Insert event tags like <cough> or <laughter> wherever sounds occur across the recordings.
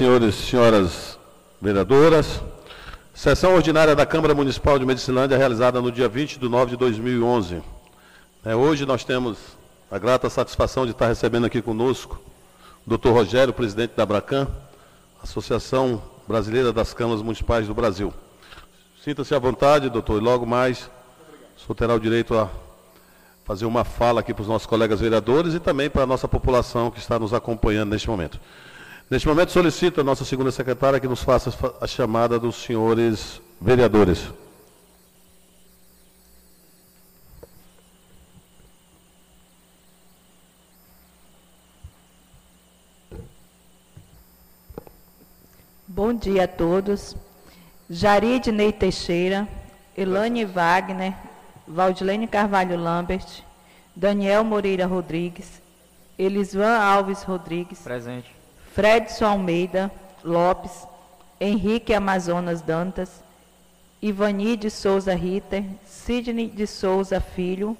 senhores e senhoras vereadoras. Sessão ordinária da Câmara Municipal de Medicilândia, realizada no dia 20 de nove de 2011. É, hoje nós temos a grata satisfação de estar recebendo aqui conosco o doutor Rogério, presidente da Abracan, Associação Brasileira das Câmaras Municipais do Brasil. Sinta-se à vontade, doutor, e logo mais o senhor terá o direito a fazer uma fala aqui para os nossos colegas vereadores e também para a nossa população que está nos acompanhando neste momento. Neste momento, solicito a nossa segunda secretária que nos faça a chamada dos senhores vereadores. Bom dia a todos. Jaride Ney Teixeira, Elane Wagner, Valdilene Carvalho Lambert, Daniel Moreira Rodrigues, Elisvan Alves Rodrigues. Presente. Fredson Almeida Lopes, Henrique Amazonas Dantas, Ivani de Souza Ritter, Sidney de Souza Filho,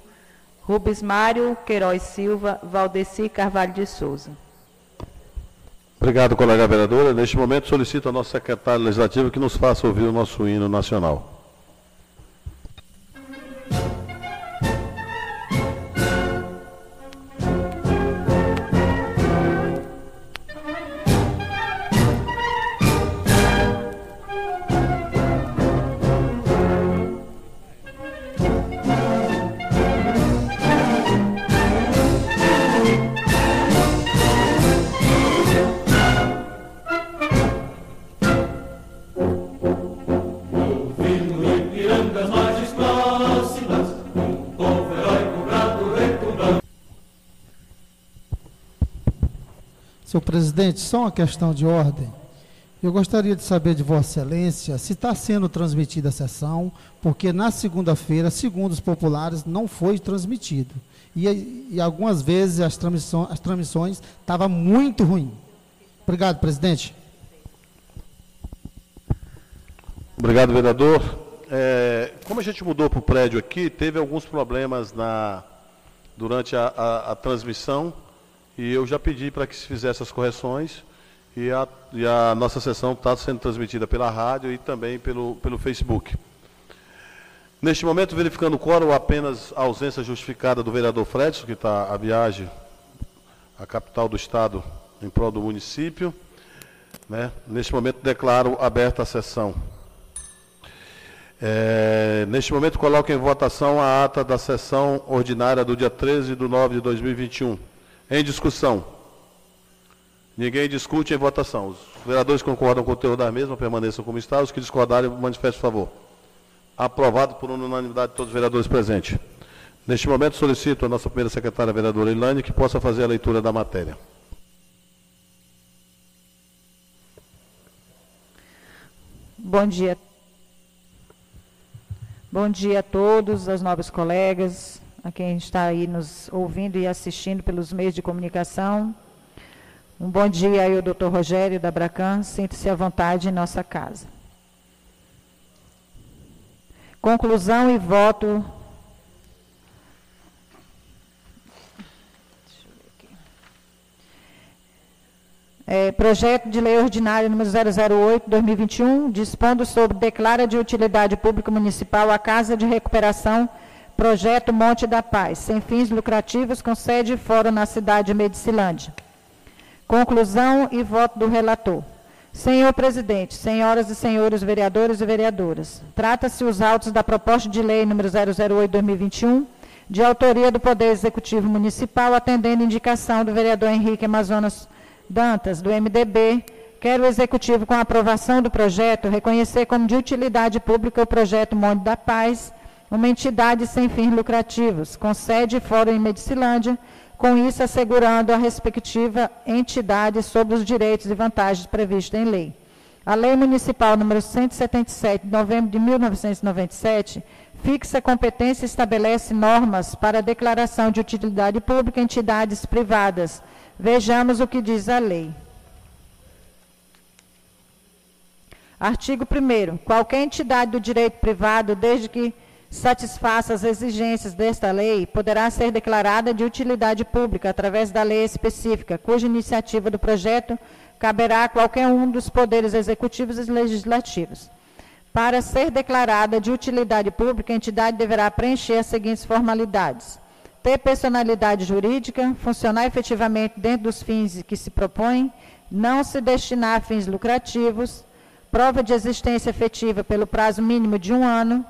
Rubens Mário Queiroz Silva, Valdeci Carvalho de Souza. Obrigado, colega vereadora. Neste momento, solicito ao nosso secretário legislativo que nos faça ouvir o nosso hino nacional. Senhor presidente, só uma questão de ordem. Eu gostaria de saber de Vossa Excelência se está sendo transmitida a sessão, porque na segunda-feira, segundo os populares, não foi transmitido. E, e algumas vezes as transmissões, as transmissões estavam muito ruins. Obrigado, presidente. Obrigado, vereador. É, como a gente mudou para o prédio aqui, teve alguns problemas na, durante a, a, a transmissão. E eu já pedi para que se fizesse as correções e a, e a nossa sessão está sendo transmitida pela rádio e também pelo, pelo Facebook. Neste momento, verificando o quórum, apenas a ausência justificada do vereador Fredson, que está à viagem à capital do Estado em prol do município. Né? Neste momento, declaro aberta a sessão. É, neste momento, coloco em votação a ata da sessão ordinária do dia 13 de nove de 2021. Em discussão. Ninguém discute em votação. Os vereadores concordam com o teor da mesma permaneçam como está. Os que discordarem, manifestem favor. Aprovado por unanimidade de todos os vereadores presentes. Neste momento, solicito a nossa primeira secretária, vereadora Ilane, que possa fazer a leitura da matéria. Bom dia. Bom dia a todos, aos nobres colegas, a quem está aí nos ouvindo e assistindo pelos meios de comunicação. Um bom dia aí ao doutor Rogério da Bracan, sinta-se à vontade em nossa casa. Conclusão e voto. É, projeto de lei ordinário número 008-2021, dispondo sobre declara de utilidade pública municipal a Casa de Recuperação Projeto Monte da Paz, sem fins lucrativos, com sede e fórum na cidade de Medicilândia. Conclusão e voto do relator. Senhor presidente, senhoras e senhores vereadores e vereadoras, trata-se os autos da proposta de lei número 008/2021, de autoria do Poder Executivo Municipal, atendendo indicação do vereador Henrique Amazonas Dantas, do MDB, quer o executivo com a aprovação do projeto reconhecer como de utilidade pública o projeto Monte da Paz uma entidade sem fins lucrativos, com sede fórum em Medicilândia, com isso assegurando a respectiva entidade sobre os direitos e vantagens previstos em lei. A Lei Municipal número 177, de novembro de 1997, fixa competência e estabelece normas para a declaração de utilidade pública em entidades privadas. Vejamos o que diz a lei. Artigo 1 Qualquer entidade do direito privado, desde que satisfaça as exigências desta lei, poderá ser declarada de utilidade pública através da lei específica, cuja iniciativa do projeto caberá a qualquer um dos poderes executivos e legislativos. Para ser declarada de utilidade pública, a entidade deverá preencher as seguintes formalidades: ter personalidade jurídica, funcionar efetivamente dentro dos fins que se propõem, não se destinar a fins lucrativos, prova de existência efetiva pelo prazo mínimo de um ano,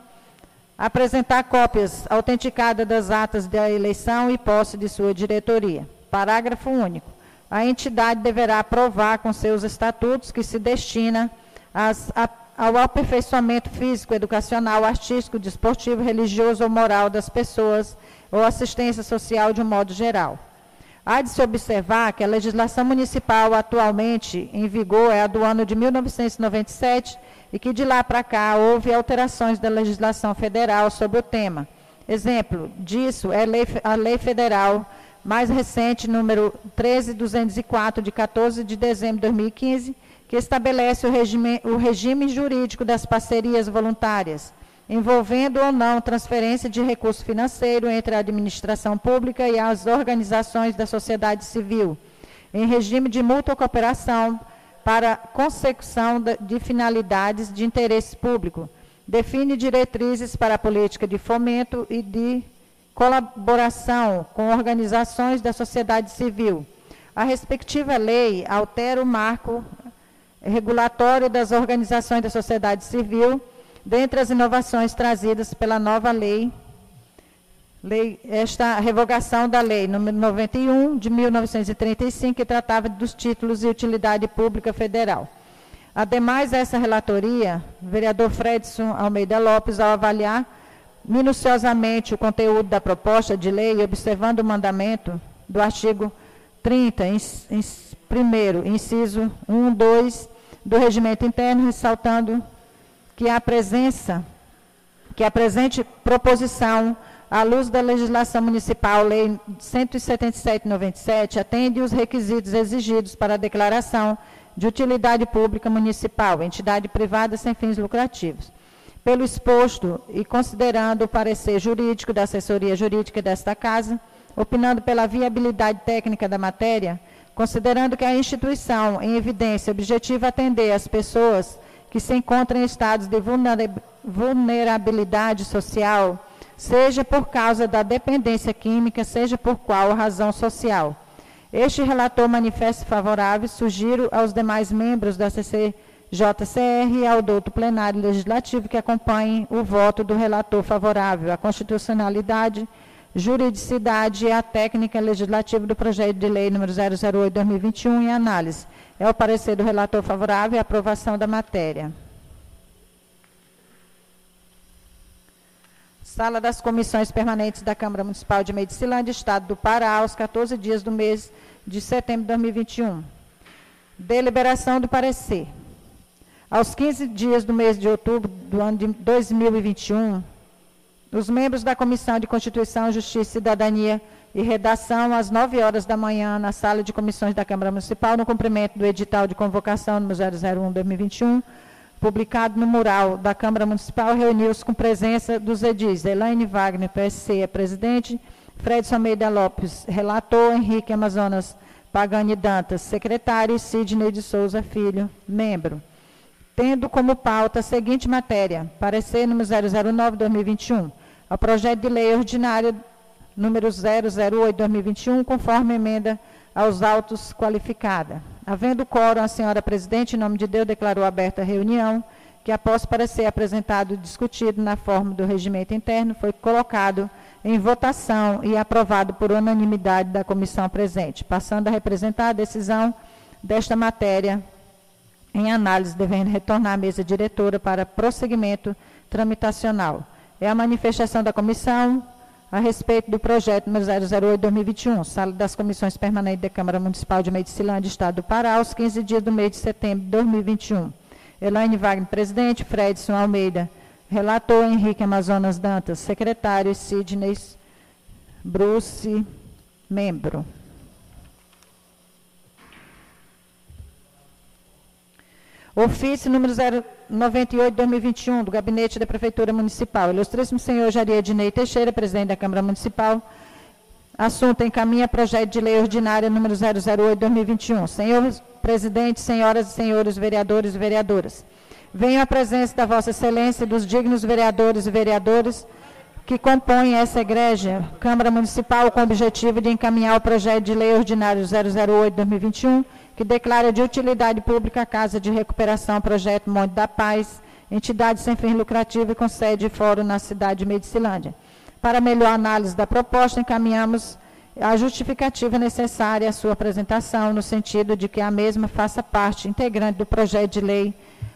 apresentar cópias autenticadas das atas da eleição e posse de sua diretoria. Parágrafo único. A entidade deverá aprovar com seus estatutos que se destina às, a, ao aperfeiçoamento físico, educacional, artístico, desportivo, religioso ou moral das pessoas ou assistência social de um modo geral. Há de se observar que a legislação municipal atualmente em vigor é a do ano de 1997 e que de lá para cá houve alterações da legislação federal sobre o tema. Exemplo disso é a lei, federal mais recente, número 13204, de 14 de dezembro de 2015, que estabelece o regime, o regime jurídico das parcerias voluntárias, envolvendo ou não transferência de recurso financeiro entre a administração pública e as organizações da sociedade civil, em regime de mútua cooperação para consecução de finalidades de interesse público. Define diretrizes para a política de fomento e de colaboração com organizações da sociedade civil. A respectiva lei altera o marco regulatório das organizações da sociedade civil, dentre as inovações trazidas pela nova lei Lei, esta revogação da Lei nº 91 de 1935, que tratava dos títulos e utilidade pública federal. Ademais dessa relatoria, vereador Fredson Almeida Lopes, ao avaliar minuciosamente o conteúdo da proposta de lei, observando o mandamento do artigo 30, em, em, primeiro, inciso 1, 2 do regimento interno, ressaltando que a presença, que a presente proposição à luz da legislação municipal, Lei 177/97, atende os requisitos exigidos para a declaração de utilidade pública municipal, entidade privada sem fins lucrativos. Pelo exposto e considerando o parecer jurídico da assessoria jurídica desta Casa, opinando pela viabilidade técnica da matéria, considerando que a instituição em evidência objetiva atender as pessoas que se encontram em estados de vulnerabilidade social, seja por causa da dependência química, seja por qual razão social. Este relator manifesta favorável, sugiro aos demais membros da CCJCR e ao douto plenário legislativo que acompanhem o voto do relator favorável à constitucionalidade, juridicidade e à técnica legislativa do projeto de lei número 008-2021 em análise. É o parecer do relator favorável e aprovação da matéria. Sala das Comissões Permanentes da Câmara Municipal de Medicilândia, Estado do Pará, aos 14 dias do mês de setembro de 2021. Deliberação do parecer. Aos 15 dias do mês de outubro do ano de 2021, os membros da Comissão de Constituição, Justiça e Cidadania e Redação, às 9 horas da manhã, na Sala de Comissões da Câmara Municipal, no cumprimento do edital de convocação número 001-2021, publicado no mural da Câmara Municipal, reuniu-se com presença dos edis Elaine Wagner, PSC, é presidente, Fredson Almeida Lopes, relator, Henrique Amazonas Pagani Dantas, secretário, e Sidney de Souza Filho, membro. Tendo como pauta a seguinte matéria, parecer número 009-2021, ao projeto de lei ordinário número 008-2021, conforme emenda aos autos qualificada. Havendo quórum, a senhora presidente, em nome de Deus, declarou aberta a reunião, que após parecer apresentado e discutido na forma do regimento interno, foi colocado em votação e aprovado por unanimidade da comissão presente, passando a representar a decisão desta matéria em análise, devendo retornar à mesa diretora para prosseguimento tramitacional. É a manifestação da comissão a respeito do projeto número 008-2021, Sala das Comissões Permanentes da Câmara Municipal de Medicilândia, Estado do Pará, aos 15 dias do mês de setembro de 2021. Elaine Wagner, presidente, Fredson Almeida, relator, Henrique Amazonas Dantas, secretário, Sidney Bruce, membro. Ofício número 098-2021, do Gabinete da Prefeitura Municipal. Ilustríssimo senhor Jaria Ednei Teixeira, presidente da Câmara Municipal. Assunto encaminha projeto de lei ordinária número 008-2021. Senhor presidente, senhoras e senhores vereadores e vereadoras. Venho à presença da Vossa Excelência e dos dignos vereadores e vereadoras que compõem essa igreja, Câmara Municipal, com o objetivo de encaminhar o projeto de lei ordinário 008-2021, que declara de utilidade pública a Casa de Recuperação Projeto Monte da Paz, entidade sem fim lucrativo e com sede e fórum na cidade de Medicilândia. Para melhor análise da proposta, encaminhamos a justificativa necessária à sua apresentação, no sentido de que a mesma faça parte integrante do projeto de lei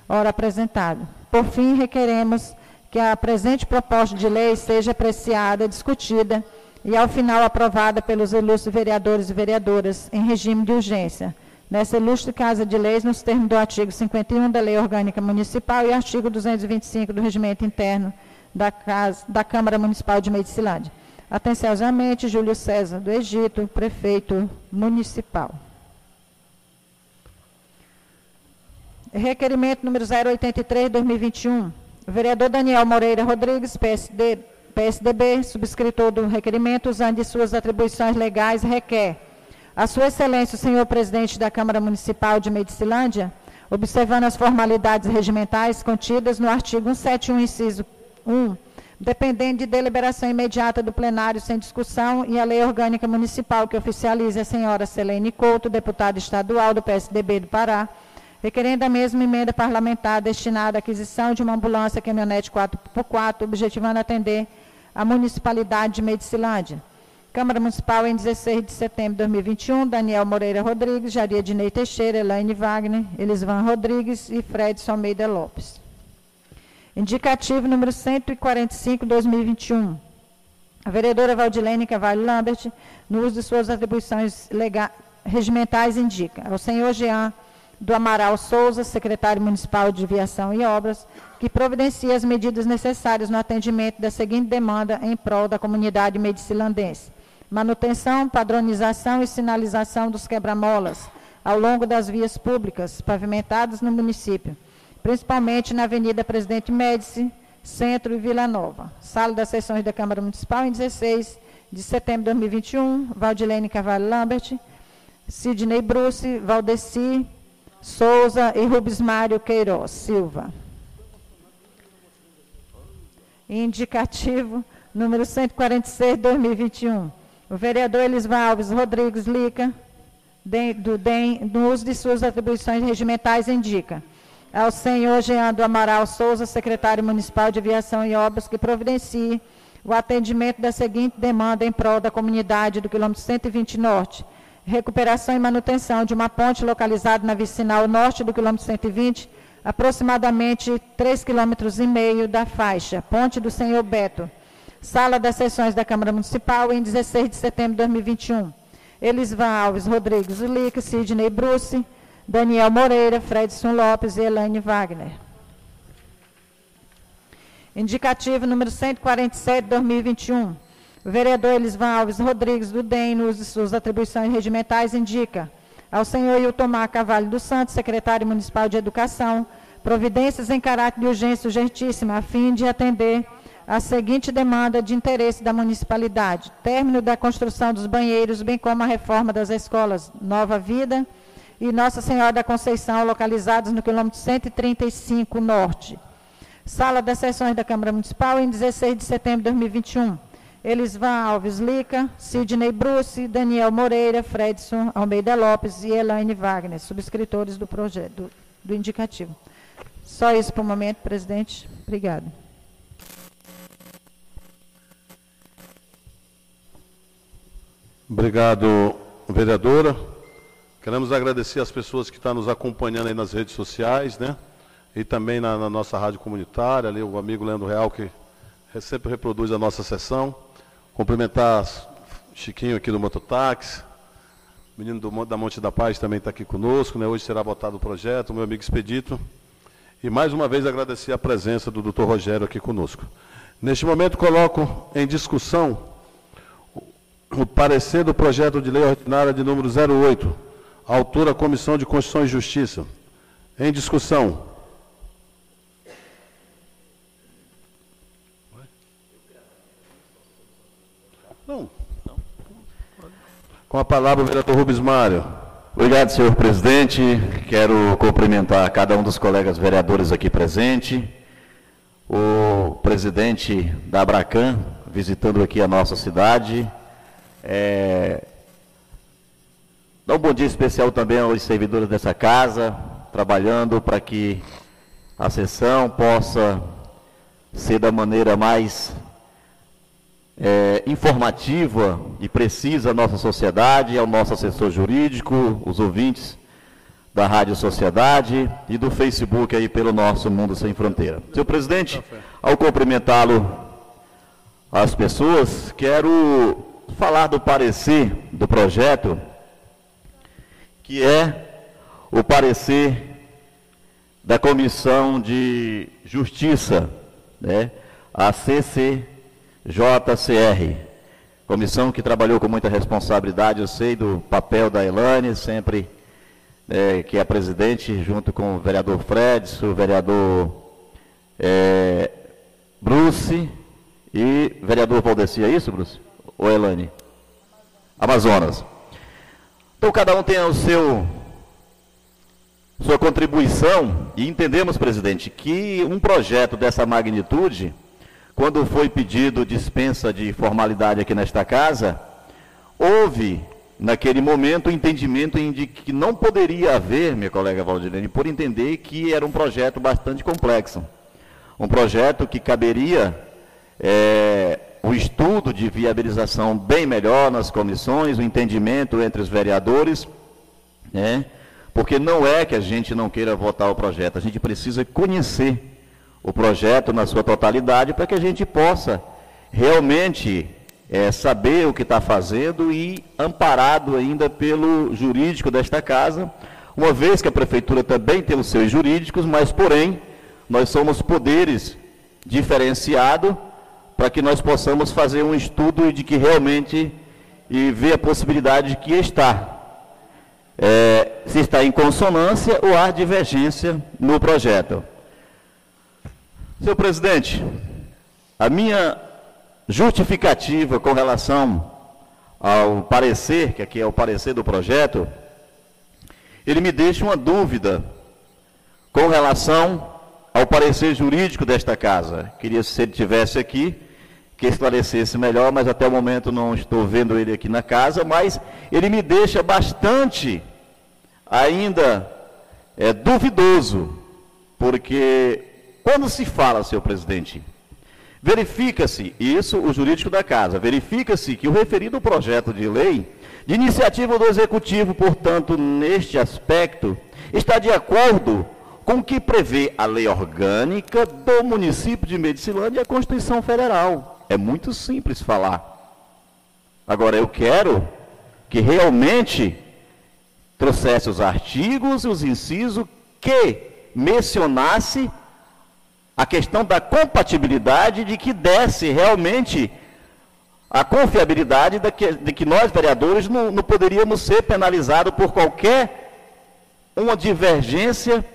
ora apresentado. Por fim, requeremos que a presente proposta de lei seja apreciada, discutida e, ao final, aprovada pelos ilustres vereadores e vereadoras em regime de urgência. Nessa ilustre Casa de Leis, nos termos do artigo 51 da Lei Orgânica Municipal e artigo 225 do Regimento Interno da, casa, da Câmara Municipal de Medicilândia. Atenciosamente, Júlio César do Egito, prefeito municipal. Requerimento número 083, 2021 o vereador Daniel Moreira Rodrigues, PSD, PSDB, subscritor do requerimento, usando de suas atribuições legais, requer a Sua Excelência, o senhor presidente da Câmara Municipal de Medicilândia, observando as formalidades regimentais contidas no artigo 171, inciso 1, dependendo de deliberação imediata do plenário sem discussão, e a lei orgânica municipal que oficialize a senhora Selene Couto, deputada estadual do PSDB do Pará, requerendo a mesma emenda parlamentar destinada à aquisição de uma ambulância caminhonete 4x4, objetivando atender a municipalidade de Medicilândia. Câmara Municipal, em 16 de setembro de 2021, Daniel Moreira Rodrigues, Jaria Dinei Teixeira, Elaine Wagner, Elisvan Rodrigues e Fred Almeida Lopes. Indicativo número 145, 2021. A vereadora Valdilene Cavalho Lambert, no uso de suas atribuições regimentais, indica ao senhor Jean do Amaral Souza, secretário municipal de Viação e Obras, que providencia as medidas necessárias no atendimento da seguinte demanda em prol da comunidade medicilandense. Manutenção, padronização e sinalização dos quebra-molas ao longo das vias públicas pavimentadas no município, principalmente na Avenida Presidente Médici, Centro e Vila Nova. Sala das sessões da Câmara Municipal em 16 de setembro de 2021, Valdilene Carvalho Lambert, Sidney Bruce, Valdeci, Souza e Rubens Mário Queiroz Silva. Indicativo número 146, 2021. O vereador Elisvan Alves Rodrigues Lica, do DEM, no uso de suas atribuições regimentais, indica ao senhor Jean do Amaral Souza, secretário municipal de Aviação e Obras, que providencie o atendimento da seguinte demanda em prol da comunidade do quilômetro 120 Norte, recuperação e manutenção de uma ponte localizada na vicinal norte do quilômetro 120, aproximadamente 3,5 km da faixa, Ponte do Senhor Beto, Sala das Sessões da Câmara Municipal, em 16 de setembro de 2021. Elisvan Alves Rodrigues Ulica, Sidney Bruce, Daniel Moreira, Fredson Lopes e Elaine Wagner. Indicativo número 147, 2021. O vereador Elisvan Alves Rodrigues, do DEM, no uso de suas atribuições regimentais, indica ao senhor Iltomar Cavalho dos Santos, secretário municipal de Educação, providências em caráter de urgência urgentíssima, a fim de atender a seguinte demanda de interesse da municipalidade: término da construção dos banheiros, bem como a reforma das escolas Nova Vida e Nossa Senhora da Conceição, localizados no quilômetro 135 Norte. Sala das sessões da Câmara Municipal, em 16 de setembro de 2021. Elisvan Alves Lica, Sidney Bruce, Daniel Moreira, Fredson Almeida Lopes e Elaine Wagner, subscritores do projeto, do, do indicativo. Só isso para o momento, presidente. Obrigado. Obrigado, vereadora. Queremos agradecer as pessoas que estão nos acompanhando aí nas redes sociais, né? E também na, na nossa rádio comunitária, ali o amigo Leandro Real, que sempre reproduz a nossa sessão. Cumprimentar Chiquinho aqui do Mototáxi, menino do, da Monte da Paz também está aqui conosco, né? hoje será votado o projeto, meu amigo Expedito. E mais uma vez agradecer a presença do doutor Rogério aqui conosco. Neste momento coloco em discussão o parecer do projeto de lei ordinária de número 08, autora Comissão de Constituição e Justiça. Em discussão. Não. Com a palavra o vereador Rubens Mário. Obrigado, senhor presidente. Quero cumprimentar cada um dos colegas vereadores aqui presentes. O presidente da Abracan, visitando aqui a nossa cidade. É... Dá um bom dia especial também aos servidores dessa casa, trabalhando para que a sessão possa ser da maneira mais é, informativa e precisa à nossa sociedade, ao nosso assessor jurídico, os ouvintes da Rádio Sociedade e do Facebook aí pelo nosso Mundo Sem Fronteira. Senhor presidente, ao cumprimentá-lo as pessoas, quero falar do parecer do projeto, que é o parecer da Comissão de Justiça, né, a CC JCR, comissão que trabalhou com muita responsabilidade, eu sei do papel da Elane, sempre é, que é presidente, junto com o vereador Fred, o vereador é, Bruce e vereador Valdeci, é isso, Bruce? Ou Elane? Amazonas. Então cada um tem o seu sua contribuição e entendemos, presidente, que um projeto dessa magnitude quando foi pedido dispensa de formalidade aqui nesta casa, houve, naquele momento, o entendimento de que não poderia haver, minha colega Valdirene, por entender que era um projeto bastante complexo. Um projeto que caberia é, o estudo de viabilização bem melhor nas comissões, o entendimento entre os vereadores, né? porque não é que a gente não queira votar o projeto, a gente precisa conhecer o projeto na sua totalidade para que a gente possa realmente é, saber o que está fazendo e amparado ainda pelo jurídico desta casa, uma vez que a prefeitura também tem os seus jurídicos, mas porém nós somos poderes diferenciados para que nós possamos fazer um estudo de que realmente e ver a possibilidade de que está é, se está em consonância ou há divergência no projeto. Senhor presidente, a minha justificativa com relação ao parecer, que aqui é o parecer do projeto, ele me deixa uma dúvida com relação ao parecer jurídico desta casa. Queria, se ele tivesse aqui, que esclarecesse melhor, mas até o momento não estou vendo ele aqui na casa, mas ele me deixa bastante ainda é, duvidoso, porque quando se fala, senhor presidente, verifica-se, isso o jurídico da casa, verifica-se que o referido projeto de lei, de iniciativa do Executivo, portanto, neste aspecto, está de acordo com o que prevê a lei orgânica do município de Medicilândia e a Constituição Federal. É muito simples falar. Agora, eu quero que realmente trouxesse os artigos e os incisos que mencionasse a questão da compatibilidade de que desse realmente a confiabilidade de que, de que nós, vereadores, não, não poderíamos ser penalizados por qualquer uma divergência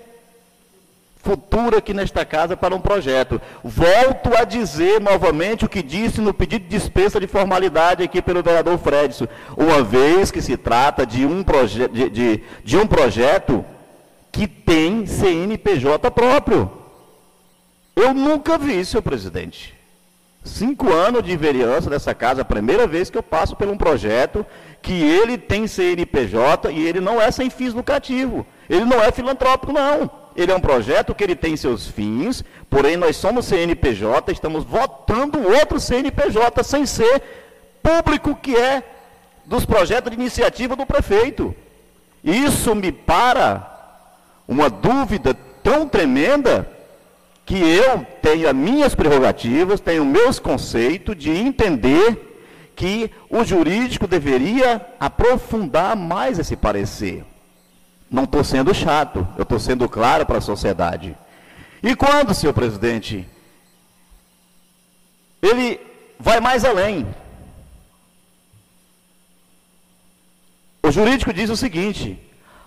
futura aqui nesta casa para um projeto. Volto a dizer novamente o que disse no pedido de dispensa de formalidade aqui pelo vereador Fredson, uma vez que se trata de um, proje de, de, de um projeto que tem CNPJ próprio. Eu nunca vi, senhor presidente. Cinco anos de vereança dessa casa, a primeira vez que eu passo por um projeto que ele tem CNPJ e ele não é sem fins lucrativos. Ele não é filantrópico, não. Ele é um projeto que ele tem seus fins, porém nós somos CNPJ, estamos votando outro CNPJ sem ser público que é dos projetos de iniciativa do prefeito. Isso me para uma dúvida tão tremenda que eu tenho as minhas prerrogativas, tenho meus conceitos de entender que o jurídico deveria aprofundar mais esse parecer. Não estou sendo chato, eu estou sendo claro para a sociedade. E quando, senhor presidente, ele vai mais além. O jurídico diz o seguinte: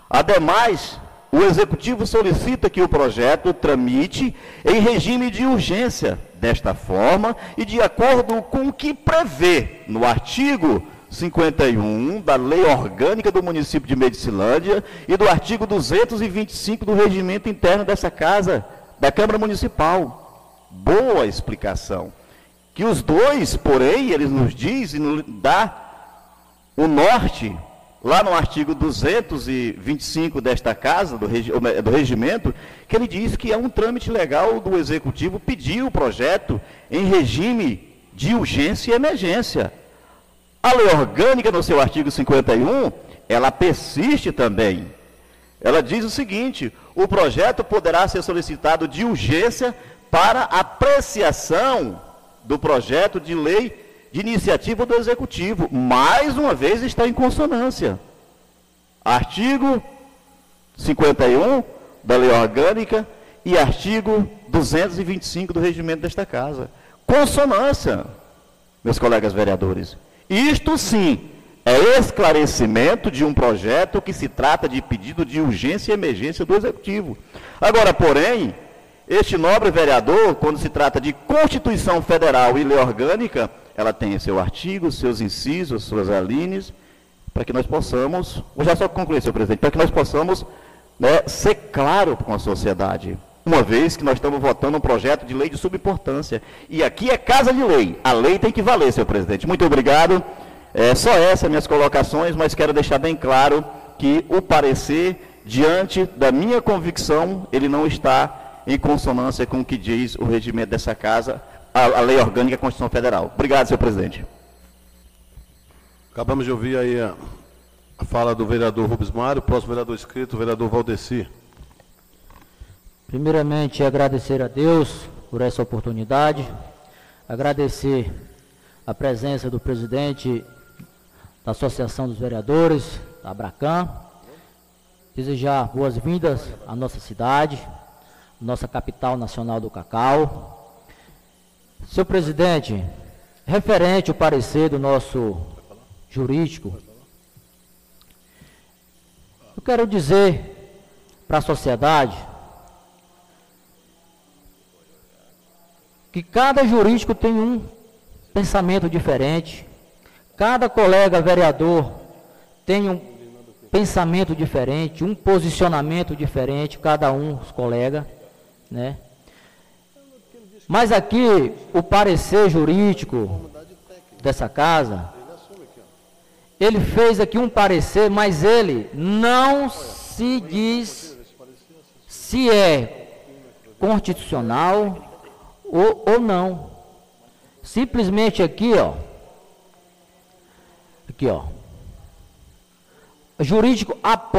ademais o Executivo solicita que o projeto tramite em regime de urgência, desta forma e de acordo com o que prevê no artigo 51 da Lei Orgânica do município de Medicilândia e do artigo 225 do regimento interno dessa casa, da Câmara Municipal. Boa explicação. Que os dois, porém, eles nos dizem, nos dá o norte, lá no artigo 225 desta casa, do, regi do regimento, que ele diz que é um trâmite legal do executivo pedir o projeto em regime de urgência e emergência. A lei orgânica, no seu artigo 51, ela persiste também. Ela diz o seguinte: o projeto poderá ser solicitado de urgência para apreciação do projeto de lei de iniciativa do Executivo. Mais uma vez está em consonância. Artigo 51 da Lei Orgânica e artigo 225 do regimento desta Casa. Consonância, meus colegas vereadores. Isto sim é esclarecimento de um projeto que se trata de pedido de urgência e emergência do Executivo. Agora, porém, este nobre vereador, quando se trata de Constituição Federal e lei orgânica, ela tem seu artigo, seus incisos, suas alíneas, para que nós possamos, vou já só concluir, senhor presidente, para que nós possamos né, ser claro com a sociedade. Uma vez que nós estamos votando um projeto de lei de subimportância. E aqui é casa de lei. A lei tem que valer, senhor presidente. Muito obrigado. É, só essas minhas colocações, mas quero deixar bem claro que o parecer, diante da minha convicção, ele não está em consonância com o que diz o regimento dessa casa, a, a lei orgânica e a Constituição Federal. Obrigado, senhor presidente. Acabamos de ouvir aí a, fala do vereador Rubens Mário, próximo vereador escrito, vereador Valdeci. Primeiramente, agradecer a Deus por essa oportunidade, agradecer a presença do presidente da Associação dos Vereadores, da Abracan, desejar boas-vindas à nossa cidade, nossa capital nacional do cacau. Senhor presidente, referente ao parecer do nosso jurídico, eu quero dizer para a sociedade que cada jurídico tem um pensamento diferente, cada colega vereador tem um pensamento diferente, um posicionamento diferente, cada um, os colegas né? Mas aqui, o parecer jurídico dessa casa, ele fez aqui um parecer, mas ele não se diz se é constitucional ou, ou não. Simplesmente aqui, ó. Aqui, ó. Jurídico apo,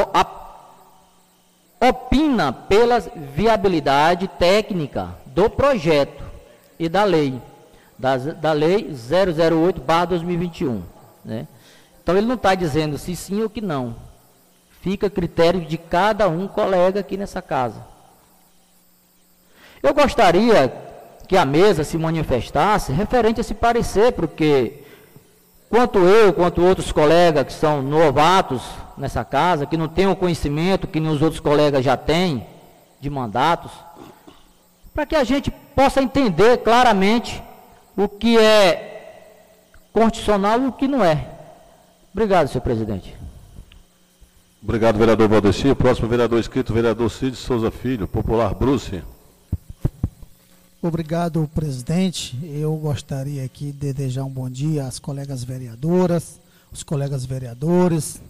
opina pela viabilidade técnica do projeto e da lei, da, da lei 008-2021. Né? Então ele não está dizendo se sim ou que não. Fica a critério de cada um colega aqui nessa casa. Eu gostaria que a mesa se manifestasse referente a esse parecer, porque quanto eu, quanto outros colegas que são novatos nessa casa, que não tem o conhecimento que os outros colegas já têm de mandatos, para que a gente possa entender claramente o que é constitucional e o que não é. Obrigado, senhor presidente. Obrigado, vereador Valdeci. Próximo vereador escrito, vereador Cid Souza Filho, popular Bruce. Obrigado, presidente. Eu gostaria aqui de desejar um bom dia às colegas vereadoras, os colegas vereadores,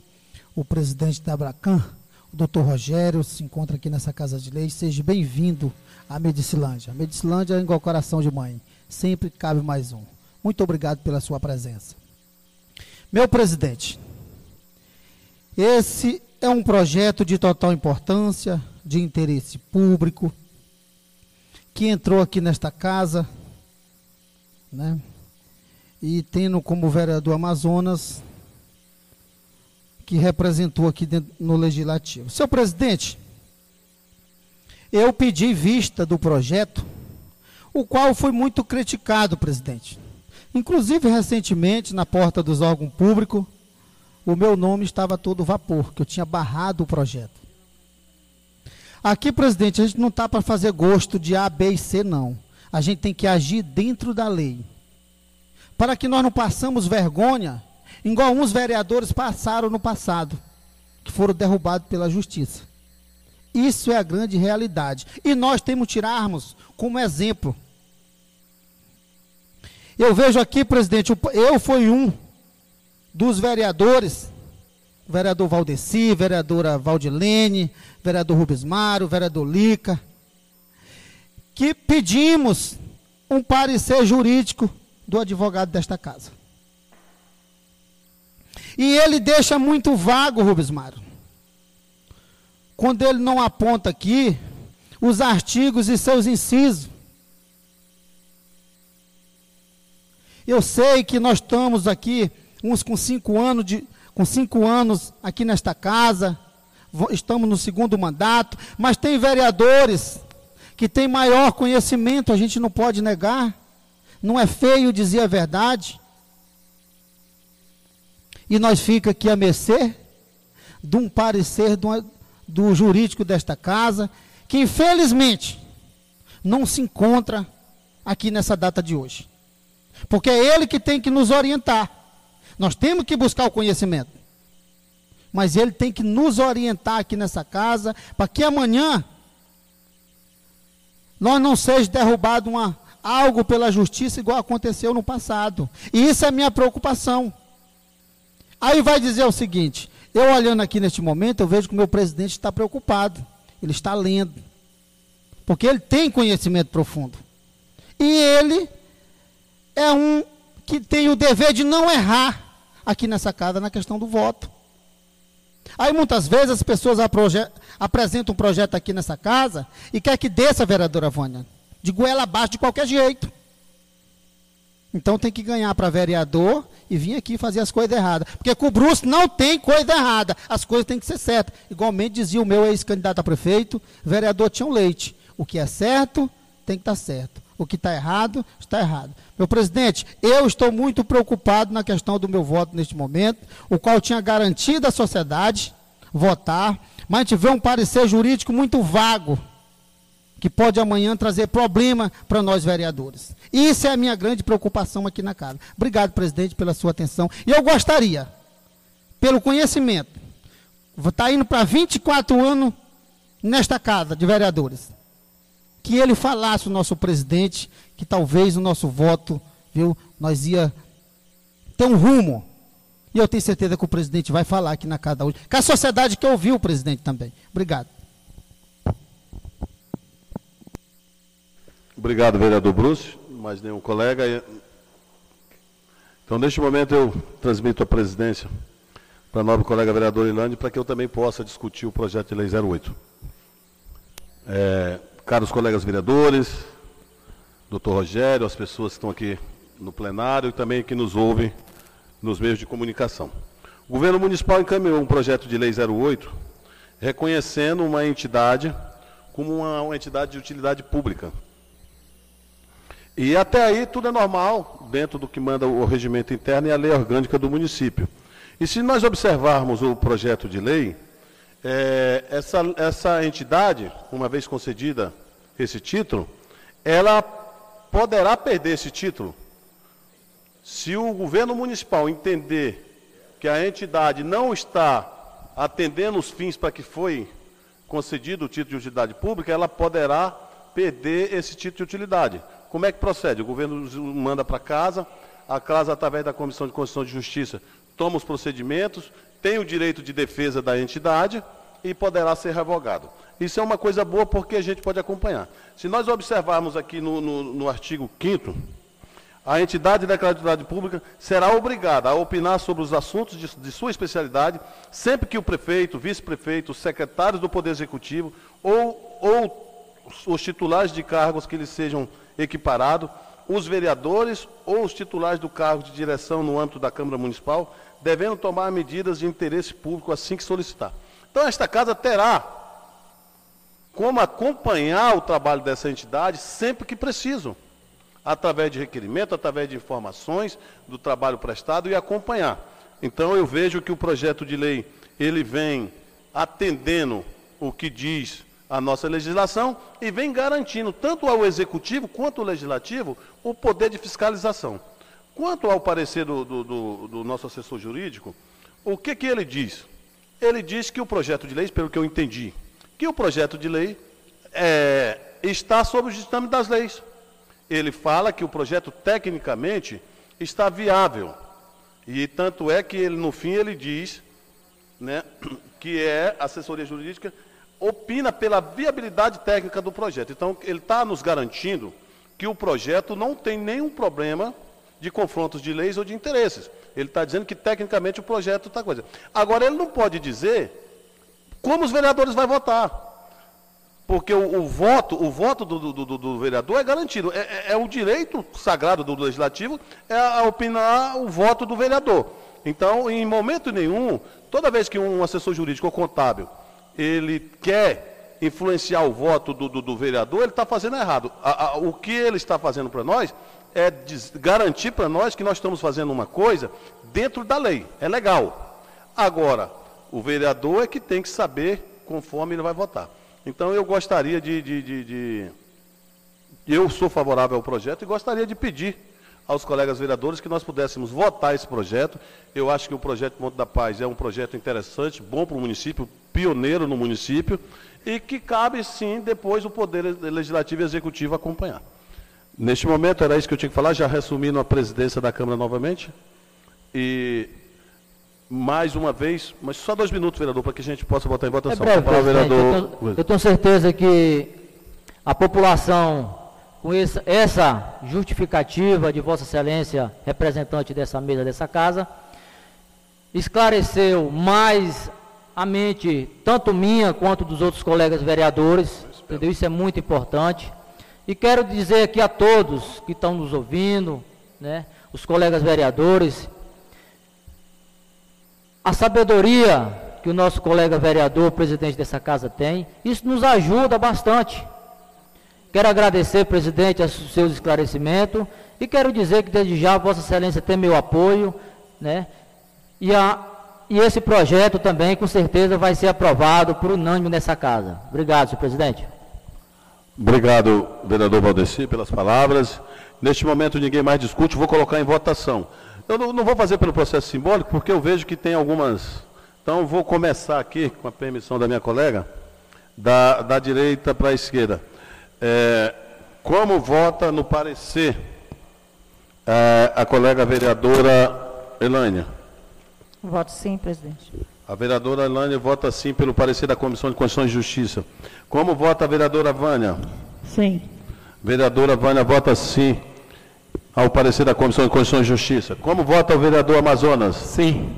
o presidente da Abracan, o doutor Rogério, se encontra aqui nessa Casa de Lei. Seja bem-vindo à Medicilândia. A Medicilândia é igual coração de mãe. Sempre cabe mais um. Muito obrigado pela sua presença. Meu presidente, esse é um projeto de total importância, de interesse público, que entrou aqui nesta casa, né? E tendo como vereador Amazonas que representou aqui dentro, no Legislativo. Seu presidente, eu pedi vista do projeto, o qual foi muito criticado, presidente. Inclusive, recentemente, na porta dos órgãos públicos, o meu nome estava todo vapor, que eu tinha barrado o projeto. Aqui, presidente, a gente não está para fazer gosto de A, B e C, não. A gente tem que agir dentro da lei. Para que nós não passamos vergonha, igual alguns vereadores passaram no passado, que foram derrubados pela justiça. Isso é a grande realidade. E nós temos que tirarmos como exemplo. Eu vejo aqui, presidente, eu fui um dos vereadores, vereador Valdeci, vereadora Valdilene, vereador Rubens Mário, vereador Lica, que pedimos um parecer jurídico do advogado desta casa. E ele deixa muito vago, Rubens Mário. Quando ele não aponta aqui os artigos e seus incisos. Eu sei que nós estamos aqui, uns com cinco anos, de, com cinco anos aqui nesta casa, estamos no segundo mandato, mas tem vereadores que têm maior conhecimento, a gente não pode negar. Não é feio dizer a verdade. E nós fica aqui a mercê de um parecer do, do jurídico desta casa, que infelizmente não se encontra aqui nessa data de hoje. Porque é ele que tem que nos orientar. Nós temos que buscar o conhecimento. Mas ele tem que nos orientar aqui nessa casa, para que amanhã nós não seja derrubado uma, algo pela justiça igual aconteceu no passado. E isso é minha preocupação. Aí vai dizer o seguinte: eu olhando aqui neste momento, eu vejo que o meu presidente está preocupado. Ele está lendo. Porque ele tem conhecimento profundo. E ele é um que tem o dever de não errar aqui nessa casa na questão do voto. Aí muitas vezes as pessoas apresentam um projeto aqui nessa casa e quer que desça vereadora Vânia. De goela abaixo de qualquer jeito. Então tem que ganhar para vereador e vir aqui fazer as coisas erradas. Porque com o Bruce não tem coisa errada. As coisas têm que ser certas. Igualmente dizia o meu ex-candidato a prefeito, vereador Tião Leite. O que é certo, tem que estar certo. O que está errado, está errado. Meu presidente, eu estou muito preocupado na questão do meu voto neste momento, o qual tinha garantido à sociedade votar, mas tive um parecer jurídico muito vago que pode amanhã trazer problema para nós vereadores. Isso é a minha grande preocupação aqui na casa. Obrigado, presidente, pela sua atenção. E eu gostaria, pelo conhecimento, vou estar tá indo para 24 anos nesta casa de vereadores, que ele falasse o nosso presidente que talvez o nosso voto, viu, nós ia ter um rumo. E eu tenho certeza que o presidente vai falar aqui na casa hoje. Que a sociedade que ouviu o presidente também. Obrigado. Obrigado, vereador Bruce. Mais nenhum colega. Então, neste momento, eu transmito a presidência para a nobre colega vereadora Ilane, para que eu também possa discutir o projeto de lei 08. É, caros colegas vereadores, doutor Rogério, as pessoas que estão aqui no plenário e também que nos ouvem nos meios de comunicação. O governo municipal encaminhou um projeto de lei 08, reconhecendo uma entidade como uma, uma entidade de utilidade pública, e até aí tudo é normal, dentro do que manda o regimento interno e a lei orgânica do município. E se nós observarmos o projeto de lei, é, essa, essa entidade, uma vez concedida esse título, ela poderá perder esse título se o governo municipal entender que a entidade não está atendendo os fins para que foi concedido o título de utilidade pública, ela poderá perder esse título de utilidade. Como é que procede? O governo manda para casa, a casa, através da Comissão de Constituição de Justiça, toma os procedimentos, tem o direito de defesa da entidade e poderá ser revogado. Isso é uma coisa boa porque a gente pode acompanhar. Se nós observarmos aqui no, no, no artigo 5 a entidade de utilidade pública será obrigada a opinar sobre os assuntos de, de sua especialidade, sempre que o prefeito, vice-prefeito, os secretários do Poder Executivo ou, ou os titulares de cargos que lhes sejam equiparado, os vereadores ou os titulares do cargo de direção no âmbito da Câmara Municipal, devendo tomar medidas de interesse público assim que solicitar. Então, esta casa terá como acompanhar o trabalho dessa entidade sempre que preciso, através de requerimento, através de informações do trabalho prestado e acompanhar. Então, eu vejo que o projeto de lei ele vem atendendo o que diz a nossa legislação e vem garantindo tanto ao executivo quanto ao legislativo o poder de fiscalização. Quanto ao parecer do, do, do, do nosso assessor jurídico, o que, que ele diz? Ele diz que o projeto de lei, pelo que eu entendi, que o projeto de lei é, está sob o ditame das leis. Ele fala que o projeto tecnicamente está viável. E tanto é que ele, no fim, ele diz né, <coughs> que é assessoria jurídica opina pela viabilidade técnica do projeto. Então, ele está nos garantindo que o projeto não tem nenhum problema de confrontos de leis ou de interesses. Ele está dizendo que tecnicamente o projeto está coisa. Agora, ele não pode dizer como os vereadores vão votar. Porque o, o voto, o voto do, do, do, do vereador é garantido. É, é, é, o direito sagrado do legislativo é a opinar o voto do vereador. Então, em momento nenhum, toda vez que um assessor jurídico ou contábil ele quer influenciar o voto do, do, do vereador, ele está fazendo errado. A, a, o que ele está fazendo para nós é garantir para nós que nós estamos fazendo uma coisa dentro da lei. É legal. Agora, o vereador é que tem que saber conforme ele vai votar. Então, eu gostaria de, de, de, de eu sou favorável ao projeto e gostaria de pedir aos colegas vereadores que nós pudéssemos votar esse projeto. Eu acho que o projeto Monte da Paz é um projeto interessante, bom para o município, pioneiro no município, e que cabe sim depois o Poder Legislativo e Executivo acompanhar. Neste momento era isso que eu tinha que falar, já resumindo a presidência da Câmara novamente. E mais uma vez, mas só dois minutos, vereador, para que a gente possa votar em votação. É breve, vereador... eu, tenho, eu tenho certeza que a população com essa, essa justificativa de Vossa Excelência, representante dessa mesa, dessa casa, esclareceu mais a mente, tanto minha quanto dos outros colegas vereadores, entendeu? Isso é muito importante. E quero dizer aqui a todos que estão nos ouvindo, né, os colegas vereadores, a sabedoria que o nosso colega vereador, presidente dessa casa tem, isso nos ajuda bastante. Quero agradecer, presidente, os seus esclarecimentos e quero dizer que desde já Vossa Excelência tem meu apoio, né? E, a, e esse projeto também, com certeza, vai ser aprovado por unânime nessa casa. Obrigado, senhor presidente. Obrigado, vereador Valdeci, pelas palavras. Neste momento ninguém mais discute, vou colocar em votação. Eu não, não vou fazer pelo processo simbólico, porque eu vejo que tem algumas. Então, vou começar aqui, com a permissão da minha colega, da, da direita para a esquerda. É, como vota no parecer é, a colega vereadora Elânia? Voto sim, presidente. A vereadora Elânia vota sim pelo parecer da Comissão de Constituição e Justiça. Como vota a vereadora Vânia? Sim. Vereadora Vânia vota sim ao parecer da Comissão de Constituição e Justiça. Como vota o vereador Amazonas? Sim.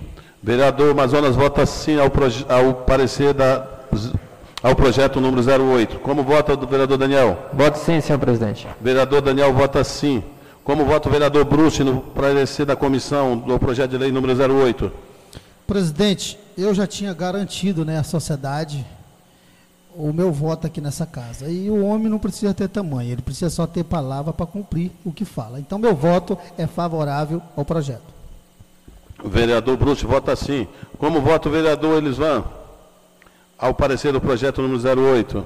Vereador Amazonas vota sim ao, ao parecer da ao projeto número 08. Como vota o vereador Daniel? Voto sim, senhor presidente. Vereador Daniel vota sim. Como vota o vereador Bruce no parecer da comissão do projeto de lei número 08? Presidente, eu já tinha garantido né, à sociedade o meu voto aqui nessa casa. E o homem não precisa ter tamanho, ele precisa só ter palavra para cumprir o que fala. Então, meu voto é favorável ao projeto. O vereador Bruce vota sim. Como vota o vereador Elisvan? Ao parecer do projeto número 08.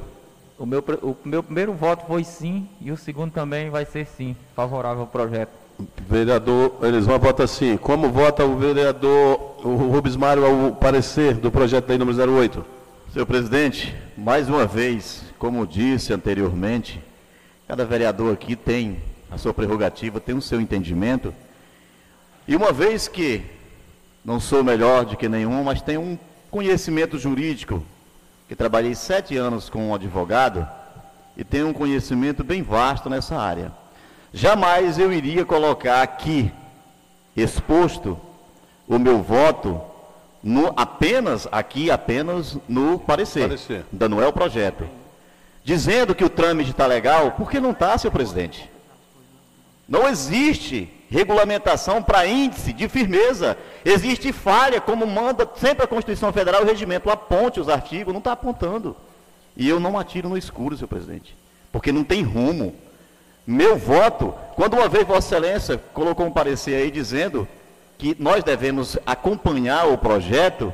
O meu, o meu primeiro voto foi sim e o segundo também vai ser sim, favorável ao projeto. Vereador Elisma vota sim. Como vota o vereador Rubens Mário ao parecer do projeto da lei número 08? Senhor presidente, mais uma vez, como disse anteriormente, cada vereador aqui tem a sua prerrogativa, tem o seu entendimento. E uma vez que não sou melhor do que nenhum, mas tenho um conhecimento jurídico que trabalhei sete anos com um advogado e tenho um conhecimento bem vasto nessa área. Jamais eu iria colocar aqui exposto o meu voto no, apenas aqui apenas no parecer, parecer. da Noel Projeto, dizendo que o trâmite está legal, porque não está, senhor presidente. Não existe regulamentação para índice de firmeza. Existe falha, como manda sempre a Constituição Federal o regimento. Aponte os artigos, não está apontando. E eu não atiro no escuro, senhor presidente, porque não tem rumo. Meu voto, quando uma vez Vossa Excelência colocou um parecer aí dizendo que nós devemos acompanhar o projeto,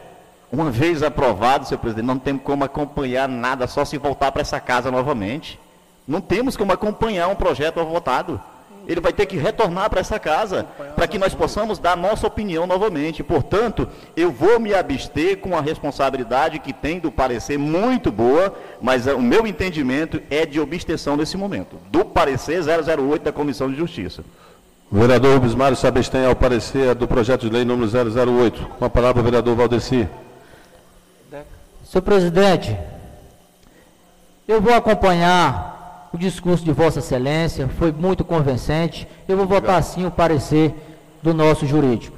Uma vez aprovado, senhor presidente, não temos como acompanhar nada, só se voltar para essa casa novamente. Não temos como acompanhar um projeto votado. Ele vai ter que retornar para essa casa, para que nós possamos dar nossa opinião novamente. Portanto, eu vou me abster com a responsabilidade que tem do parecer muito boa, mas o meu entendimento é de obstenção nesse momento, do parecer 008 da Comissão de Justiça. O vereador Rubens Mário se abstém ao parecer do projeto de lei número 008. Com a palavra o vereador Valdeci. Senhor presidente, eu vou acompanhar o discurso de Vossa Excelência, foi muito convincente. Eu vou votar sim o parecer do nosso jurídico.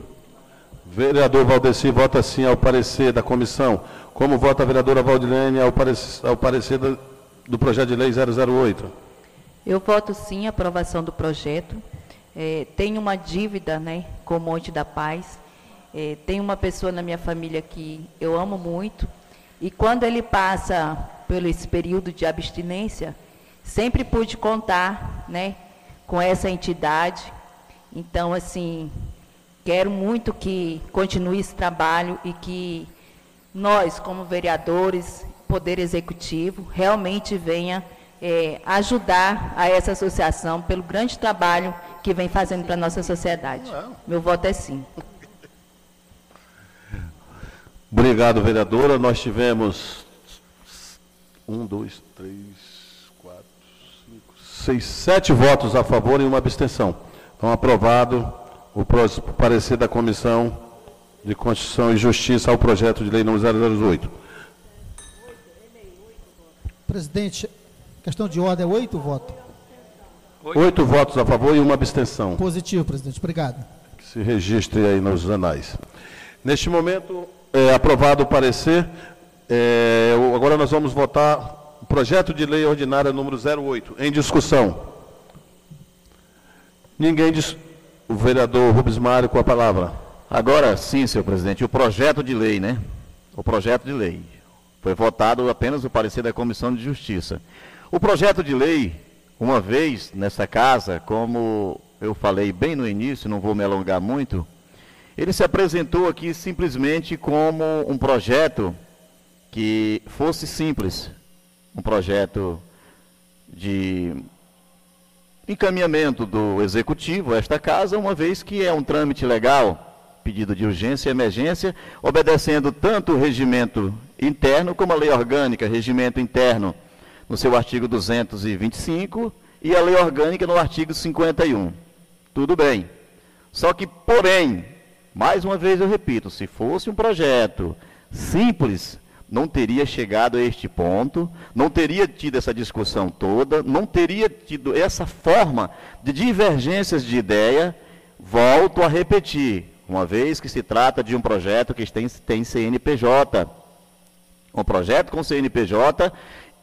Vereador Valdeci vota sim ao parecer da comissão. Como vota a vereadora Valdilene ao parecer, ao parecer do, do projeto de lei 008? Eu voto sim a aprovação do projeto. É, tenho uma dívida né, com o Monte da Paz. É, tem uma pessoa na minha família que eu amo muito, e quando ele passa pelo esse período de abstinência, sempre pude contar, né, com essa entidade. Então, assim, quero muito que continue esse trabalho e que nós, como vereadores, Poder Executivo, realmente venha é, ajudar a essa associação pelo grande trabalho que vem fazendo para a nossa sociedade. Meu voto é sim. <laughs> Obrigado, vereadora. Nós tivemos um, dois, três, quatro, cinco, seis, sete votos a favor e uma abstenção. Então, aprovado o parecer da Comissão de Constituição e Justiça ao projeto de lei número 008. Presidente, questão de ordem é oito votos. Oito votos a favor e uma abstenção. Positivo, presidente. Obrigado. Que se registre aí nos anais. Neste momento, é, aprovado o parecer. É, agora nós vamos votar projeto de lei ordinária número 08, em discussão. Ninguém diz. O vereador Rubens Mário com a palavra. Agora sim, senhor presidente, o projeto de lei, né? O projeto de lei. Foi votado apenas o parecer da Comissão de Justiça. O projeto de lei, uma vez nessa casa, como eu falei bem no início, não vou me alongar muito, ele se apresentou aqui simplesmente como um projeto que fosse simples, um projeto de encaminhamento do executivo a esta casa, uma vez que é um trâmite legal, pedido de urgência e emergência, obedecendo tanto o regimento interno como a lei orgânica, regimento interno no seu artigo 225 e a lei orgânica no artigo 51. Tudo bem. Só que, porém, mais uma vez eu repito, se fosse um projeto simples, não teria chegado a este ponto, não teria tido essa discussão toda, não teria tido essa forma de divergências de ideia. Volto a repetir, uma vez que se trata de um projeto que tem, tem CNPJ. Um projeto com CNPJ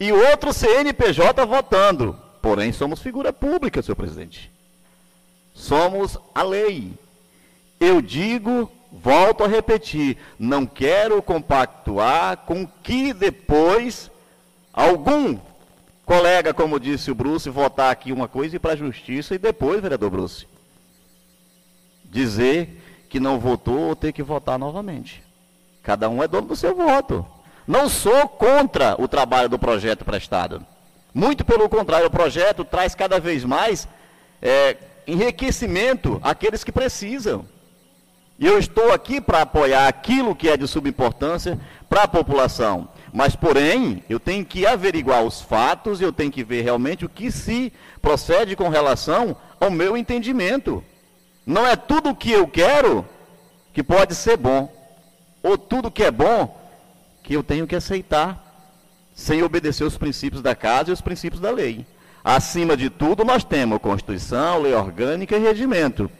e outro CNPJ votando. Porém, somos figura pública, senhor presidente. Somos a lei. Eu digo, volto a repetir, não quero compactuar com que depois algum colega, como disse o Bruce, votar aqui uma coisa e para a justiça e depois, vereador Bruce, dizer que não votou ou ter que votar novamente. Cada um é dono do seu voto. Não sou contra o trabalho do projeto prestado. Muito pelo contrário, o projeto traz cada vez mais é, enriquecimento àqueles que precisam. E eu estou aqui para apoiar aquilo que é de subimportância para a população. Mas, porém, eu tenho que averiguar os fatos, eu tenho que ver realmente o que se procede com relação ao meu entendimento. Não é tudo o que eu quero que pode ser bom, ou tudo que é bom que eu tenho que aceitar, sem obedecer os princípios da casa e os princípios da lei. Acima de tudo, nós temos Constituição, lei orgânica e regimento.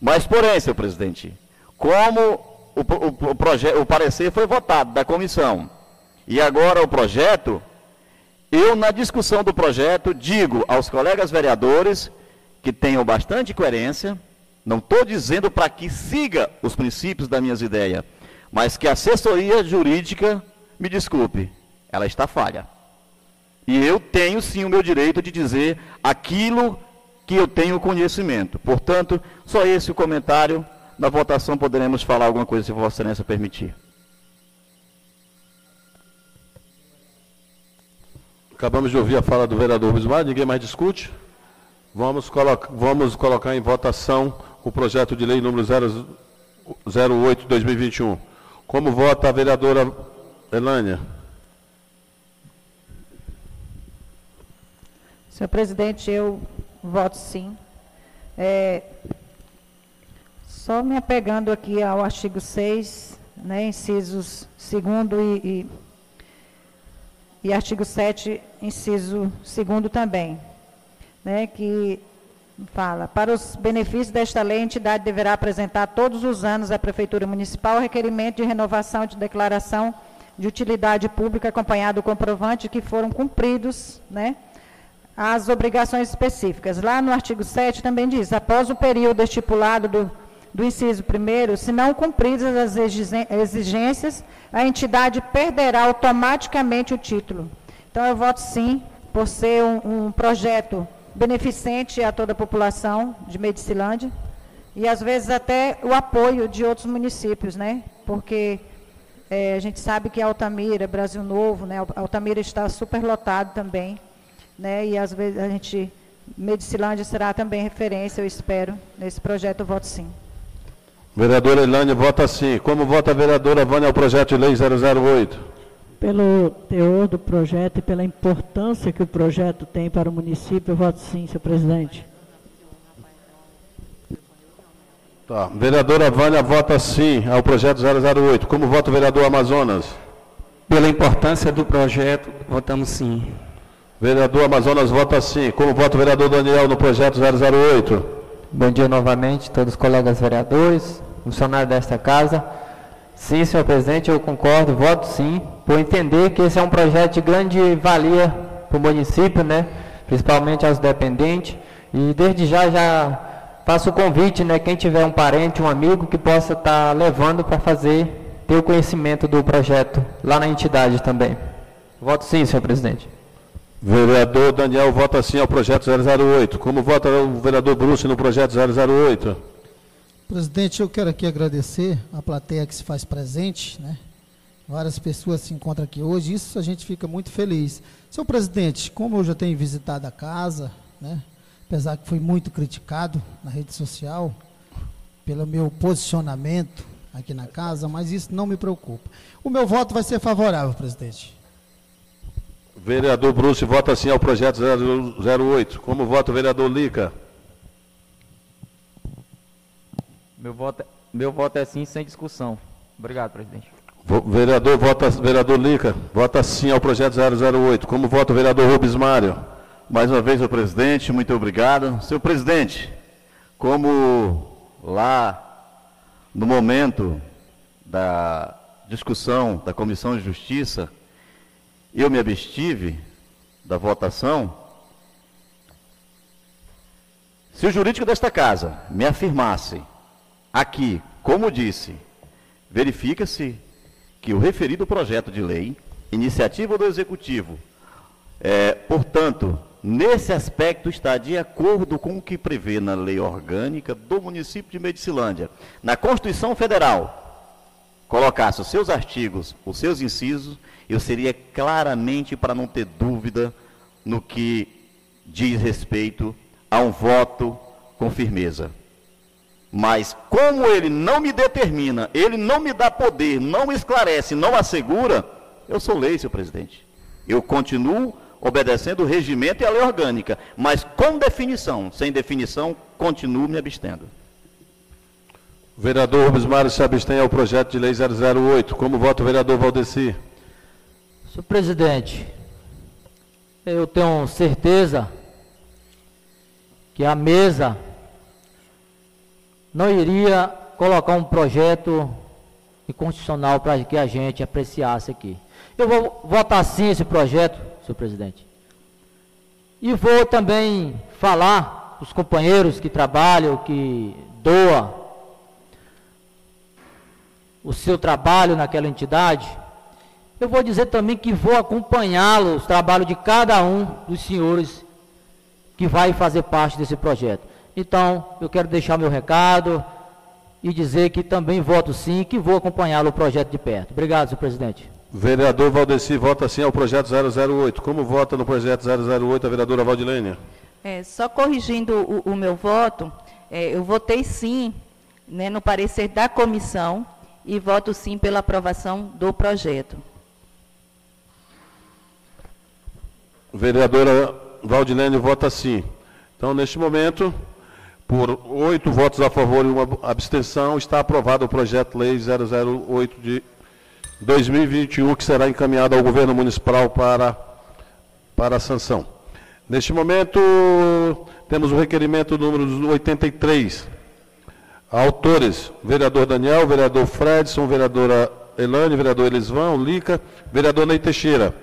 Mas, porém, senhor presidente, como o, o, o, o parecer foi votado da comissão e agora o projeto, eu, na discussão do projeto, digo aos colegas vereadores que tenham bastante coerência, não estou dizendo para que siga os princípios das minhas ideias, mas que a assessoria jurídica, me desculpe, ela está falha. E eu tenho sim o meu direito de dizer aquilo que eu tenho conhecimento. Portanto, só esse o comentário. Na votação poderemos falar alguma coisa, se Vossa Excelência permitir. Acabamos de ouvir a fala do vereador Bismar, ninguém mais discute. Vamos, colo vamos colocar em votação o projeto de lei número 08-2021. Como vota a vereadora Elânia? Senhor presidente, eu voto sim. É, só me apegando aqui ao artigo 6, né, incisos 2 e, e, e artigo 7, inciso 2 também, né, que fala, para os benefícios desta lei, a entidade deverá apresentar todos os anos à Prefeitura Municipal requerimento de renovação de declaração de utilidade pública acompanhado do comprovante que foram cumpridos, né, as obrigações específicas. Lá no artigo 7 também diz, após o período estipulado do, do inciso 1 se não cumpridas as exigências, a entidade perderá automaticamente o título. Então, eu voto sim, por ser um, um projeto beneficente a toda a população de Medicilândia e, às vezes, até o apoio de outros municípios, né? Porque é, a gente sabe que Altamira, Brasil Novo, né? Altamira está superlotado também né? E às vezes a gente, Medicilândia será também referência, eu espero, nesse projeto, eu voto sim. Vereadora Elânia vota sim. Como vota a vereadora Vânia ao projeto de lei 008? Pelo teor do projeto e pela importância que o projeto tem para o município, eu voto sim, senhor presidente. Tá. Vereadora Vânia vota sim ao projeto 008. Como vota o vereador Amazonas? Pela importância do projeto, votamos sim. Vereador Amazonas vota sim. Como vota o vereador Daniel no projeto 008? Bom dia novamente, todos os colegas vereadores, funcionários desta casa. Sim, senhor presidente, eu concordo, voto sim, por entender que esse é um projeto de grande valia para o município, né? principalmente aos dependentes. E desde já já faço o convite, né? Quem tiver um parente, um amigo que possa estar tá levando para fazer, ter o conhecimento do projeto lá na entidade também. Voto sim, senhor presidente. Vereador Daniel vota sim ao projeto 008. Como vota o vereador Bruce no projeto 008? Presidente, eu quero aqui agradecer a plateia que se faz presente, né? Várias pessoas se encontram aqui hoje, isso a gente fica muito feliz. Senhor presidente, como eu já tenho visitado a casa, né? Apesar que fui muito criticado na rede social pelo meu posicionamento aqui na casa, mas isso não me preocupa. O meu voto vai ser favorável, presidente. Vereador Bruce vota sim ao projeto 008. Como vota o vereador Lica? Meu voto, é, meu voto é sim, sem discussão. Obrigado, presidente. Vereador, vota, vereador Lica, vota sim ao projeto 008. Como vota o vereador Rubens Mário? Mais uma vez, o presidente, muito obrigado. Senhor presidente, como lá no momento da discussão da Comissão de Justiça, eu me abstive da votação, se o jurídico desta casa me afirmasse aqui, como disse, verifica-se que o referido projeto de lei, iniciativa do Executivo, é, portanto, nesse aspecto está de acordo com o que prevê na lei orgânica do município de Medicilândia, na Constituição Federal, colocasse os seus artigos, os seus incisos, eu seria claramente para não ter dúvida no que diz respeito a um voto com firmeza. Mas como ele não me determina, ele não me dá poder, não esclarece, não assegura, eu sou lei, senhor presidente. Eu continuo obedecendo o regimento e a lei orgânica, mas com definição, sem definição, continuo me abstendo. Vereador Rubens Mário se abstém ao projeto de lei 008. Como vota o vereador Valdeci? Senhor presidente, eu tenho certeza que a mesa não iria colocar um projeto inconstitucional para que a gente apreciasse aqui. Eu vou votar sim esse projeto, senhor presidente. E vou também falar os companheiros que trabalham, que doam o seu trabalho naquela entidade, eu vou dizer também que vou acompanhá-lo, o trabalho de cada um dos senhores que vai fazer parte desse projeto. Então, eu quero deixar meu recado e dizer que também voto sim, que vou acompanhá-lo o projeto de perto. Obrigado, senhor presidente. Vereador Valdeci vota sim ao projeto 008. Como vota no projeto 008 a vereadora Valdilênia? É, só corrigindo o, o meu voto, é, eu votei sim né, no parecer da comissão e voto sim pela aprovação do projeto. Vereadora Valdilene vota sim. Então, neste momento, por oito votos a favor e uma abstenção, está aprovado o projeto Lei 008 de 2021, que será encaminhado ao governo municipal para, para sanção. Neste momento, temos o requerimento número 83. Autores, vereador Daniel, vereador Fredson, vereadora Elane, vereador Elisvão, Lica, vereador Ney Teixeira.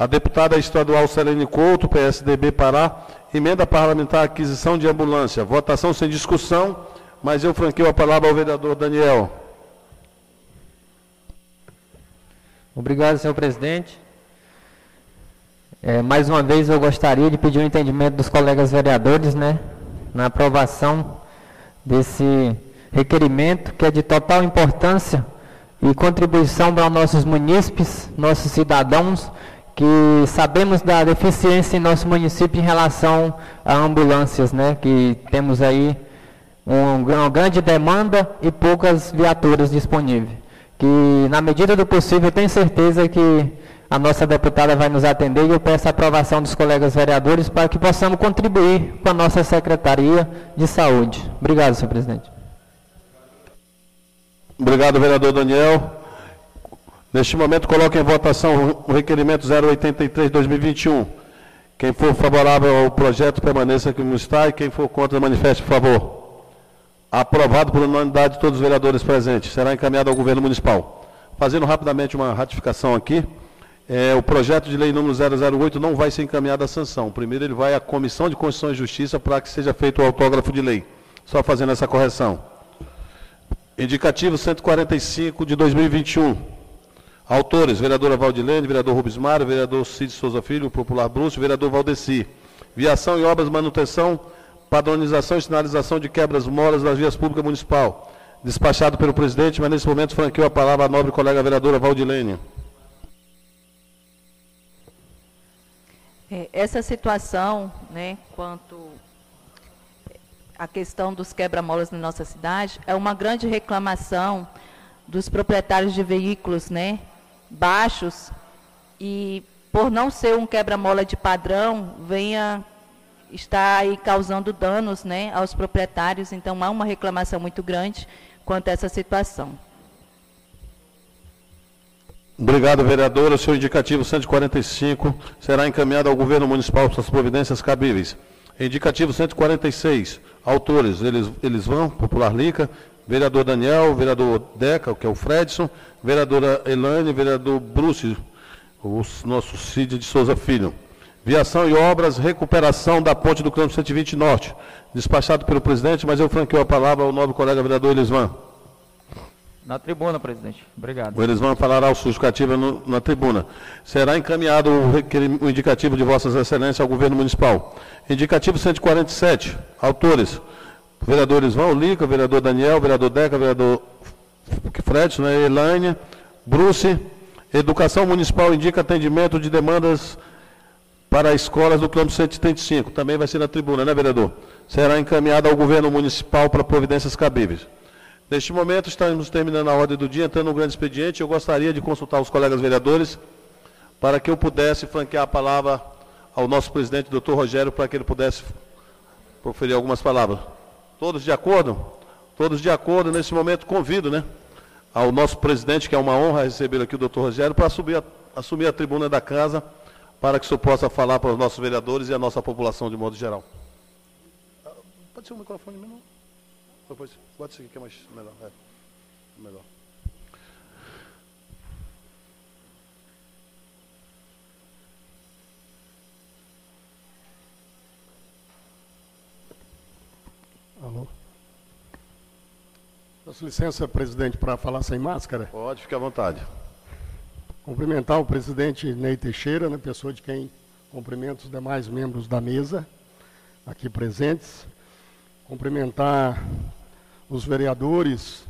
A deputada estadual Selene Couto, PSDB Pará, emenda parlamentar aquisição de ambulância. Votação sem discussão, mas eu franqueio a palavra ao vereador Daniel. Obrigado, senhor presidente. É, mais uma vez eu gostaria de pedir o um entendimento dos colegas vereadores, né, na aprovação desse requerimento que é de total importância e contribuição para nossos munícipes, nossos cidadãos, que sabemos da deficiência em nosso município em relação a ambulâncias, né, que temos aí um, uma grande demanda e poucas viaturas disponíveis. Que na medida do possível, tenho certeza que a nossa deputada vai nos atender e eu peço a aprovação dos colegas vereadores para que possamos contribuir com a nossa Secretaria de Saúde. Obrigado, senhor presidente. Obrigado, vereador Daniel. Neste momento, coloco em votação o requerimento 083-2021. Quem for favorável ao projeto, permaneça como está, e quem for contra, manifeste, por favor. Aprovado por unanimidade de todos os vereadores presentes. Será encaminhado ao governo municipal. Fazendo rapidamente uma ratificação aqui. É, o projeto de lei número 008 não vai ser encaminhado à sanção. Primeiro ele vai à Comissão de Constituição e Justiça para que seja feito o autógrafo de lei. Só fazendo essa correção. Indicativo 145 de 2021. Autores, vereadora Valdilene, vereador Rubens Mário, vereador Cid Souza Filho, popular Brúcio, vereador Valdeci. Viação e obras, manutenção, padronização e sinalização de quebras moras das vias públicas municipal. Despachado pelo presidente, mas nesse momento franqueou a palavra à nobre colega vereadora Valdilene. É, essa situação, né, quanto à questão dos quebra-molas na nossa cidade, é uma grande reclamação dos proprietários de veículos, né, baixos e por não ser um quebra-mola de padrão, venha estar aí causando danos, né, aos proprietários. Então há uma reclamação muito grande quanto a essa situação. Obrigado, vereadora. O seu indicativo 145 será encaminhado ao governo municipal para as providências cabíveis. Indicativo 146, autores, eles, eles vão, Popular Lica, vereador Daniel, vereador Deca, que é o Fredson, vereadora Elane, vereador Bruce, o nosso Cid de Souza Filho. Viação e obras, recuperação da ponte do quilômetro 120 Norte. Despachado pelo presidente, mas eu franqueio a palavra ao nobre colega vereador Elisvan. Na tribuna, presidente. Obrigado. Eles vão falar ao justificativa na tribuna. Será encaminhado o, o indicativo de Vossas Excelências ao governo municipal. Indicativo 147. Autores. Vereadores Vão Lica, vereador Daniel, vereador Deca, vereador Fred, né, Elaine, Bruce. Educação Municipal indica atendimento de demandas para escolas do quilômetro 135. Também vai ser na tribuna, né, vereador? Será encaminhado ao governo municipal para providências cabíveis. Neste momento, estamos terminando a ordem do dia, entrando no grande expediente. Eu gostaria de consultar os colegas vereadores para que eu pudesse franquear a palavra ao nosso presidente, doutor Rogério, para que ele pudesse proferir algumas palavras. Todos de acordo? Todos de acordo. Nesse momento, convido né, ao nosso presidente, que é uma honra receber aqui o doutor Rogério, para assumir a, assumir a tribuna da casa, para que o senhor possa falar para os nossos vereadores e a nossa população de modo geral. Pode ser o microfone mesmo? Isso aqui que é mais melhor. É, melhor. Alô? Peço licença, presidente, para falar sem máscara. Pode, fique à vontade. Cumprimentar o presidente Ney Teixeira, né, pessoa de quem cumprimento os demais membros da mesa aqui presentes. Cumprimentar os vereadores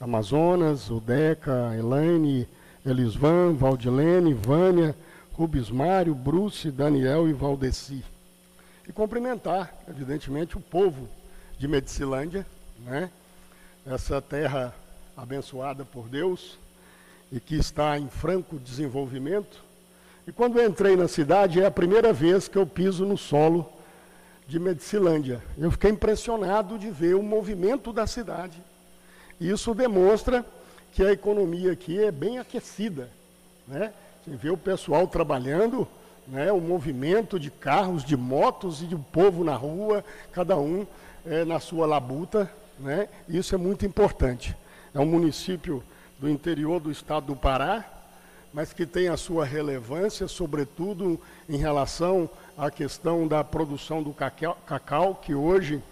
Amazonas, o Deca, a Elaine, Elisvan, Valdilene, Vânia, Rubens Mário, Bruce, Daniel e Valdeci. E cumprimentar, evidentemente, o povo de Medicilândia, né? essa terra abençoada por Deus e que está em franco desenvolvimento. E quando entrei na cidade, é a primeira vez que eu piso no solo de Medicilândia. Eu fiquei impressionado de ver o movimento da cidade. Isso demonstra que a economia aqui é bem aquecida. Né? Você vê o pessoal trabalhando, né? o movimento de carros, de motos e de povo na rua, cada um é, na sua labuta. Né? Isso é muito importante. É um município do interior do estado do Pará, mas que tem a sua relevância, sobretudo em relação à questão da produção do cacau, que hoje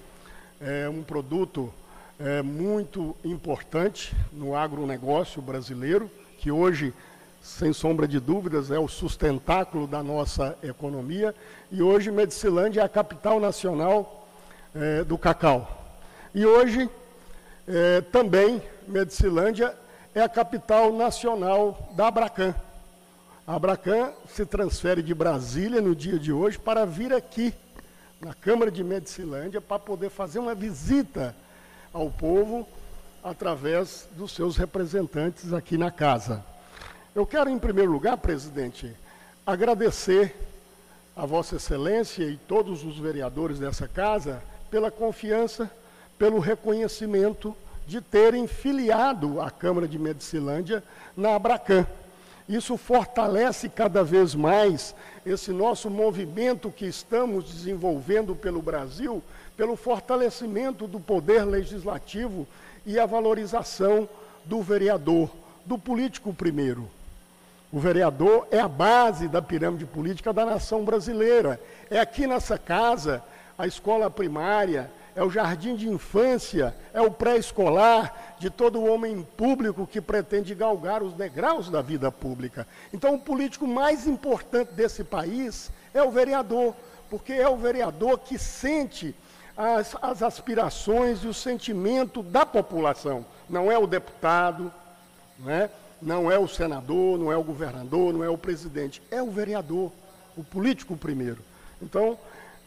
é um produto é, muito importante no agronegócio brasileiro, que hoje, sem sombra de dúvidas, é o sustentáculo da nossa economia. E hoje, Medicilândia é a capital nacional é, do cacau. E hoje, é, também, Medicilândia é a capital nacional da Abracan. A Abracan se transfere de Brasília no dia de hoje para vir aqui, na Câmara de Medicilândia, para poder fazer uma visita ao povo através dos seus representantes aqui na casa. Eu quero, em primeiro lugar, presidente, agradecer a Vossa Excelência e todos os vereadores dessa casa pela confiança, pelo reconhecimento de terem filiado a Câmara de Medicilândia na Abracan. Isso fortalece cada vez mais esse nosso movimento que estamos desenvolvendo pelo Brasil, pelo fortalecimento do poder legislativo e a valorização do vereador, do político primeiro. O vereador é a base da pirâmide política da nação brasileira. É aqui nessa casa, a escola primária, é o jardim de infância, é o pré-escolar de todo homem público que pretende galgar os degraus da vida pública. Então, o político mais importante desse país é o vereador, porque é o vereador que sente as, as aspirações e o sentimento da população. Não é o deputado, né? não é o senador, não é o governador, não é o presidente, é o vereador, o político primeiro. Então,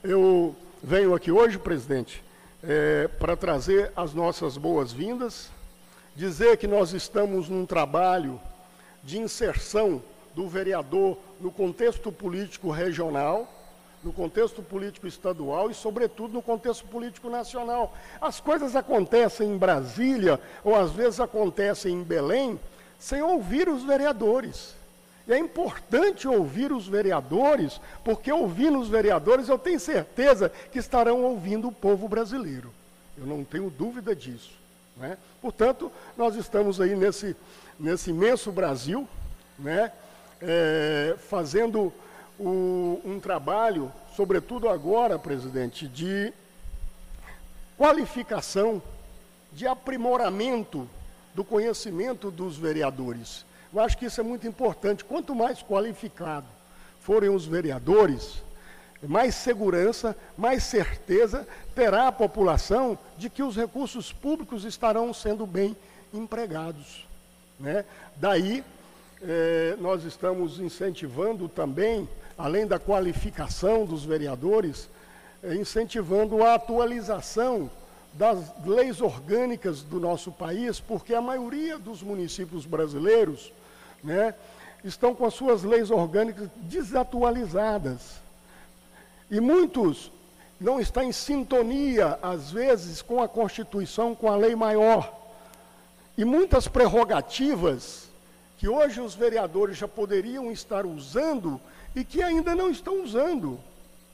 eu venho aqui hoje, presidente, é, para trazer as nossas boas-vindas, dizer que nós estamos num trabalho de inserção do vereador no contexto político regional, no contexto político estadual e, sobretudo, no contexto político nacional. As coisas acontecem em Brasília, ou às vezes acontecem em Belém, sem ouvir os vereadores. E é importante ouvir os vereadores, porque ouvindo os vereadores, eu tenho certeza que estarão ouvindo o povo brasileiro. Eu não tenho dúvida disso. Né? Portanto, nós estamos aí nesse, nesse imenso Brasil, né? É, fazendo o, um trabalho, sobretudo agora, presidente, de qualificação, de aprimoramento do conhecimento dos vereadores. Eu acho que isso é muito importante. Quanto mais qualificado forem os vereadores, mais segurança, mais certeza terá a população de que os recursos públicos estarão sendo bem empregados. Né? Daí, eh, nós estamos incentivando também, além da qualificação dos vereadores, eh, incentivando a atualização das leis orgânicas do nosso país, porque a maioria dos municípios brasileiros né, estão com as suas leis orgânicas desatualizadas. E muitos não estão em sintonia, às vezes, com a Constituição, com a lei maior. E muitas prerrogativas que hoje os vereadores já poderiam estar usando e que ainda não estão usando.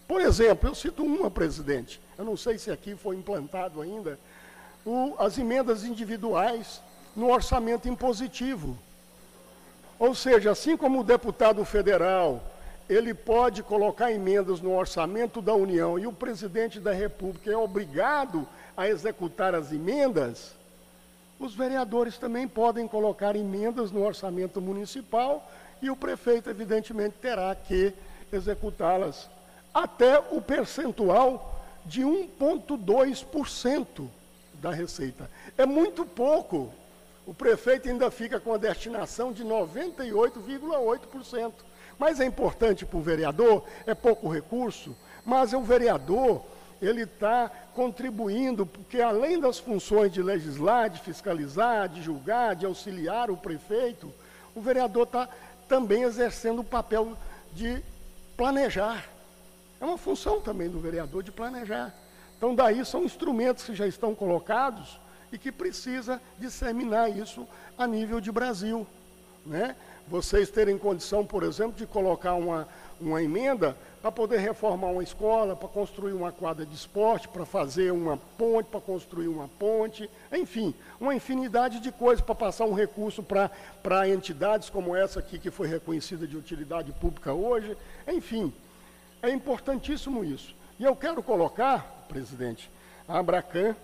Por exemplo, eu cito uma, presidente, eu não sei se aqui foi implantado ainda, o, as emendas individuais no orçamento impositivo. Ou seja, assim como o deputado federal, ele pode colocar emendas no orçamento da União e o presidente da República é obrigado a executar as emendas, os vereadores também podem colocar emendas no orçamento municipal e o prefeito, evidentemente, terá que executá-las até o percentual de 1,2% da receita. É muito pouco O prefeito ainda fica com a destinação de 98,8%. Mas é importante para o vereador, é pouco recurso, mas o vereador, ele está contribuindo, porque além das funções de legislar, de fiscalizar, de julgar, de auxiliar o prefeito, o vereador está também exercendo o papel de planejar. É uma função também do vereador de planejar. Então, daí são instrumentos que já estão colocados e que precisa disseminar isso a nível de Brasil. Né? Vocês terem condição, por exemplo, de colocar uma, uma emenda para poder reformar uma escola, para construir uma quadra de esporte, para fazer uma ponte, para construir uma ponte, enfim, uma infinidade de coisas para passar um recurso para entidades como essa aqui, que foi reconhecida de utilidade pública hoje, enfim, é importantíssimo isso. E eu quero colocar, presidente, a Abracan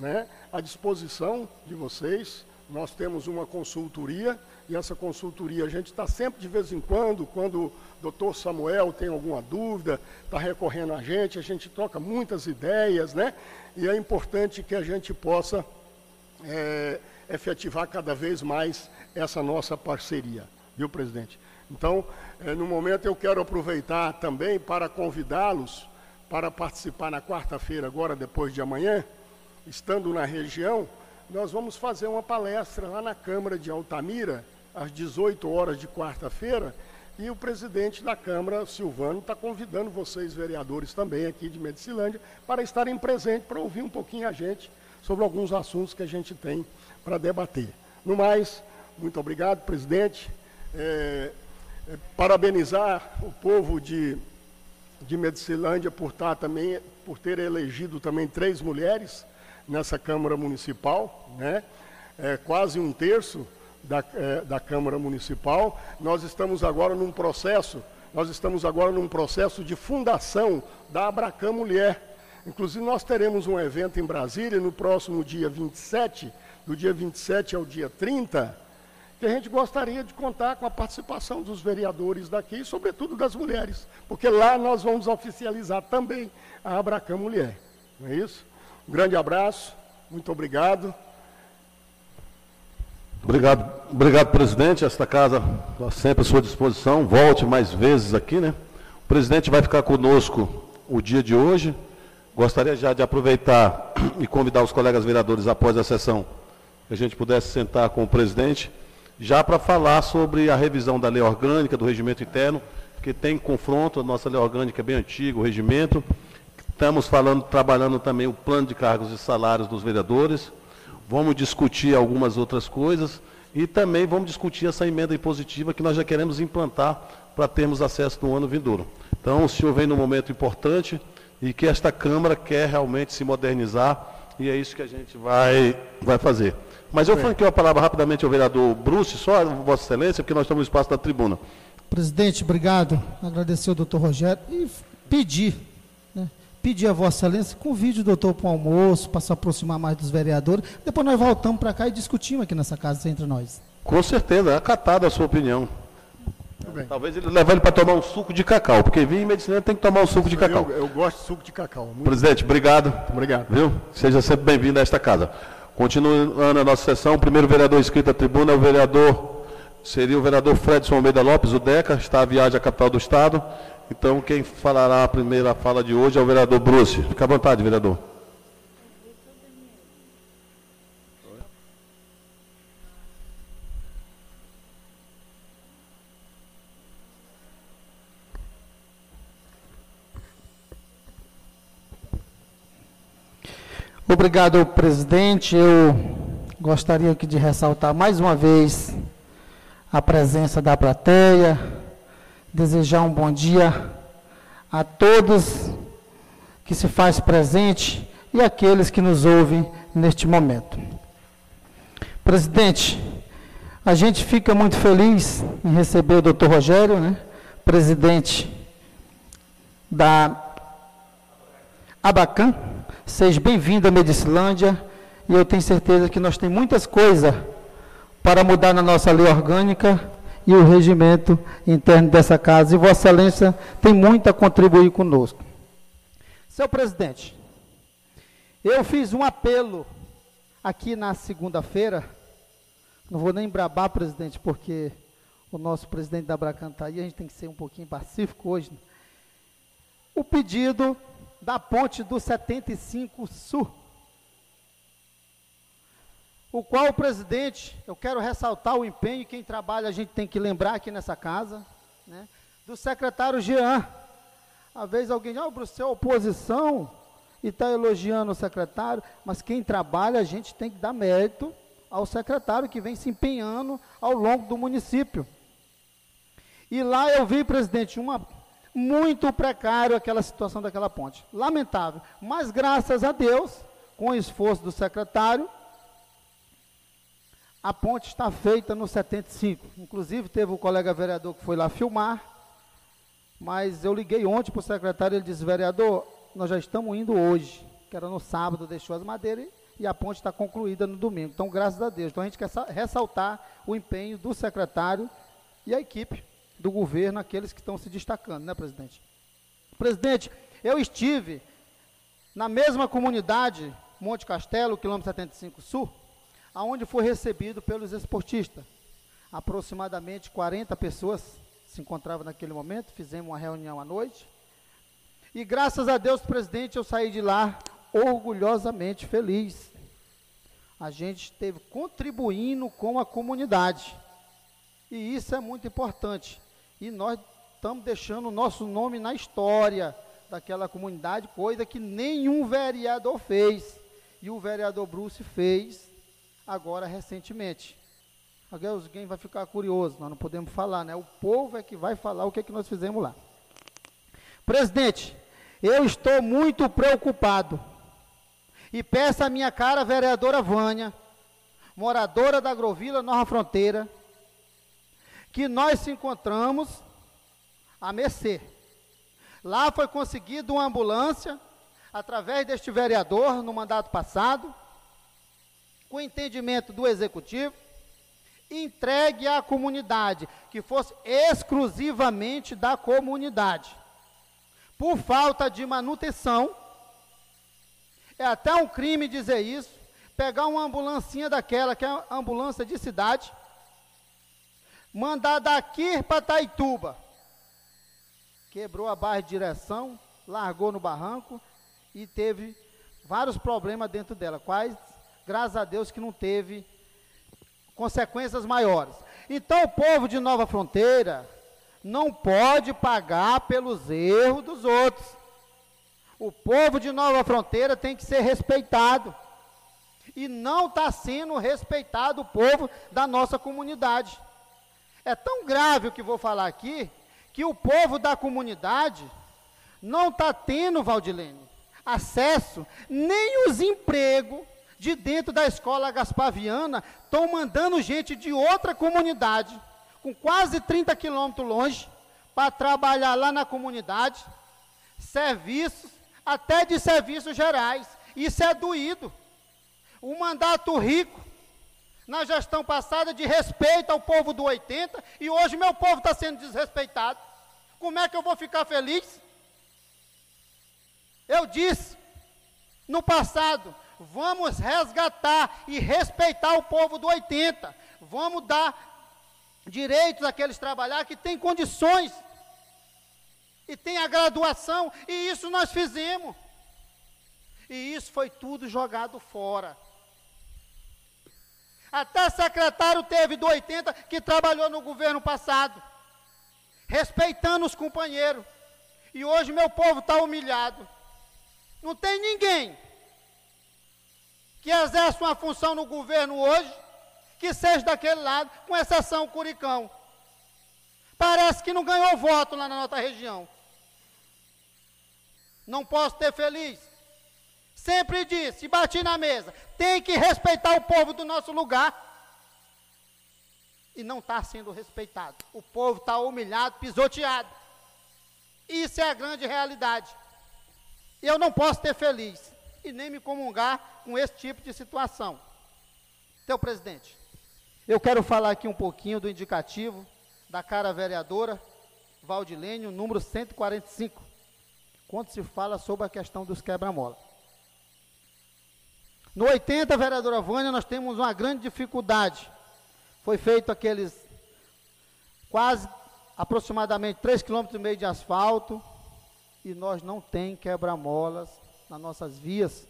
né, à disposição de vocês. Nós temos uma consultoria e essa consultoria a gente está sempre de vez em quando, quando o doutor Samuel tem alguma dúvida, está recorrendo a gente, a gente troca muitas ideias, né? E é importante que a gente possa é, efetivar cada vez mais essa nossa parceria, viu, presidente? Então, é, no momento eu quero aproveitar também para convidá-los para participar na quarta-feira, agora depois de amanhã, estando na região, nós vamos fazer uma palestra lá na Câmara de Altamira, às 18 horas de quarta-feira, e o presidente da Câmara, Silvano, está convidando vocês, vereadores também aqui de Medicilândia, para estarem presentes, para ouvir um pouquinho a gente sobre alguns assuntos que a gente tem para debater. No mais, muito obrigado, presidente. É, é, parabenizar o povo de, de Medicilândia por, estar tá também, por ter elegido também três mulheres nessa Câmara Municipal, né? É, quase um terço da, é, da Câmara Municipal. Nós estamos agora num processo, nós estamos agora num processo de fundação da Abracam Mulher. Inclusive, nós teremos um evento em Brasília no próximo dia 27, do dia 27 ao dia 30, que a gente gostaria de contar com a participação dos vereadores daqui, e sobretudo das mulheres, porque lá nós vamos oficializar também a Abracam Mulher. Não é isso? Um grande abraço, muito obrigado. Obrigado, obrigado, presidente. Esta casa está sempre à sua disposição. Volte mais vezes aqui, né? O presidente vai ficar conosco o dia de hoje. Gostaria já de aproveitar <clears throat> e convidar os colegas vereadores após a sessão, que a gente pudesse sentar com o presidente, já para falar sobre a revisão da lei orgânica, do regimento interno, que tem confronto, a nossa lei orgânica é bem antiga, o regimento. Estamos falando, trabalhando também o plano de cargos e salários dos vereadores vamos discutir algumas outras coisas e também vamos discutir essa emenda impositiva que nós já queremos implantar para termos acesso no ano vindouro. Então, o senhor vem num momento importante e que esta Câmara quer realmente se modernizar e é isso que a gente vai, vai fazer. Mas eu franqueio a palavra rapidamente ao vereador Bruce, só a Vossa Excelência, porque nós estamos no espaço da tribuna. Presidente, obrigado. Agradecer ao doutor Rogério e pedir pedir a Vossa Excelência, convide o doutor para o almoço, para se aproximar mais dos vereadores. Depois nós voltamos para cá e discutimos aqui nessa casa entre nós. Com certeza, é acatada a sua opinião. Talvez ele leve ele para tomar um suco de cacau, porque vir em medicina tem que tomar um suco de cacau. Eu, eu gosto de suco de cacau. Muito Presidente, obrigado. obrigado. Viu? Seja sempre bem-vindo a esta casa. Continuando a nossa sessão, o primeiro vereador inscrito à tribuna é o vereador, seria o vereador Fredson Almeida Lopes, o DECA, está à viagem à capital do Estado. Então, quem falará a primeira fala de hoje é o vereador Bruce. Fique à vontade, vereador. Obrigado, presidente. Eu gostaria aqui de ressaltar mais uma vez a presença da plateia, desejar um bom dia a todos que se faz presente e aqueles que nos ouvem neste momento. Presidente, a gente fica muito feliz em receber o doutor Rogério, né, presidente da Abacan. Seja bem-vindo à Medicilândia e eu tenho certeza que nós temos muitas coisas para mudar na nossa lei orgânica e o regimento interno dessa casa. E Vossa Excelência tem muito a contribuir conosco. Seu presidente, eu fiz um apelo aqui na segunda-feira Não vou nem brabar, presidente, porque o nosso presidente da Bracan está aí, a gente tem que ser um pouquinho pacífico hoje. Né? O pedido da ponte do 75 Sul, o qual o presidente, eu quero ressaltar o empenho, quem trabalha a gente tem que lembrar aqui nessa casa, né, do secretário Jean. Às vezes alguém, ah, Bruce, é oposição e está elogiando o secretário, mas quem trabalha a gente tem que dar mérito ao secretário que vem se empenhando ao longo do município. E lá eu vi, presidente, uma muito precário aquela situação daquela ponte. Lamentável. Mas graças a Deus, com o esforço do secretário, a ponte está feita no 75. Inclusive, teve um colega vereador que foi lá filmar. Mas eu liguei ontem para o secretário ele disse, vereador, nós já estamos indo hoje, que era no sábado, deixou as madeiras e a ponte está concluída no domingo. Então, graças a Deus. Então, a gente quer ressaltar o empenho do secretário e a equipe do governo, aqueles que estão se destacando, né, presidente? Presidente, eu estive na mesma comunidade, Monte Castelo, quilômetro 75 Sul, aonde foi recebido pelos esportistas. Aproximadamente 40 pessoas se encontravam naquele momento, fizemos uma reunião à noite. E graças a Deus, presidente, eu saí de lá orgulhosamente feliz. A gente esteve contribuindo com a comunidade. E isso é muito importante. E nós estamos deixando o nosso nome na história daquela comunidade, coisa que nenhum vereador fez. E o vereador Bruce fez agora recentemente. Alguém vai ficar curioso, nós não podemos falar, né? O povo é que vai falar o que, é que nós fizemos lá. Presidente, eu estou muito preocupado. E peço à minha cara vereadora Vânia, moradora da Agrovila Nova Fronteira, que nós se encontramos a mercê. Lá foi conseguida uma ambulância, através deste vereador, no mandato passado, com entendimento do executivo, entregue à comunidade, que fosse exclusivamente da comunidade. Por falta de manutenção, é até um crime dizer isso, pegar uma ambulancinha daquela, que é a ambulância de cidade, mandar daqui para Taituba. Quebrou a barra de direção, largou no barranco e teve vários problemas dentro dela, quais, graças a Deus, que não teve consequências maiores. Então o povo de Nova Fronteira não pode pagar pelos erros dos outros. O povo de Nova Fronteira tem que ser respeitado. E não está sendo respeitado o povo da nossa comunidade. É tão grave o que vou falar aqui, que o povo da comunidade não está tendo, Valdilene, acesso nem os empregos de dentro da escola Gaspaviana, estão mandando gente de outra comunidade, com quase 30 quilômetros longe, para trabalhar lá na comunidade, serviços, até de serviços gerais. Isso é doído. O mandato rico na gestão passada de respeito ao povo do 80 e hoje meu povo está sendo desrespeitado. Como é que eu vou ficar feliz? Eu disse no passado, vamos resgatar e respeitar o povo do 80. Vamos dar direitos àqueles trabalhar que têm condições e têm a graduação, e isso nós fizemos. E isso foi tudo jogado fora. Até secretário teve do 80 que trabalhou no governo passado, respeitando os companheiros. E hoje meu povo está humilhado. Não tem ninguém que exerce uma função no governo hoje que seja daquele lado, com exceção Curicão. Parece que não ganhou voto lá na nossa região. Não posso ter feliz. Sempre disse, bati na mesa, tem que respeitar o povo do nosso lugar. E não está sendo respeitado. O povo está humilhado, pisoteado. Isso é a grande realidade. Eu não posso ter feliz e nem me comungar com esse tipo de situação. Então, presidente, eu quero falar aqui um pouquinho do indicativo da cara vereadora Valdilênio, número 145, quando se fala sobre a questão dos quebra-mola. No 80, vereadora Vânia, nós temos uma grande dificuldade Foi feito aqueles quase aproximadamente 3,5 km de asfalto e nós não tem quebra-molas nas nossas vias.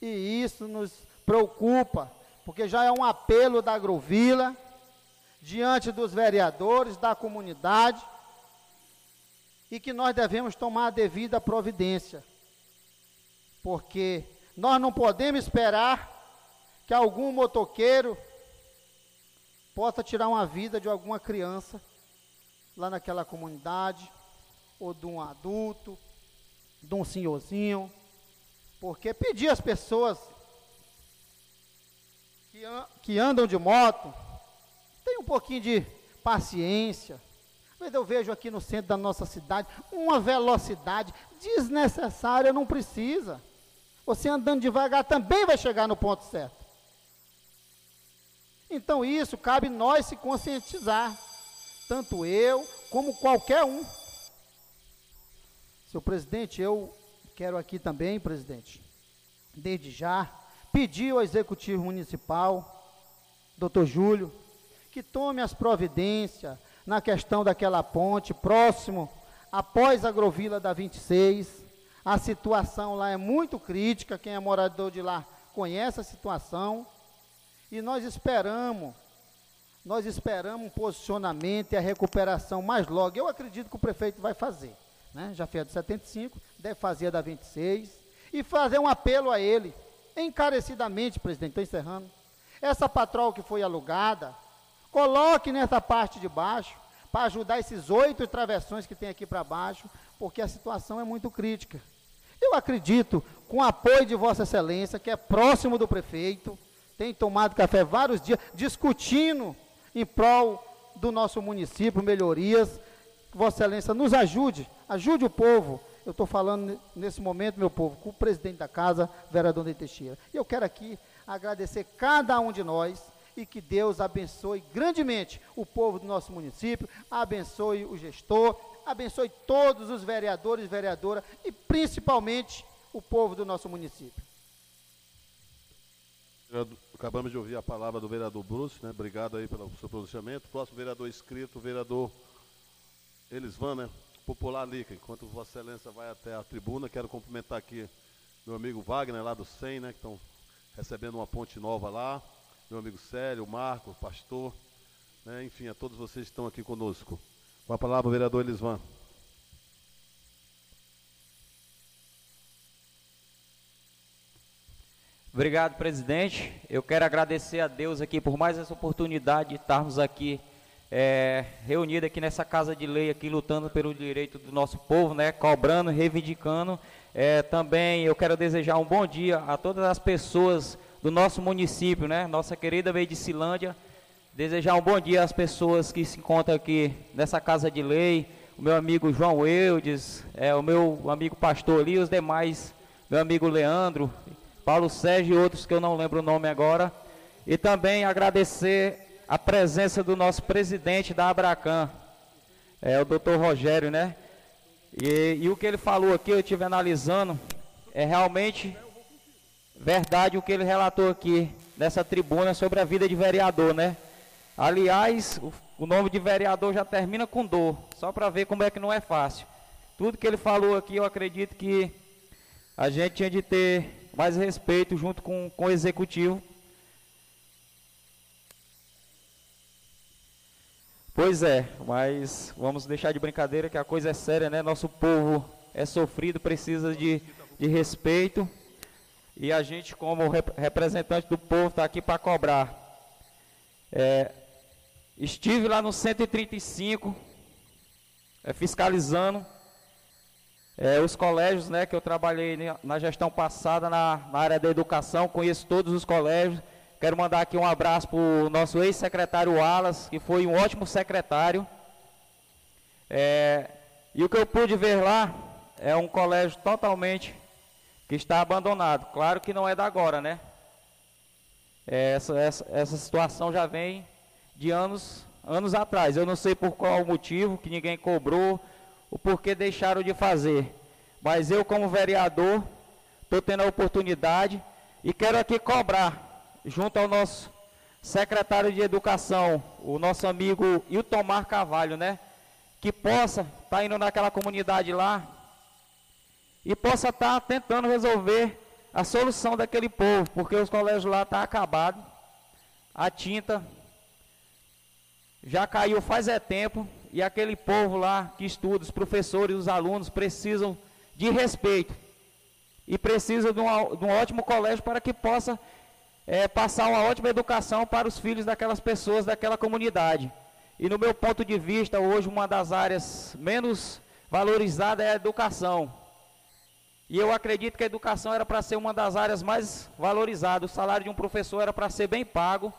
E isso nos preocupa, porque já é um apelo da Agrovila diante dos vereadores, da comunidade, e que nós devemos tomar a devida providência. Porque nós não podemos esperar que algum motoqueiro possa tirar uma vida de alguma criança lá naquela comunidade, ou de um adulto, de um senhorzinho, porque pedir às pessoas que, que andam de moto, tem um pouquinho de paciência. Eu vejo aqui no centro da nossa cidade uma velocidade desnecessária, não precisa. Você andando devagar também vai chegar no ponto certo. Então isso cabe nós se conscientizar, tanto eu como qualquer um. Senhor presidente, eu quero aqui também, presidente, desde já, pedir ao executivo municipal, doutor Júlio, que tome as providências na questão daquela ponte próximo após a Grovila da 26. A situação lá é muito crítica, quem é morador de lá conhece a situação. E nós esperamos, nós esperamos um posicionamento e a recuperação mais logo. Eu acredito que o prefeito vai fazer. Né? Já fez a de 75, deve fazer a da 26. E fazer um apelo a ele, encarecidamente, presidente, estou encerrando. Essa patrol que foi alugada, coloque nessa parte de baixo, para ajudar esses oito travessões que tem aqui para baixo, porque a situação é muito crítica. Eu acredito, com o apoio de Vossa Excelência, que é próximo do prefeito, tem tomado café vários dias, discutindo em prol do nosso município, melhorias. Vossa Excelência nos ajude, ajude o povo. Eu estou falando nesse momento, meu povo, com o presidente da casa, vereador de Teixeira. E eu quero aqui agradecer cada um de nós e que Deus abençoe grandemente o povo do nosso município, abençoe o gestor, abençoe todos os vereadores e vereadoras e principalmente o povo do nosso município. Acabamos de ouvir a palavra do vereador Bruce, né? Obrigado aí pelo seu pronunciamento. Próximo vereador inscrito, vereador Elisvan, né? Popular Lica. Enquanto Vossa Excelência vai até a tribuna, quero cumprimentar aqui meu amigo Wagner, lá do SEM, né? Que estão recebendo uma ponte nova lá. Meu amigo Célio, Marco, pastor, né? Enfim, a todos vocês que estão aqui conosco. Com a palavra, o vereador Elisvan. Obrigado, presidente. Eu quero agradecer a Deus aqui por mais essa oportunidade de estarmos aqui é, reunidos aqui nessa casa de lei, aqui lutando pelo direito do nosso povo, né? Cobrando, reivindicando. É, também eu quero desejar um bom dia a todas as pessoas do nosso município, né? Nossa querida Medicilândia. Desejar um bom dia às pessoas que se encontram aqui nessa casa de lei. O meu amigo João Eudes, é, o meu amigo pastor ali, os demais, meu amigo Leandro, Paulo Sérgio e outros que eu não lembro o nome agora. E também agradecer a presença do nosso presidente da Abracan, é, o doutor Rogério, né? E, e o que ele falou aqui, eu estive analisando, é realmente verdade o que ele relatou aqui nessa tribuna sobre a vida de vereador, né? Aliás, o, o nome de vereador já termina com dor, só para ver como é que não é fácil. Tudo que ele falou aqui, eu acredito que a gente tinha de ter mais respeito junto com, com o executivo. Pois é, mas vamos deixar de brincadeira que a coisa é séria, né? Nosso povo é sofrido, precisa de, de respeito. E a gente, como rep representante do povo, está aqui para cobrar. É, estive lá no 135, é, fiscalizando é, os colégios, né, que eu trabalhei na gestão passada na, na, área da educação, conheço todos os colégios. Quero mandar aqui um abraço para o nosso ex-secretário Wallace, que foi um ótimo secretário. É, e o que eu pude ver lá é um colégio totalmente que está abandonado. Claro que não é da agora, né? É, essa, essa, essa situação já vem de anos, anos atrás. Eu não sei por qual motivo que ninguém cobrou o porquê deixaram de fazer. Mas eu, como vereador, estou tendo a oportunidade e quero aqui cobrar, junto ao nosso secretário de Educação, o nosso amigo Iltomar Carvalho, né? Que possa estar tá indo naquela comunidade lá e possa estar tá tentando resolver a solução daquele povo, porque os colégios lá estão tá acabados, a tinta já caiu faz é tempo, e aquele povo lá que estuda, os professores, os alunos, precisam de respeito e precisam de de um ótimo colégio para que possa é, passar uma ótima educação para os filhos daquelas pessoas, daquela comunidade. E no meu ponto de vista, hoje uma das áreas menos valorizadas é a educação. E eu acredito que a educação era para ser uma das áreas mais valorizadas. O salário de um professor era para ser bem pago.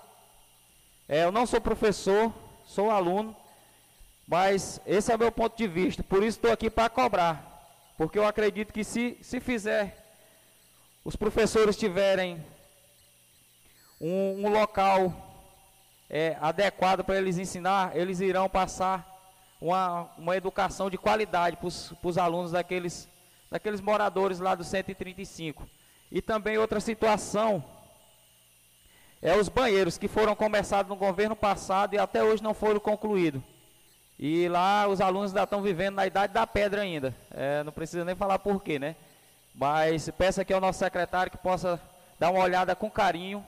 É, eu não sou professor, sou aluno, mas esse é o meu ponto de vista. Por isso estou aqui para cobrar. Porque eu acredito que se, se fizer, os professores tiverem um, um local é, adequado para eles ensinar, eles irão passar uma, uma educação de qualidade para os alunos daqueles, daqueles moradores lá do 135. E também outra situação é os banheiros que foram começados no governo passado e até hoje não foram concluídos. E lá os alunos ainda estão vivendo na idade da pedra ainda. É, não precisa nem falar porquê, né? Mas peço aqui ao nosso secretário que possa dar uma olhada com carinho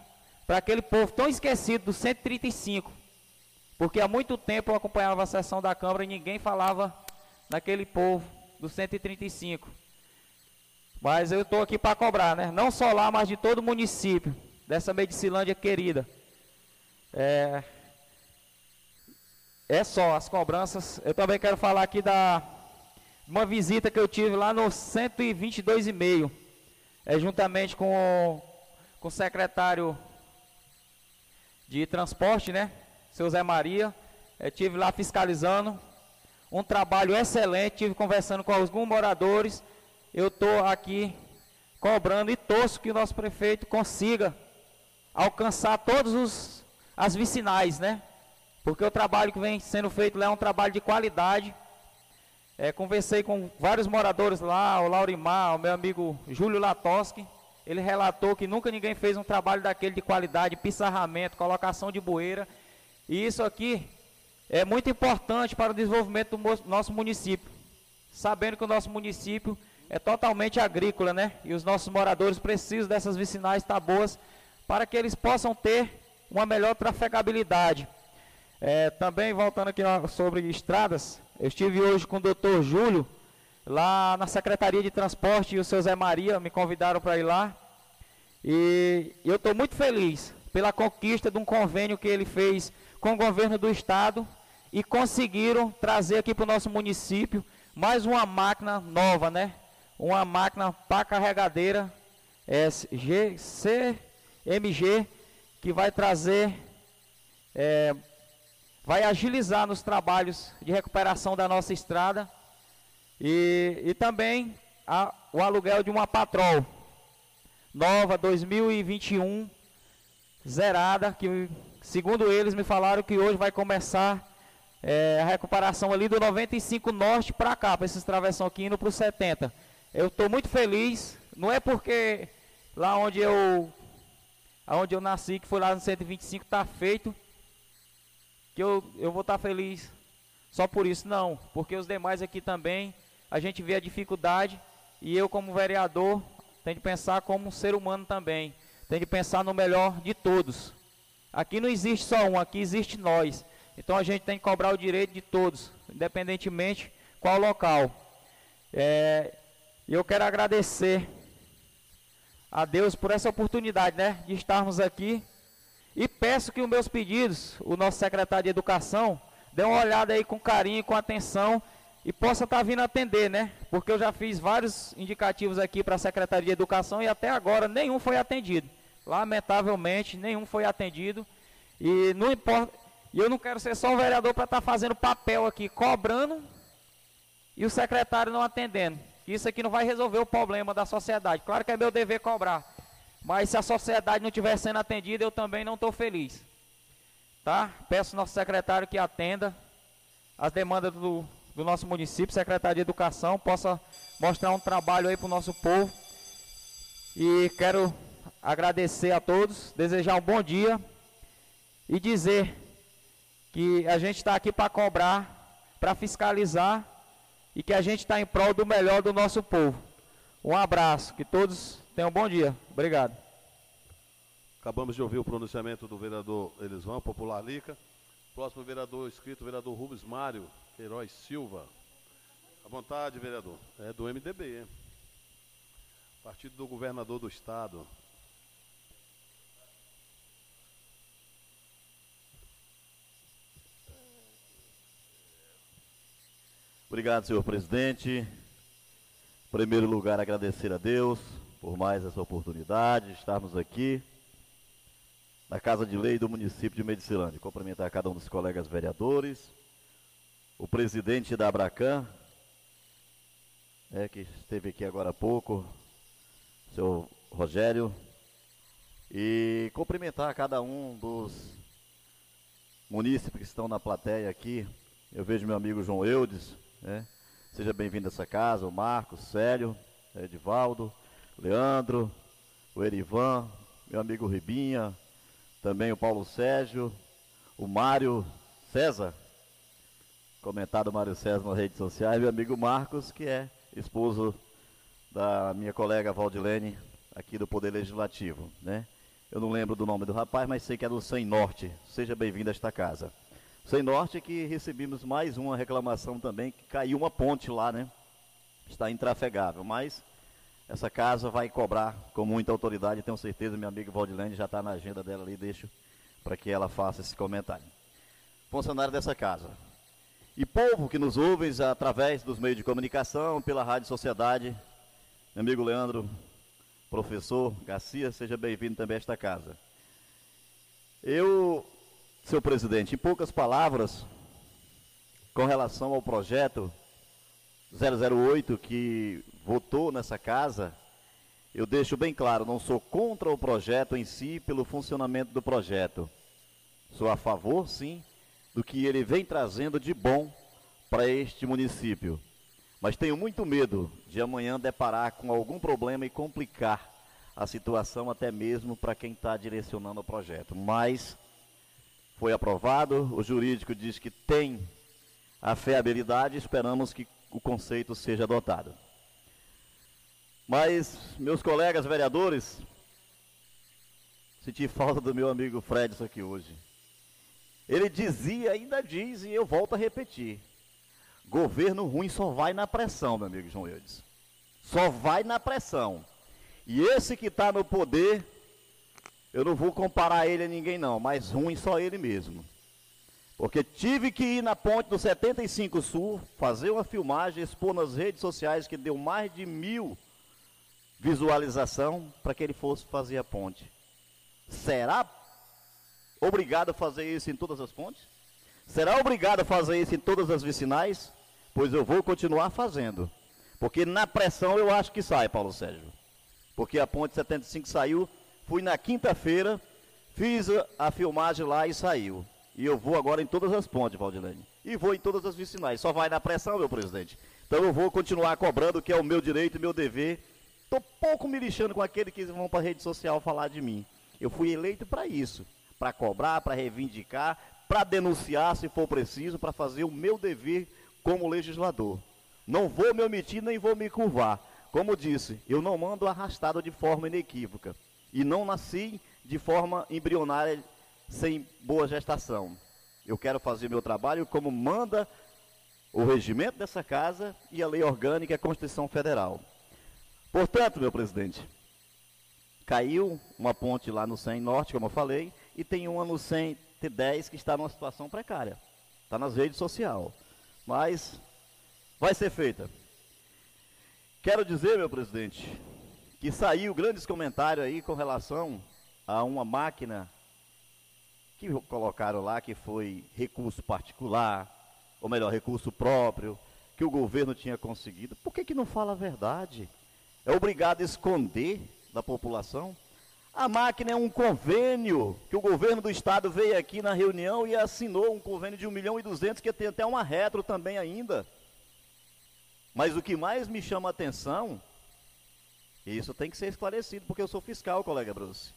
para aquele povo tão esquecido do 135. Porque há muito tempo eu acompanhava a sessão da Câmara e ninguém falava naquele povo do 135. Mas eu estou aqui para cobrar, né? Não só lá, mas de todo o município, dessa Medicilândia querida. É, é só as cobranças. Eu também quero falar aqui da uma visita que eu tive lá no 122,5, é juntamente com, com o secretário de transporte, né? Seu Zé Maria. Eu tive lá fiscalizando. Um trabalho excelente, tive conversando com alguns moradores. Eu estou aqui cobrando e torço que o nosso prefeito consiga alcançar todos os as vicinais, né? porque o trabalho que vem sendo feito lá é um trabalho de qualidade. É, conversei com vários moradores lá, o Laurimar, o meu amigo Júlio Latoski. Ele relatou que nunca ninguém fez um trabalho daquele de qualidade, pissarramento, colocação de bueira. E isso aqui é muito importante para o desenvolvimento do nosso município. Sabendo que o nosso município é totalmente agrícola, né? E os nossos moradores precisam dessas vicinais estar boas para que eles possam ter uma melhor trafegabilidade. É, também voltando aqui sobre estradas, eu estive hoje com o doutor Júlio, lá na Secretaria de Transporte, e o seu Zé Maria me convidaram para ir lá. E eu estou muito feliz pela conquista de um convênio que ele fez com o governo do estado e conseguiram trazer aqui para o nosso município mais uma máquina nova, né? Uma máquina para carregadeira SGCMG que vai trazer é, vai agilizar nos trabalhos de recuperação da nossa estrada e, e também a, o aluguel de uma patrol nova 2021 zerada que segundo eles me falaram que hoje vai começar é, a recuperação ali do 95 norte para cá para esses travessão aqui indo para o 70 eu estou muito feliz não é porque lá onde eu aonde eu nasci que foi lá no 125 está feito que eu, eu vou estar feliz só por isso, não, porque os demais aqui também, a gente vê a dificuldade e eu como vereador tenho que pensar como um ser humano também, tenho que pensar no melhor de todos. Aqui não existe só um, aqui existe nós. Então a gente tem que cobrar o direito de todos, independentemente qual local. É, eu quero agradecer a Deus por essa oportunidade, né, de estarmos aqui e peço que os meus pedidos, o nosso secretário de Educação, dê uma olhada aí com carinho, com atenção e possa estar tá vindo atender, né? Porque eu já fiz vários indicativos aqui para a Secretaria de Educação e até agora nenhum foi atendido. Lamentavelmente, nenhum foi atendido. E não importa, eu não quero ser só um vereador para estar tá fazendo papel aqui, cobrando e o secretário não atendendo. Isso aqui não vai resolver o problema da sociedade. Claro que é meu dever cobrar. Mas se a sociedade não estiver sendo atendida, eu também não estou feliz. Tá? Peço ao nosso secretário que atenda as demandas do, do nosso município, secretário de Educação, possa mostrar um trabalho aí para o nosso povo. E quero agradecer a todos, desejar um bom dia e dizer que a gente está aqui para cobrar, para fiscalizar e que a gente está em prol do melhor do nosso povo. Um abraço, que todos tenham um bom dia. Obrigado. Acabamos de ouvir o pronunciamento do vereador Elisvão, Popular Lica. Próximo vereador inscrito, vereador Rubens Mário Queiroz Silva. À vontade, vereador. É do MDB, hein? Partido do governador do estado. Obrigado, senhor presidente. Em primeiro lugar, agradecer a Deus por mais essa oportunidade de estarmos aqui na Casa de Lei do município de Medicilândia. Cumprimentar cada um dos colegas vereadores, o presidente da Abracan, é, que esteve aqui agora há pouco, seu Rogério, e cumprimentar cada um dos munícipes que estão na plateia aqui. Eu vejo meu amigo João Eudes, né? Seja bem-vindo a essa casa, o Marcos, Célio, Edivaldo, Leandro, o Erivan, meu amigo Ribinha, também o Paulo Sérgio, o Mário César, comentado Mário César nas redes sociais, meu amigo Marcos, que é esposo da minha colega Valdilene, aqui do Poder Legislativo, né? Eu não lembro do nome do rapaz, mas sei que é do Sem Norte. Seja bem-vindo a esta casa. Sem Norte que recebemos mais uma reclamação também, que caiu uma ponte lá, né? Está intrafegável, mas essa casa vai cobrar com muita autoridade, tenho certeza, minha amiga Valdilene já está na agenda dela ali, deixo para que ela faça esse comentário. Funcionário dessa casa. E povo que nos ouve através dos meios de comunicação, pela Rádio Sociedade, meu amigo Leandro, professor Garcia, seja bem-vindo também a esta casa. Eu, seu presidente, em poucas palavras, com relação ao projeto 008 que votou nessa casa, eu deixo bem claro, não sou contra o projeto em si, pelo funcionamento do projeto. Sou a favor, sim, do que ele vem trazendo de bom para este município. Mas tenho muito medo de amanhã deparar com algum problema e complicar a situação até mesmo para quem está direcionando o projeto. Mas foi aprovado, o jurídico diz que tem a fiabilidade, esperamos que o conceito seja adotado. Mas, meus colegas vereadores, senti falta do meu amigo Fredson aqui hoje. Ele dizia, ainda diz, e eu volto a repetir: Governo ruim só vai na pressão, meu amigo João Eudes. Só vai na pressão. E esse que está no poder, eu não vou comparar ele a ninguém não, mas ruim só ele mesmo. Porque tive que ir na ponte do 75 Sul, fazer uma filmagem, expor nas redes sociais que deu mais de mil visualização para que ele fosse fazer a ponte. Será obrigado a fazer isso em todas as pontes? Será obrigado a fazer isso em todas as vicinais? Pois eu vou continuar fazendo. Porque na pressão eu acho que sai, Paulo Sérgio. Porque a ponte 75 saiu, fui na quinta-feira, fiz a, filmagem lá e saiu. E eu vou agora em todas as pontes, Valdilene. E vou em todas as vicinais. Só vai na pressão, meu presidente. Então eu vou continuar cobrando, que é o meu direito e meu dever. Estou pouco me lixando com aqueles que vão para rede social falar de mim. Eu fui eleito para isso. Para cobrar, para reivindicar, para denunciar se for preciso, para fazer o meu dever como legislador. Não vou me omitir nem vou me curvar. Como disse, eu não mando arrastado de forma inequívoca. E não nasci de forma embrionária sem boa gestação. Eu quero fazer meu trabalho como manda o regimento dessa casa e a lei orgânica e a Constituição Federal. Portanto, meu presidente, caiu uma ponte lá no 100 Norte, como eu falei, e tem uma no 110 que está numa situação precária. Está nas redes sociais mas vai ser feita. Quero dizer, meu presidente, que saiu grandes comentários aí com relação a uma máquina que colocaram lá que foi recurso particular, ou melhor, recurso próprio, que o governo tinha conseguido. Por que, que não fala a verdade? É obrigado a esconder da população? A máquina é um convênio que o governo do estado veio aqui na reunião e assinou um convênio de 1 milhão e 200 que tem até uma retro também ainda. Mas o que mais me chama a atenção, e isso tem que ser esclarecido porque eu sou fiscal, colega Bruce.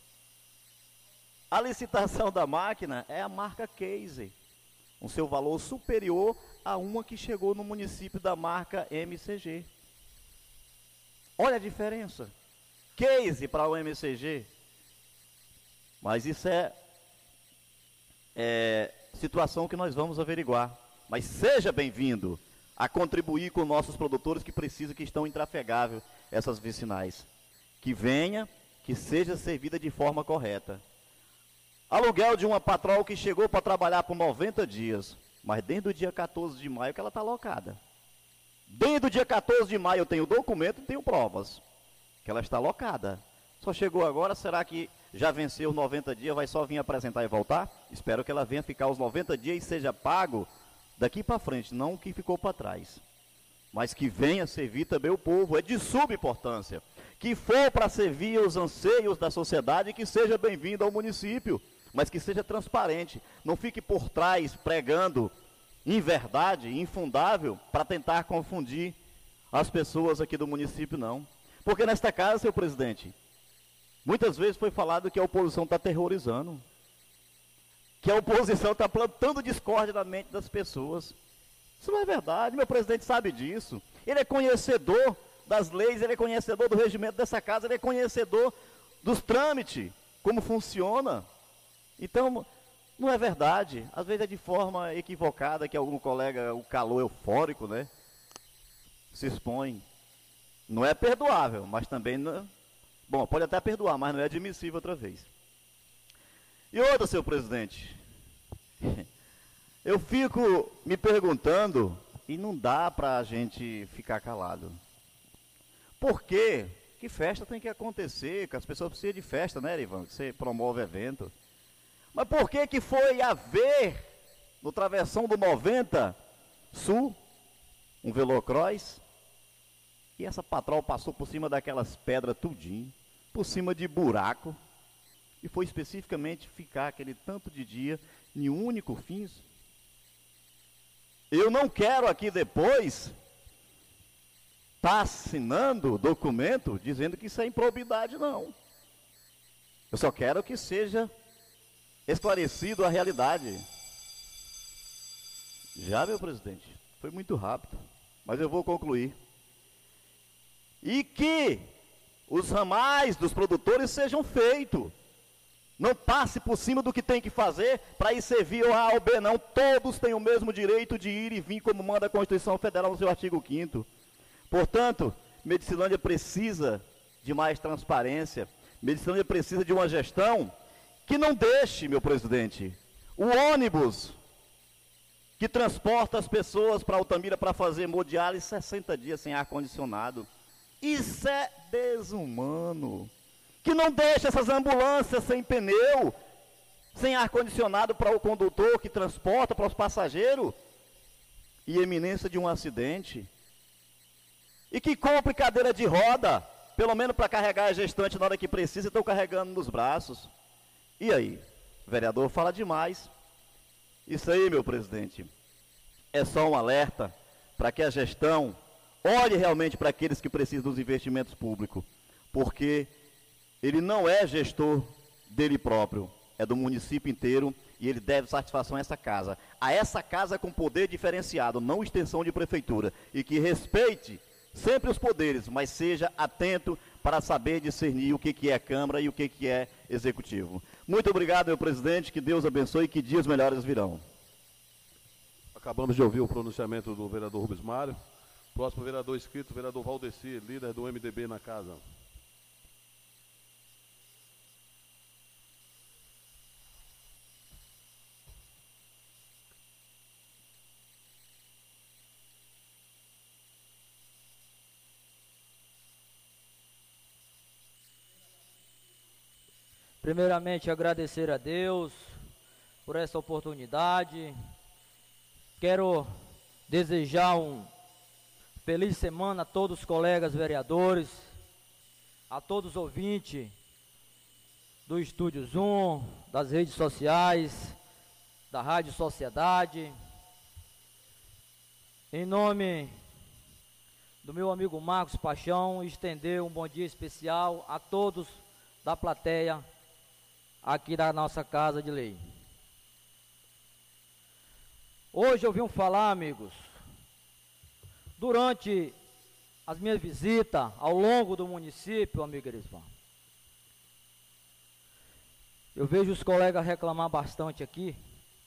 A licitação da máquina é a marca Case, um seu valor superior a uma que chegou no município da marca MCG. Olha a diferença. Case para o MCG. Mas isso é, é situação que nós vamos averiguar. Mas seja bem-vindo a contribuir com nossos produtores que precisam, que estão intrafegável essas vicinais. Que venha, que seja servida de forma correta. Aluguel de uma patrol que chegou para trabalhar por 90 dias, mas desde o dia 14 de maio que ela está alocada. Desde o dia 14 de maio eu tenho documento e tenho provas que ela está alocada. Só chegou agora, será que já venceu os 90 dias, vai só vir apresentar e voltar? Espero que ela venha ficar os 90 dias e seja pago daqui para frente, não o que ficou para trás. Mas que venha servir também o povo, é de subimportância. Que for para servir os anseios da sociedade, que seja bem-vindo ao município, mas que seja transparente. Não fique por trás pregando inverdade, infundável, para tentar confundir as pessoas aqui do município, não. Porque nesta casa, seu presidente, muitas vezes foi falado que a oposição está terrorizando que a oposição está plantando discórdia na mente das pessoas. Isso não é verdade, meu presidente sabe disso. Ele é conhecedor das leis, ele é conhecedor do regimento dessa casa, ele é conhecedor dos trâmites, como funciona. Então, não é verdade. Às vezes é de forma equivocada que algum colega, o calor eufórico, né, se expõe. Não é perdoável, mas também não... Bom, pode até perdoar, mas não é admissível outra vez. E outra, senhor presidente, <laughs> eu fico me perguntando, e não dá para a gente ficar calado. Por quê? Que festa tem que acontecer, que as pessoas precisam de festa, né, Ivan? Que você promove evento. Mas por que que foi haver no travessão do 90 Sul um velocross e essa patrol passou por cima daquelas pedras tudinho, por cima de buraco, e foi especificamente ficar aquele tanto de dia em um único fim. Eu não quero aqui depois estar tá assinando documento dizendo que isso é improbidade, não. Eu só quero que seja esclarecido a realidade. Já, meu presidente, foi muito rápido, mas eu vou concluir. E que os ramais dos produtores sejam feitos não passe por cima do que tem que fazer para ir servir ao A ou B, não. Todos têm o mesmo direito de ir e vir, como manda a Constituição Federal no seu artigo 5. Portanto, Medicilândia precisa de mais transparência. Medicilândia precisa de uma gestão que não deixe, meu presidente, o ônibus que transporta as pessoas para Altamira para fazer hemodiálise 60 dias sem ar-condicionado. Isso é desumano que não deixa essas ambulâncias sem pneu, sem ar-condicionado para o condutor que transporta para os passageiros, e eminência de um acidente, e que compre cadeira de roda, pelo menos para carregar a gestante na hora que precisa, estão carregando nos braços. E aí? Vereador fala demais. Isso aí, meu presidente, é só um alerta para que a gestão olhe realmente para aqueles que precisam dos investimentos públicos, porque ele não é gestor dele próprio, é do município inteiro e ele deve satisfação a essa casa. A essa casa com poder diferenciado, não extensão de prefeitura, e que respeite sempre os poderes, mas seja atento para saber discernir o que, é Câmara e o que é Executivo. Muito obrigado, meu presidente, que Deus abençoe e que dias melhores virão. Acabamos de ouvir o pronunciamento do vereador Rubens Mário. Próximo vereador inscrito, vereador Valdeci, líder do MDB na casa. Primeiramente, agradecer a Deus por essa oportunidade. Quero desejar um feliz semana a todos os colegas vereadores, a todos os ouvintes do Estúdio Zoom, das redes sociais, da Rádio Sociedade. Em nome do meu amigo Marcos Paixão, estender um bom dia especial a todos da plateia aqui da nossa casa de lei. Hoje eu vim falar, amigos, durante as minhas visitas ao longo do município, amigo Erisvan, eu vejo os colegas reclamar bastante aqui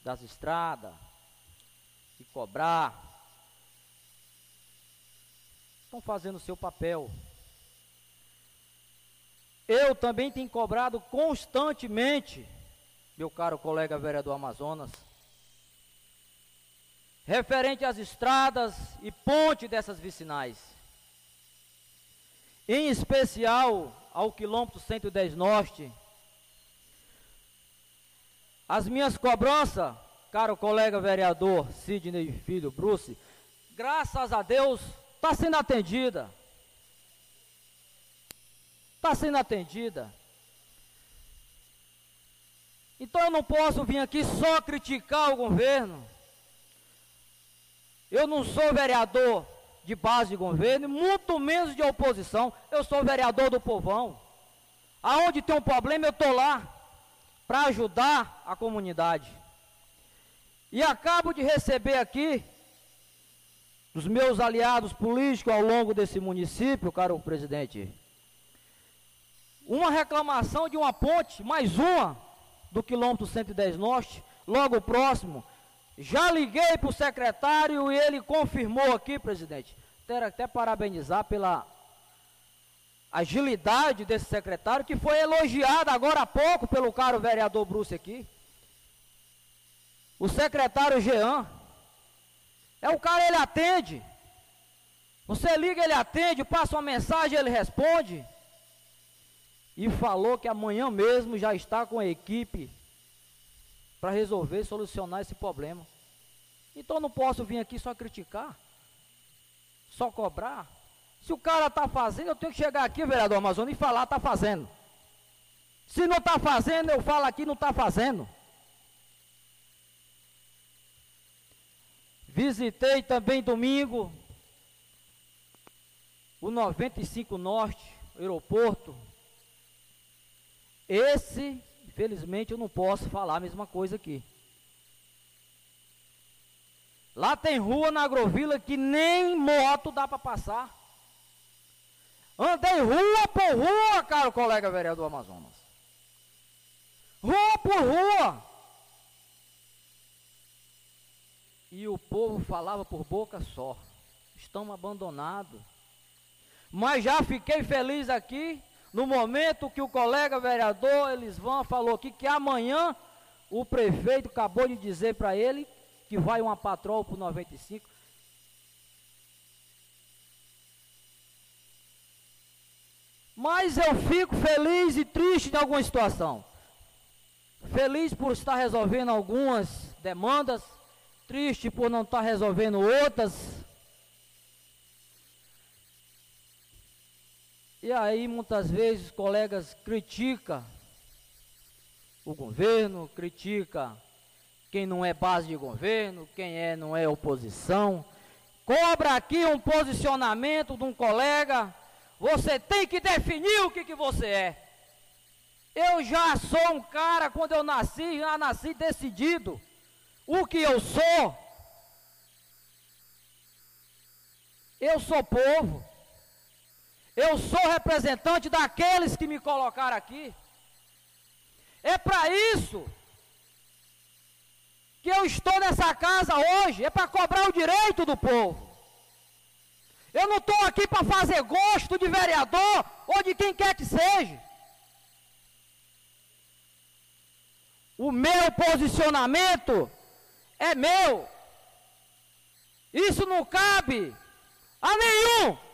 das estradas, e cobrar. Estão fazendo o seu papel. Eu também tenho cobrado constantemente, meu caro colega vereador Amazonas, referente às estradas e ponte dessas vicinais. Em especial ao quilômetro 110 Norte. As minhas cobranças, caro colega vereador Sidney Filho Bruce, graças a Deus está sendo atendida. Está sendo atendida. Então eu não posso vir aqui só criticar o governo. Eu não sou vereador de base de governo, muito menos de oposição. Eu sou vereador do povão. Aonde tem um problema, eu estou lá para ajudar a comunidade. E acabo de receber aqui dos meus aliados políticos ao longo desse município, caro presidente, uma reclamação de uma ponte, mais uma, do quilômetro 110 Norte, logo próximo, já liguei para o secretário e ele confirmou aqui, presidente. Quero até parabenizar pela agilidade desse secretário, que foi elogiado agora há pouco pelo caro vereador Bruce aqui. O secretário Jean. É o cara, ele atende. Você liga, ele atende, passa uma mensagem, ele responde. E falou que amanhã mesmo já está com a equipe para resolver, solucionar esse problema. Então não posso vir aqui só criticar, só cobrar. Se o cara está fazendo, eu tenho que chegar aqui, vereador Amazonas, e falar está fazendo. Se não está fazendo, eu falo aqui não está fazendo. Visitei também domingo o 95 Norte, aeroporto. Esse Infelizmente eu não posso falar a mesma coisa aqui. Lá tem rua na Agrovila que nem moto dá para passar. Andei rua por rua, caro colega vereador Amazonas. Rua por rua. E o povo falava por boca só. Estão abandonados. Mas já fiquei feliz aqui no momento que o colega vereador Elisvan falou aqui que amanhã o prefeito acabou de dizer para ele que vai uma patrol por 95. Mas eu fico feliz e triste em alguma situação. Feliz por estar resolvendo algumas demandas, triste por não estar resolvendo outras. E aí muitas vezes colegas criticam o governo, critica quem não é base de governo, quem é não é oposição. Cobra aqui um posicionamento de um colega. Você tem que definir o que, que você é. Eu já sou um cara, quando eu nasci, já nasci decidido. O que eu sou? Eu sou povo. Eu sou representante daqueles que me colocaram aqui. É para isso que eu estou nessa casa hoje, é para cobrar o direito do povo. Eu não estou aqui para fazer gosto de vereador ou de quem quer que seja. O meu posicionamento é meu. Isso não cabe a nenhum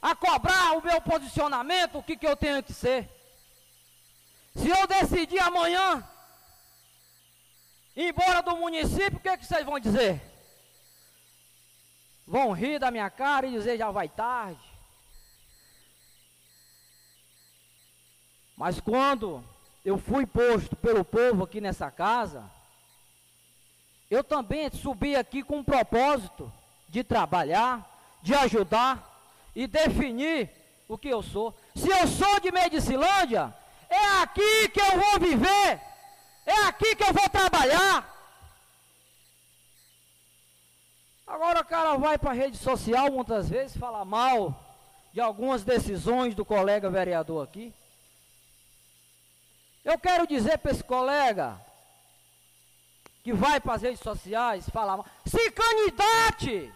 a cobrar o meu posicionamento, o que, que eu tenho que ser. Se eu decidir amanhã ir embora do município, o que, que vocês vão dizer? Vão rir da minha cara e dizer já vai tarde. Mas quando eu fui posto pelo povo aqui nessa casa, eu também subi aqui com um propósito de trabalhar, de ajudar, e definir o que eu sou. Se eu sou de Medicilândia, é aqui que eu vou viver. É aqui que eu vou trabalhar. Agora o cara vai para a rede social muitas vezes falar mal de algumas decisões do colega vereador aqui. Eu quero dizer para esse colega que vai para as redes sociais falar mal, se candidate!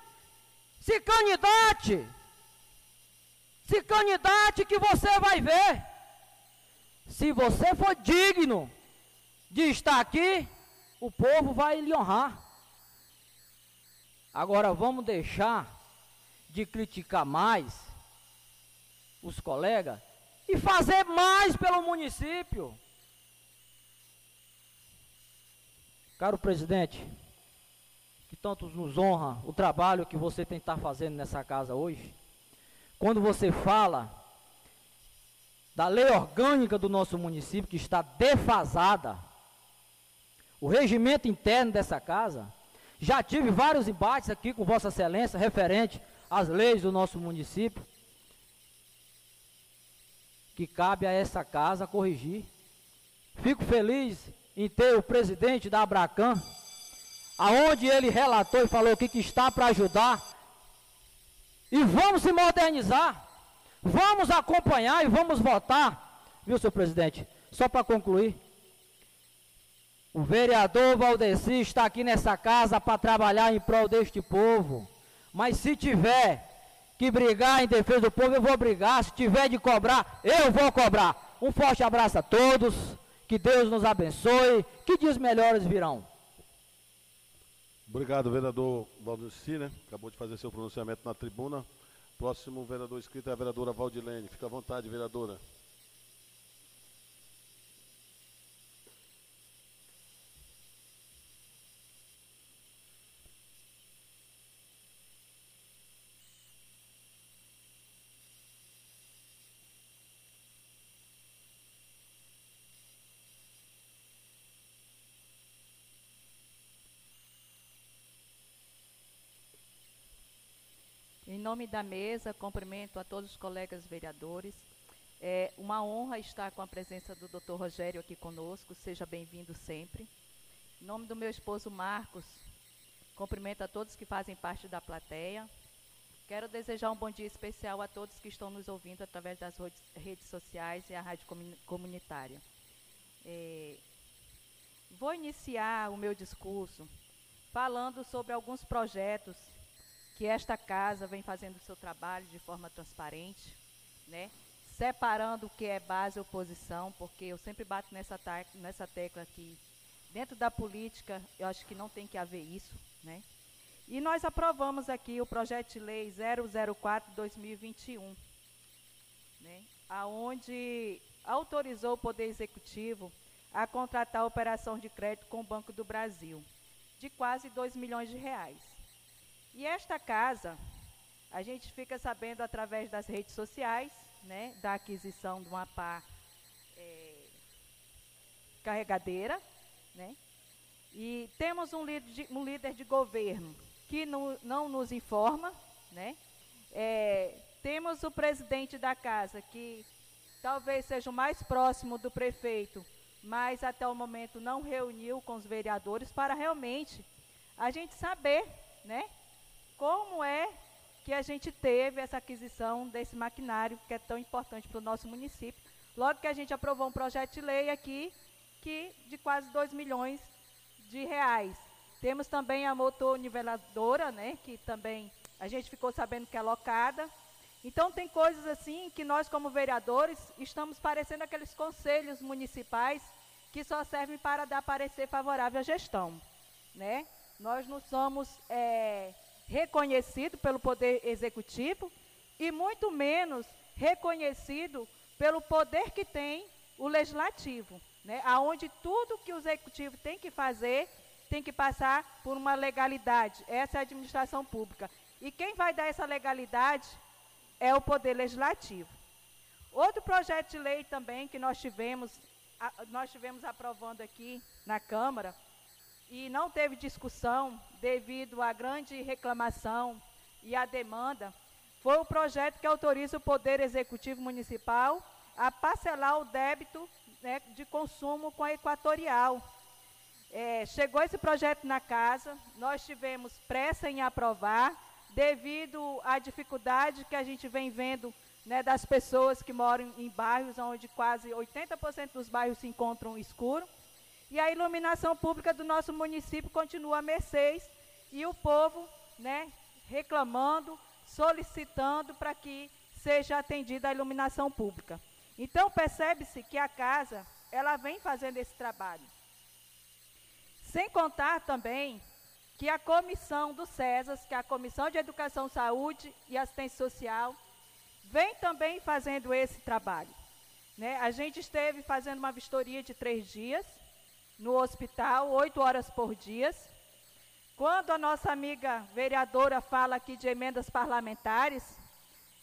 Se candidate! Se candidate que você vai ver. Se você for digno de estar aqui, o povo vai lhe honrar. Agora vamos deixar de criticar mais os colegas e fazer mais pelo município. Caro presidente, que tanto nos honra o trabalho que você tem que estar fazendo nessa casa hoje, quando você fala da lei orgânica do nosso município que está defasada, o regimento interno dessa casa, já tive vários embates aqui com Vossa Excelência referente às leis do nosso município, que cabe a essa casa corrigir. Fico feliz em ter o presidente da Abracan, aonde ele relatou e falou que, que está para ajudar. E vamos se modernizar, vamos acompanhar e vamos votar, viu, senhor presidente? Só para concluir, o vereador Valdeci está aqui nessa casa para trabalhar em prol deste povo. Mas se tiver que brigar em defesa do povo, eu vou brigar. Se tiver de cobrar, eu vou cobrar. Um forte abraço a todos. Que Deus nos abençoe. Que dias melhores virão. Obrigado, vereador Valdeci, né? Acabou de fazer seu pronunciamento na tribuna. Próximo vereador inscrito é a vereadora Valdilene. Fica à vontade, vereadora. Nome da mesa, cumprimento a todos os colegas vereadores. É uma honra estar com a presença do Dr. Rogério aqui conosco. Seja bem-vindo sempre. Em nome do meu esposo Marcos, cumprimento a todos que fazem parte da plateia. Quero desejar um bom dia especial a todos que estão nos ouvindo através das redes sociais e a rádio comunitária. É, vou iniciar o meu discurso falando sobre alguns projetos que esta casa vem fazendo o seu trabalho de forma transparente, né? separando o que é base e oposição, porque eu sempre bato nessa, nessa tecla aqui. Dentro da política, eu acho que não tem que haver isso. Né? E nós aprovamos aqui o projeto de lei 004-2021, né? aonde autorizou o Poder Executivo a contratar a operação de crédito com o Banco do Brasil, de quase 2 milhões de reais. E esta casa, a gente fica sabendo através das redes sociais, né, da aquisição de uma pá é, carregadeira, né? E temos um líder de, um líder de governo que no, não nos informa, né? É, temos o presidente da casa que talvez seja o mais próximo do prefeito, mas até o momento não reuniu com os vereadores para realmente a gente saber, né? Como é que a gente teve essa aquisição desse maquinário que é tão importante para o nosso município. Logo que a gente aprovou um projeto de lei aqui que de quase 2 milhões de reais. Temos também a motorniveladora, né, que também a gente ficou sabendo que é alocada. Então tem coisas assim que nós como vereadores estamos parecendo aqueles conselhos municipais que só servem para dar parecer favorável à gestão, né? Nós não somos é, reconhecido pelo Poder Executivo e muito menos reconhecido pelo poder que tem o Legislativo, né? aonde tudo que o Executivo tem que fazer tem que passar por uma legalidade. Essa é a administração pública. E quem vai dar essa legalidade é o Poder Legislativo. Outro projeto de lei também que nós tivemos, nós tivemos aprovando aqui na Câmara, e não teve discussão devido à grande reclamação e à demanda, foi o projeto que autoriza o Poder Executivo Municipal a parcelar o débito né, de consumo com a Equatorial, é, chegou esse projeto na casa, nós tivemos pressa em aprovar, devido à dificuldade que a gente vem vendo né, das pessoas que moram em bairros onde quase 80% dos bairros se encontram escuros. E a iluminação pública do nosso município continua a mercês e o povo né, reclamando, solicitando para que seja atendida a iluminação pública. Então percebe-se que a casa ela vem fazendo esse trabalho. Sem contar também que a comissão do CESAS, que é a Comissão de Educação, Saúde e Assistência Social, vem também fazendo esse trabalho. Né? A gente esteve fazendo uma vistoria de três dias no hospital, oito horas por dia. Quando a nossa amiga vereadora fala aqui de emendas parlamentares,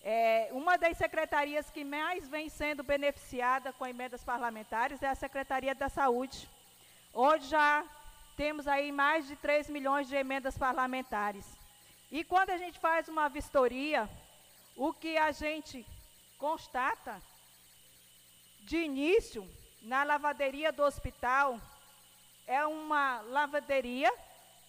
é, uma das secretarias que mais vem sendo beneficiada com emendas parlamentares é a Secretaria da Saúde, onde já temos aí mais de 3 milhões de emendas parlamentares. E quando a gente faz uma vistoria, o que a gente constata, de início, na lavaderia do hospital, é uma lavaderia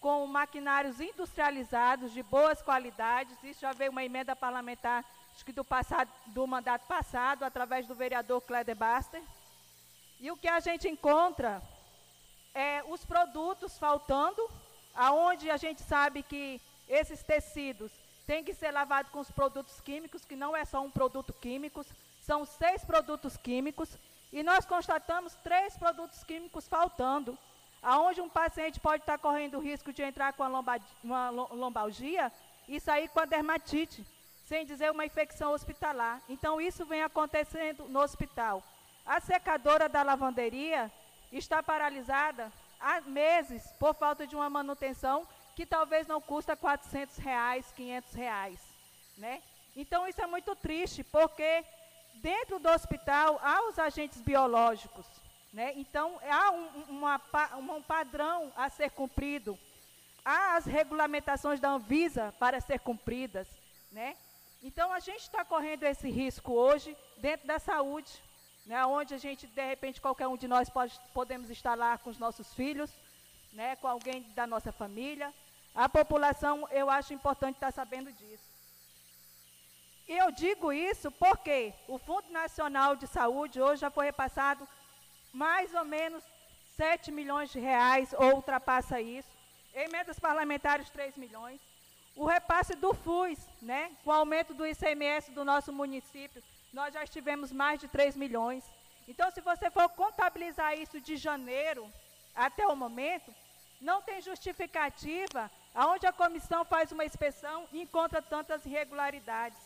com maquinários industrializados de boas qualidades. Isso já veio uma emenda parlamentar, acho que do, passado, do mandato passado, através do vereador Cléder Baster. E o que a gente encontra é, os produtos faltando, aonde a gente sabe que esses tecidos têm que ser lavados com os produtos químicos, que não é só um produto químico, são seis produtos químicos, e nós constatamos três produtos químicos faltando, aonde um paciente pode estar correndo o risco de entrar com uma lombalgia e sair com a dermatite, sem dizer uma infecção hospitalar. Então, isso vem acontecendo no hospital. A secadora da lavanderia está paralisada há meses por falta de uma manutenção que talvez não custa 400 reais, 500 reais, né? Então isso é muito triste, porque dentro do hospital há os agentes biológicos, né? Então há um, uma, um padrão a ser cumprido, há as regulamentações da Anvisa para ser cumpridas, né? Então a gente está correndo esse risco hoje dentro da saúde, né, onde a gente, de repente, qualquer um de nós pode, podemos estar lá com os nossos filhos, né, com alguém da nossa família. A população, eu acho importante estar sabendo disso. E eu digo isso porque o Fundo Nacional de Saúde hoje já foi repassado mais ou menos 7 milhões de reais, ou ultrapassa isso. Emendas parlamentares, 3 milhões. O repasse do FUS, né, com o aumento do ICMS do nosso município, nós já estivemos mais de 3 milhões. Então, se você for contabilizar isso de janeiro até o momento, não tem justificativa aonde a comissão faz uma inspeção e encontra tantas irregularidades.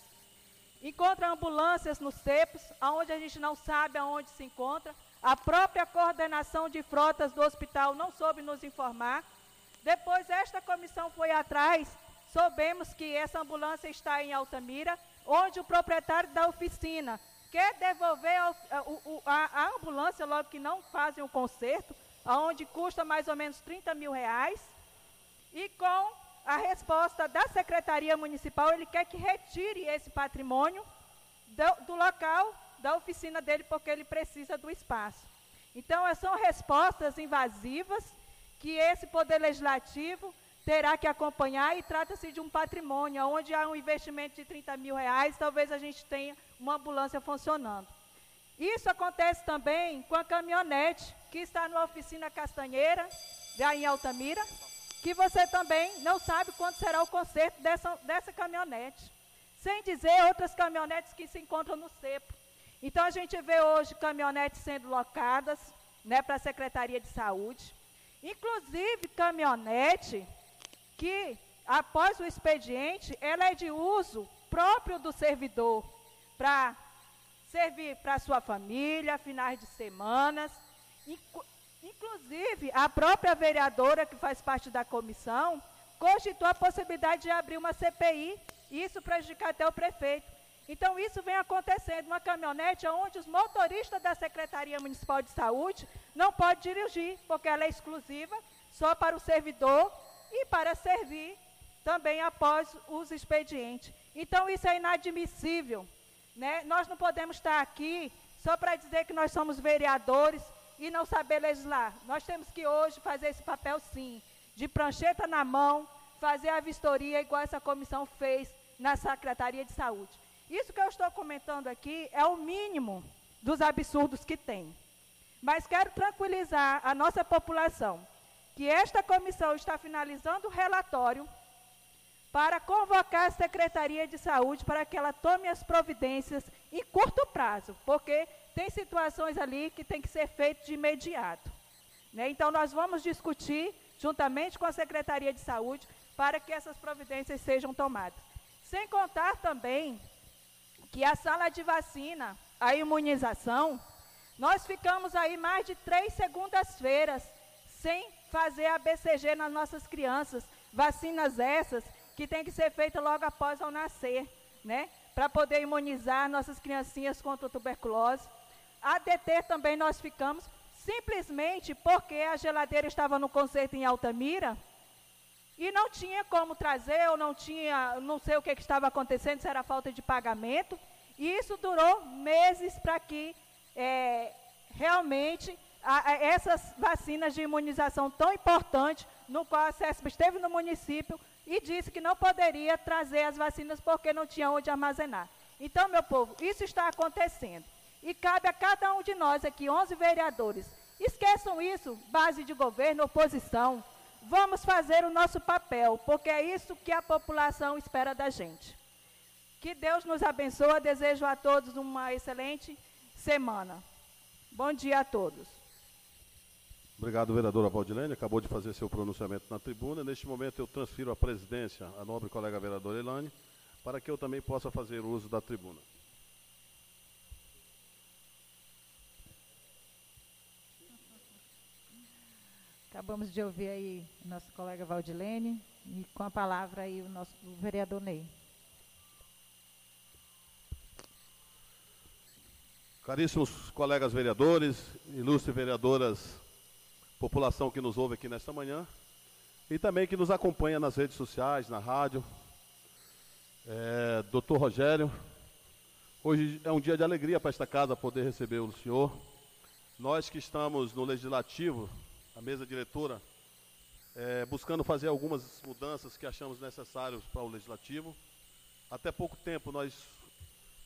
Encontra ambulâncias nos CEPOS, aonde a gente não sabe aonde se encontra. A própria coordenação de frotas do hospital não soube nos informar. Depois, esta comissão foi atrás, soubemos que essa ambulância está em Altamira, onde o proprietário da oficina quer devolver a, a, a ambulância, logo que não fazem o conserto, onde custa mais ou menos 30 mil reais, e com a resposta da Secretaria Municipal, ele quer que retire esse patrimônio do, do local da oficina dele, porque ele precisa do espaço. Então, são respostas invasivas que esse Poder Legislativo terá que acompanhar e trata-se de um patrimônio, onde há um investimento de 30 mil reais, talvez a gente tenha uma ambulância funcionando. Isso acontece também com a caminhonete que está na oficina Castanheira, já em Altamira, que você também não sabe quando será o conserto dessa, dessa caminhonete. Sem dizer outras caminhonetes que se encontram no cepo. Então a gente vê hoje caminhonetes sendo locadas né, para a Secretaria de Saúde. Inclusive caminhonete que, após o expediente, ela é de uso próprio do servidor para servir para sua família, finais de semanas. Inclusive, a própria vereadora, que faz parte da comissão, cogitou a possibilidade de abrir uma CPI, e isso prejudicar até o prefeito. Então, isso vem acontecendo, uma caminhonete onde os motoristas da Secretaria Municipal de Saúde não podem dirigir, porque ela é exclusiva, só para o servidor e para servir também após os expedientes. Então, isso é inadmissível. Né? Nós não podemos estar aqui só para dizer que nós somos vereadores e não saber legislar. Nós temos que hoje fazer esse papel sim, de prancheta na mão, fazer a vistoria igual essa comissão fez na Secretaria de Saúde. Isso que eu estou comentando aqui é o mínimo dos absurdos que tem. Mas quero tranquilizar a nossa população que esta comissão está finalizando o relatório para convocar a Secretaria de Saúde para que ela tome as providências em curto prazo, porque tem situações ali que tem que ser feito de imediato. Né? Então, nós vamos discutir, juntamente com a Secretaria de Saúde, para que essas providências sejam tomadas. Sem contar também que a sala de vacina, a imunização, nós ficamos aí mais de três segundas-feiras sem fazer a BCG nas nossas crianças. Vacinas essas que tem que ser feitas logo após ao nascer, né? Para poder imunizar nossas criancinhas contra a tuberculose. A DT também nós ficamos, simplesmente porque a geladeira estava no concerto em Altamira e não tinha como trazer, ou não tinha, não sei o que, que estava acontecendo, se era falta de pagamento. E isso durou meses para que é, realmente a, a, essas vacinas de imunização tão importantes, no qual a CESP esteve no município e disse que não poderia trazer as vacinas porque não tinha onde armazenar. Então, meu povo, isso está acontecendo. E cabe a cada um de nós aqui, 11 vereadores, esqueçam isso, base de governo, oposição. Vamos fazer o nosso papel, porque é isso que a população espera da gente. Que Deus nos abençoe. Desejo a todos uma excelente semana. Bom dia a todos. Obrigado, vereadora Valdilene. Acabou de fazer seu pronunciamento na tribuna. Neste momento, eu transfiro a presidência à nobre colega vereadora Elane, para que eu também possa fazer uso da tribuna. Acabamos de ouvir aí nosso colega Valdilene e com a palavra aí o nosso o vereador Ney. Caríssimos colegas vereadores, ilustres vereadoras população que nos ouve aqui nesta manhã e também que nos acompanha nas redes sociais, na rádio. É, Doutor Rogério, hoje é um dia de alegria para esta casa poder receber o senhor. Nós que estamos no Legislativo, a mesa diretora, é, buscando fazer algumas mudanças que achamos necessárias para o Legislativo. Até pouco tempo nós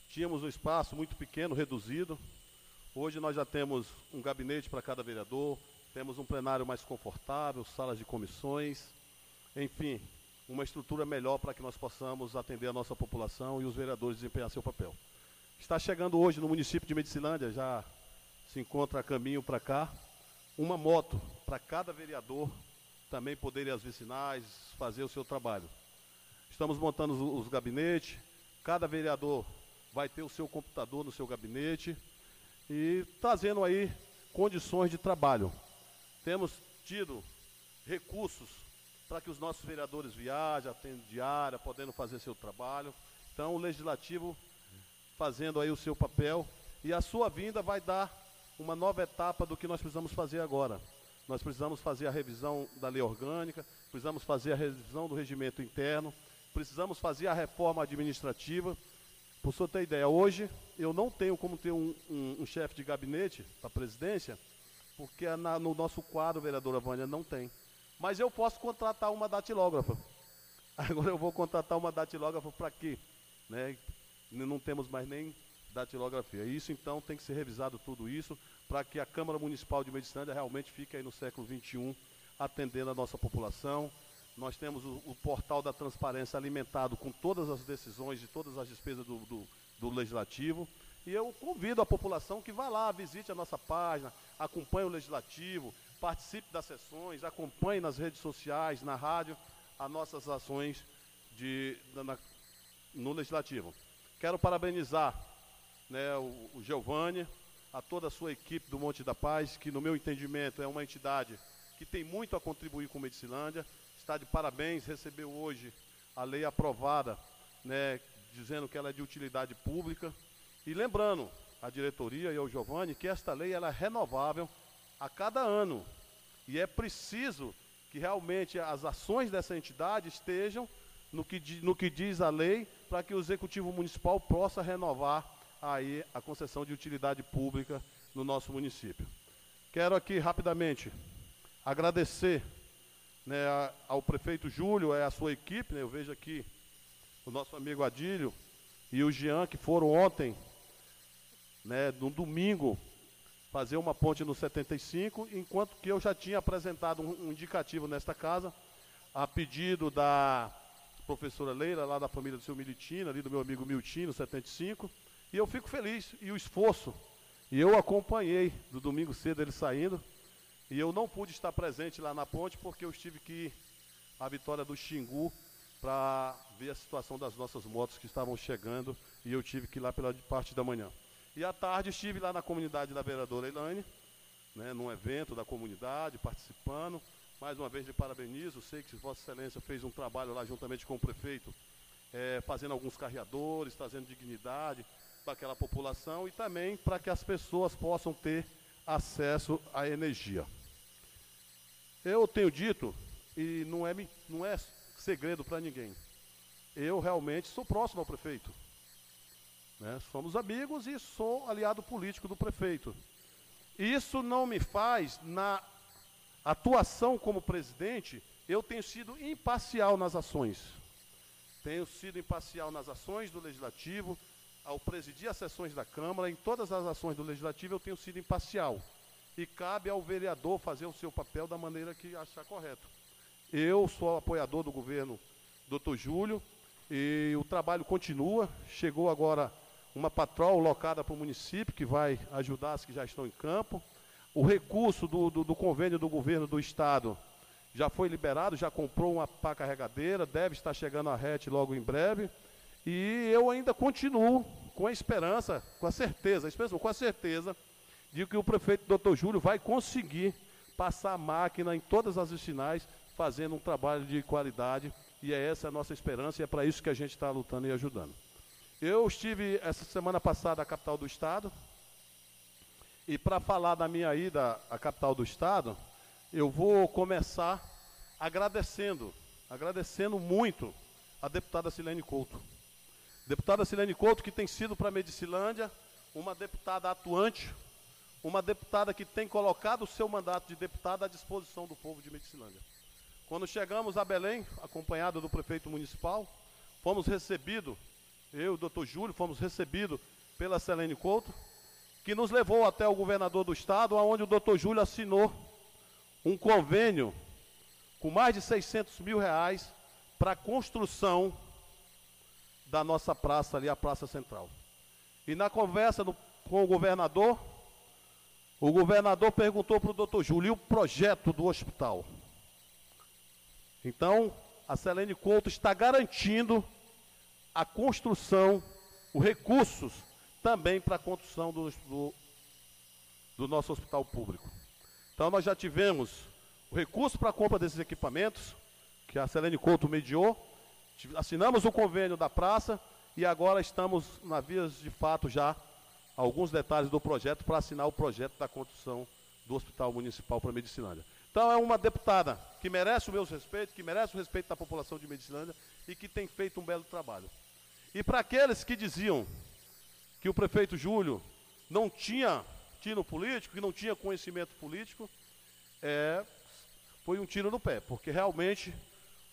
tínhamos um espaço muito pequeno, reduzido. Hoje nós já temos um gabinete para cada vereador, temos um plenário mais confortável, salas de comissões, enfim, uma estrutura melhor para que nós possamos atender a nossa população e os vereadores desempenhar seu papel. Está chegando hoje no município de Medicilândia, já se encontra a caminho para cá, uma moto para cada vereador também poder ir às vicinais, fazer o seu trabalho. Estamos montando os, os gabinetes, cada vereador vai ter o seu computador no seu gabinete e trazendo aí condições de trabalho. Temos tido recursos para que os nossos vereadores viajem, atendam diária, podendo fazer seu trabalho. Então, o legislativo fazendo aí o seu papel e a sua vinda vai dar uma nova etapa do que nós precisamos fazer agora. Nós precisamos fazer a revisão da lei orgânica, precisamos fazer a revisão do regimento interno, precisamos fazer a reforma administrativa. Por senhor ter ideia, hoje eu não tenho como ter um, um, um chefe de gabinete para a presidência porque na, no nosso quadro, vereadora Vânia, não tem. Mas eu posso contratar uma datilógrafa. <laughs> Agora eu vou contratar uma datilógrafa para quê? Né? Não temos mais nem datilografia. Isso então tem que ser revisado tudo isso para que a Câmara Municipal de Medicina realmente fique aí no século XXI atendendo a nossa população. Nós temos o, o, portal da transparência alimentado com todas as decisões de todas as despesas do, do, do legislativo. E eu convido a população que vá lá, visite a nossa página, acompanhe o legislativo, participe das sessões, acompanhe nas redes sociais, na rádio, as nossas ações de, na, no legislativo. Quero parabenizar né, o, o Giovanni, a toda a sua equipe do Monte da Paz, que no meu entendimento é uma entidade que tem muito a contribuir com Medicilândia. Está de parabéns, recebeu hoje a lei aprovada, né, dizendo que ela é de utilidade pública. E lembrando a diretoria e ao Giovanni que esta lei ela é renovável a cada ano. E é preciso que realmente as ações dessa entidade estejam no que, no que diz a lei para que o executivo municipal possa renovar aí a concessão de utilidade pública no nosso município. Quero aqui rapidamente agradecer né, ao prefeito Júlio e à sua equipe. Né, eu vejo aqui o nosso amigo Adílio e o Jean, que foram ontem, né, no domingo, fazer uma ponte no 75, enquanto que eu já tinha apresentado um, um indicativo nesta casa, a pedido da professora Leila, lá da família do seu Militino, ali do meu amigo Miltino, 75, e eu fico feliz, e o esforço, e eu acompanhei do domingo cedo ele saindo, e eu não pude estar presente lá na ponte porque eu estive que ir à vitória do Xingu para ver a situação das nossas motos que estavam chegando. E eu tive que ir lá pela parte da manhã. E à tarde estive lá na comunidade da vereadora Elaine, né, num evento da comunidade, participando. Mais uma vez lhe parabenizo, sei que Vossa Excelência fez um trabalho lá juntamente com o prefeito, é, fazendo alguns carreadores, trazendo dignidade para aquela população e também para que as pessoas possam ter acesso à energia. Eu tenho dito, e não é, não é segredo para ninguém, eu realmente sou próximo ao prefeito. Né? Somos amigos e sou aliado político do prefeito. Isso não me faz, na atuação como presidente, eu tenho sido imparcial nas ações. Tenho sido imparcial nas ações do Legislativo, ao presidir as sessões da Câmara, em todas as ações do Legislativo eu tenho sido imparcial e cabe ao vereador fazer o seu papel da maneira que achar correto. Eu sou apoiador do governo Dr. Júlio e o trabalho continua. Chegou agora uma patrol locada para o município que vai ajudar as que já estão em campo. O recurso do, do, do convênio do governo do estado já foi liberado, já comprou uma pá carregadeira, deve estar chegando a RET logo em breve. E eu ainda continuo com a esperança, com a certeza, com a certeza de que o prefeito Dr. Júlio vai conseguir passar a máquina em todas as vicinais, fazendo um trabalho de qualidade, e é essa a nossa esperança, e é para isso que a gente está lutando e ajudando. Eu estive essa semana passada à capital do estado, e para falar da minha ida à capital do estado, eu vou começar agradecendo, agradecendo muito a deputada Silene Couto. Deputada Silene Couto, que tem sido para a Medicilândia uma deputada atuante, uma deputada que tem colocado o seu mandato de deputada à disposição do povo de Medicilândia. Quando chegamos a Belém, acompanhado do prefeito municipal, fomos recebidos, eu e o doutor Júlio, fomos recebidos pela Selene Couto, que nos levou até o governador do estado, onde o doutor Júlio assinou um convênio com mais de 600 mil reais para a construção da nossa praça ali, a Praça Central. E na conversa com o governador, o governador perguntou para o doutor Júlio, o projeto do hospital? Então, a Selene Couto está garantindo a construção, os recursos também para a construção do, do, do nosso hospital público. Então, nós já tivemos o recurso para a compra desses equipamentos, que a Selene Couto mediou, assinamos o convênio da praça e agora estamos na vias de fato já alguns detalhes do projeto para assinar o projeto da construção do Hospital Municipal para Medicinândia. Então é uma deputada que merece o meu respeito, que merece o respeito da população de Medicinândia e que tem feito um belo trabalho. E para aqueles que diziam que o prefeito Júlio não tinha tiro político, que não tinha conhecimento político, é, foi um tiro no pé, porque realmente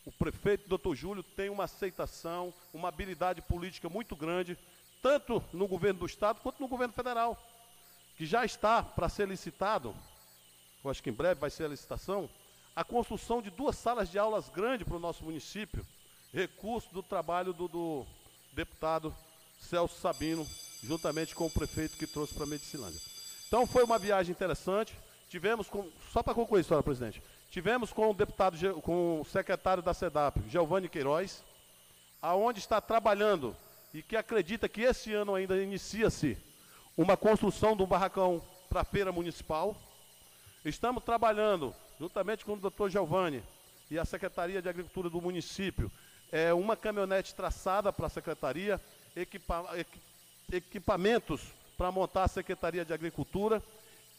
o prefeito Dr. Júlio tem uma aceitação, uma habilidade política muito grande tanto no governo do Estado quanto no governo federal, que já está para ser licitado, eu acho que em breve vai ser a licitação, a construção de duas salas de aulas grandes para o nosso município, recurso do trabalho do, do deputado Celso Sabino, juntamente com o prefeito que trouxe para a Medicilândia. Então foi uma viagem interessante. Tivemos com. Só para concluir, senhora presidente. Tivemos com o deputado, com o secretário da SEDAP, Giovanni Queiroz, aonde está trabalhando e que acredita que esse ano ainda inicia-se uma construção de um barracão para a feira municipal. Estamos trabalhando, juntamente com o doutor Giovanni e a Secretaria de Agricultura do município, é, uma caminhonete traçada para a Secretaria, equipa equipamentos para montar a Secretaria de Agricultura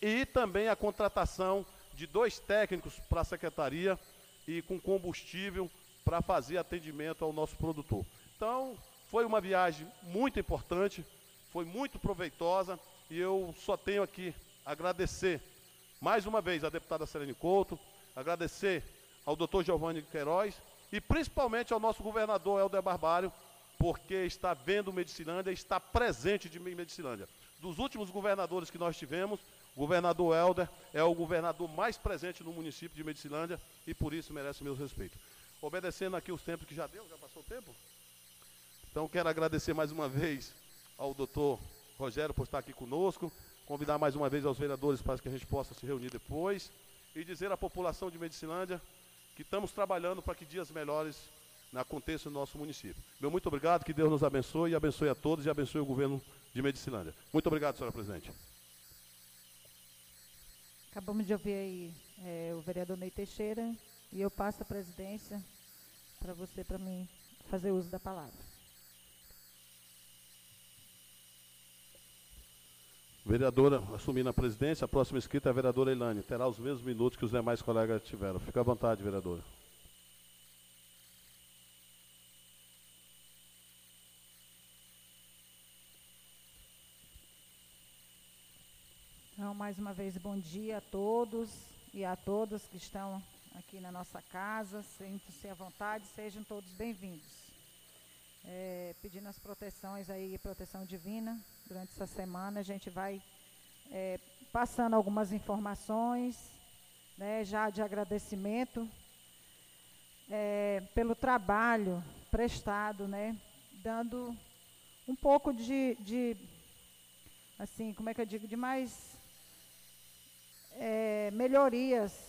e também a contratação de dois técnicos para a Secretaria e com combustível para fazer atendimento ao nosso produtor. Então, foi uma viagem muito importante, foi muito proveitosa e eu só tenho aqui agradecer mais uma vez a deputada Selene Couto, agradecer ao doutor Giovanni Queiroz e principalmente ao nosso governador Helder Barbário, porque está vendo Medicilândia, está presente de Medicilândia. Dos últimos governadores que nós tivemos, o governador Helder é o governador mais presente no município de Medicilândia e por isso merece meus respeitos. Obedecendo aqui os tempos que já deu, já passou o tempo? Então quero agradecer mais uma vez ao doutor Rogério por estar aqui conosco, convidar mais uma vez aos vereadores para que a gente possa se reunir depois e dizer à população de Medicilândia que estamos trabalhando para que dias melhores aconteçam no nosso município. Meu muito obrigado, que Deus nos abençoe e abençoe a todos e abençoe o governo de Medicilândia. Muito obrigado, senhora presidente. Acabamos de ouvir aí é, o vereador Ney Teixeira e eu passo a presidência para você, para mim, fazer uso da palavra. Vereadora assumindo a presidência, a próxima escrita é a vereadora Elane. Terá os mesmos minutos que os demais colegas tiveram. Fique à vontade, vereadora. Então, mais uma vez, bom dia a todos e a todas que estão aqui na nossa casa. Sintam-se à vontade, sejam todos bem-vindos. É, pedindo as proteções aí, proteção divina. Durante essa semana a gente vai é, passando algumas informações, né, já de agradecimento é, pelo trabalho prestado, né, dando um pouco de, de, assim, como é que eu digo, de mais é, melhorias,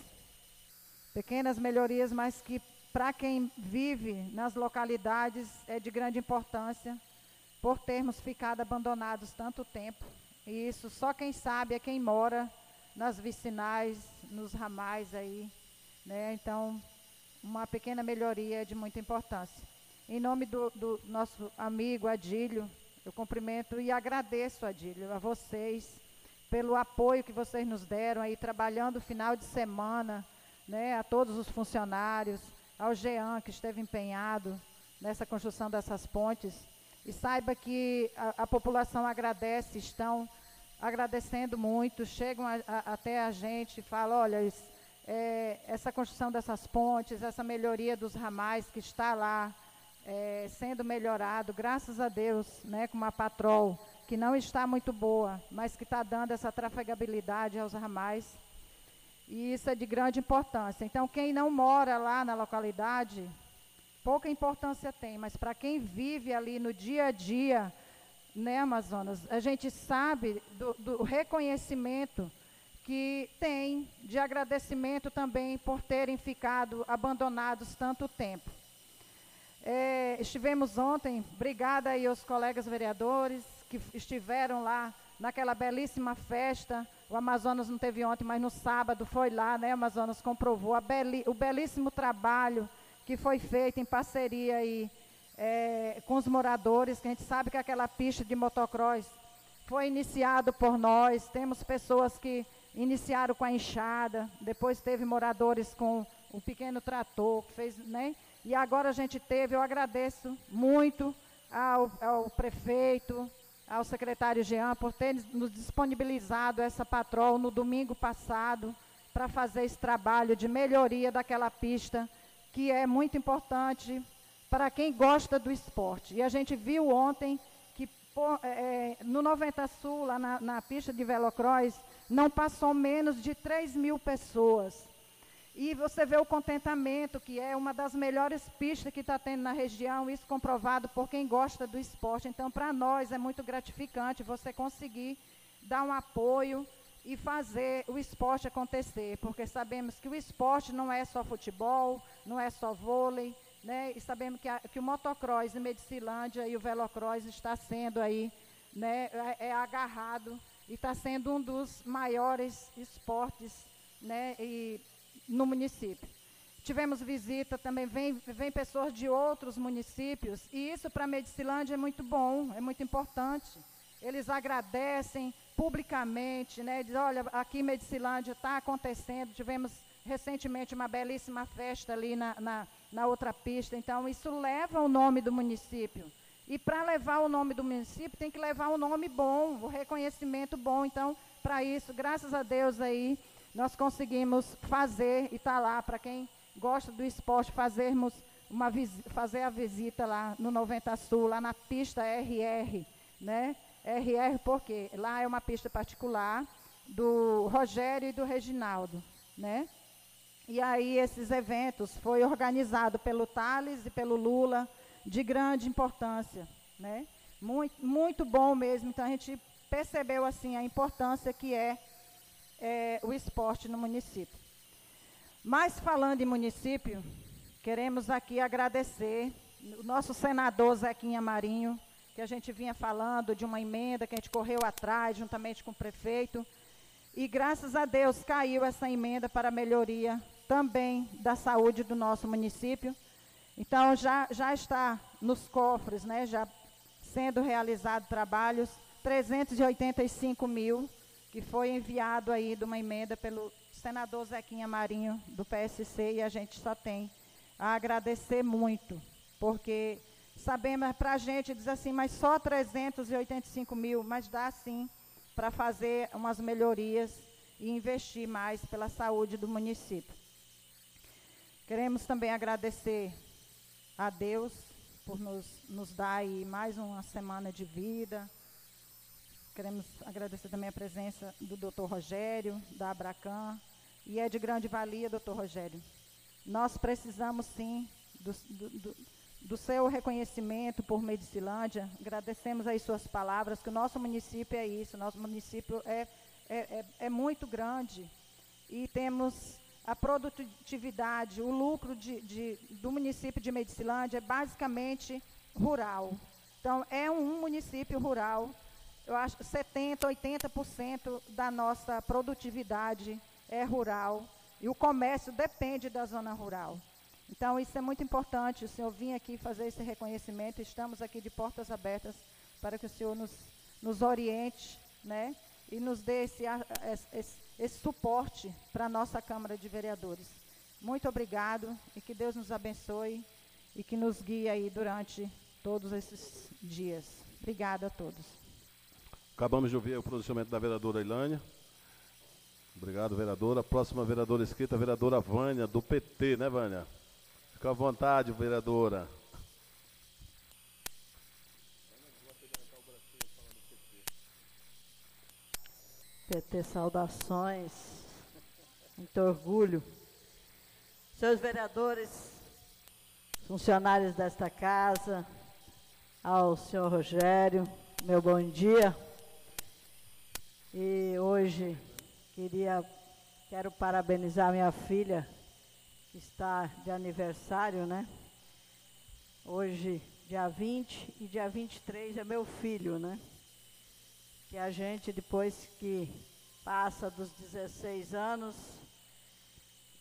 pequenas melhorias, mas que para quem vive nas localidades é de grande importância por termos ficado abandonados tanto tempo. E isso só quem sabe é quem mora nas vicinais, nos ramais aí. Né? Então, uma pequena melhoria é de muita importância. Em nome do, do nosso amigo Adílio, eu cumprimento e agradeço, Adílio, a vocês pelo apoio que vocês nos deram aí, trabalhando final de semana, né, a todos os funcionários, ao Jean, que esteve empenhado nessa construção dessas pontes. E saiba que a, a população agradece, estão agradecendo muito, chegam a, a, até a gente e falam, olha, é, essa construção dessas pontes, essa melhoria dos ramais que está lá é, sendo melhorado, graças a Deus, né, com uma patrol que não está muito boa, mas que está dando essa trafegabilidade aos ramais. E isso é de grande importância. Então, quem não mora lá na localidade, pouca importância tem, mas para quem vive ali no dia a dia, né, Amazonas, a gente sabe do, do reconhecimento que tem de agradecimento também por terem ficado abandonados tanto tempo. É, estivemos ontem, obrigada aí aos colegas vereadores que estiveram lá naquela belíssima festa. O Amazonas não teve ontem, mas no sábado foi lá, né? O Amazonas comprovou beli, o belíssimo trabalho que foi feito em parceria aí, é, com os moradores, que a gente sabe que aquela pista de motocross foi iniciado por nós. Temos pessoas que iniciaram com a enxada, depois teve moradores com o pequeno trator, que fez, né? E agora a gente teve, eu agradeço muito ao, ao prefeito, ao secretário Jean por ter nos disponibilizado essa patrol no domingo passado para fazer esse trabalho de melhoria daquela pista, que é muito importante para quem gosta do esporte. E a gente viu ontem que é, no 90 Sul, lá na, na pista de velocross, não passou menos de 3 mil pessoas. E você vê o contentamento, que é uma das melhores pistas que está tendo na região, isso comprovado por quem gosta do esporte. Então, para nós é muito gratificante você conseguir dar um apoio e fazer o esporte acontecer, porque sabemos que o esporte não é só futebol, não é só vôlei, né? E sabemos que, a, que o motocross em Medicilândia e o velocross está sendo aí, né? É, é agarrado e está sendo um dos maiores esportes, né? E no município. Tivemos visita também, vem, vem pessoas de outros municípios, e isso para a Medicilândia é muito bom, é muito importante. Eles agradecem publicamente, né? Diz, olha, aqui em Medicilândia está acontecendo, tivemos recentemente uma belíssima festa ali na, na, na outra pista, então isso leva o nome do município. E para levar o nome do município, tem que levar um nome bom, o um reconhecimento bom. Então, para isso, graças a Deus aí, nós conseguimos fazer, e está lá, para quem gosta do esporte, fazermos uma fazer a visita lá no 90 Sul, lá na pista RR, né? RR porque lá é uma pista particular do Rogério e do Reginaldo, né? E aí esses eventos foi organizado pelo Thales e pelo Lula, de grande importância, né? Muito, muito bom mesmo. Então a gente percebeu assim a importância que é, é o esporte no município. Mas falando em município, queremos aqui agradecer o nosso senador Zequinha Marinho, que a gente vinha falando de uma emenda que a gente correu atrás juntamente com o prefeito. E graças a Deus caiu essa emenda para melhoria também da saúde do nosso município. Então já, já está nos cofres, né, já sendo realizado trabalhos, 385 mil, que foi enviado aí de uma emenda pelo senador Zequinha Marinho, do PSC, e a gente só tem a agradecer muito, porque sabemos, para a gente diz assim, mas só 385 mil, mas dá sim para fazer umas melhorias e investir mais pela saúde do município. Queremos também agradecer a Deus por nos, nos dar aí mais uma semana de vida. Queremos agradecer também a presença do doutor Rogério, da Abracan. E é de grande valia, doutor Rogério. Nós precisamos sim do, do, do, seu reconhecimento por Medicilândia. Agradecemos aí suas palavras, que o nosso município é isso, nosso município é, é, é, é muito grande. E temos a produtividade, o lucro de, de, do município de Medicilândia é basicamente rural. Então, é um município rural. Eu acho que 70%, 80% da nossa produtividade é rural. E o comércio depende da zona rural. Então, isso é muito importante. O senhor vir aqui fazer esse reconhecimento. Estamos aqui de portas abertas para que o senhor nos, nos oriente né, e nos dê esse, esse, esse suporte para a nossa Câmara de Vereadores. Muito obrigado e que Deus nos abençoe e que nos guie aí durante todos esses dias. Obrigada a todos. Acabamos de ouvir o pronunciamento da vereadora Ilânia. Obrigado, vereadora. Próxima vereadora escrita, vereadora Vânia, do PT, né, Vânia? Fica à vontade, vereadora. PT, saudações, muito orgulho. Seus vereadores, funcionários desta casa, ao senhor Rogério, meu bom dia. E hoje queria, quero parabenizar minha filha, que está de aniversário, né? Hoje, dia 20 e dia 23 é meu filho, né? que a gente, depois que passa dos 16 anos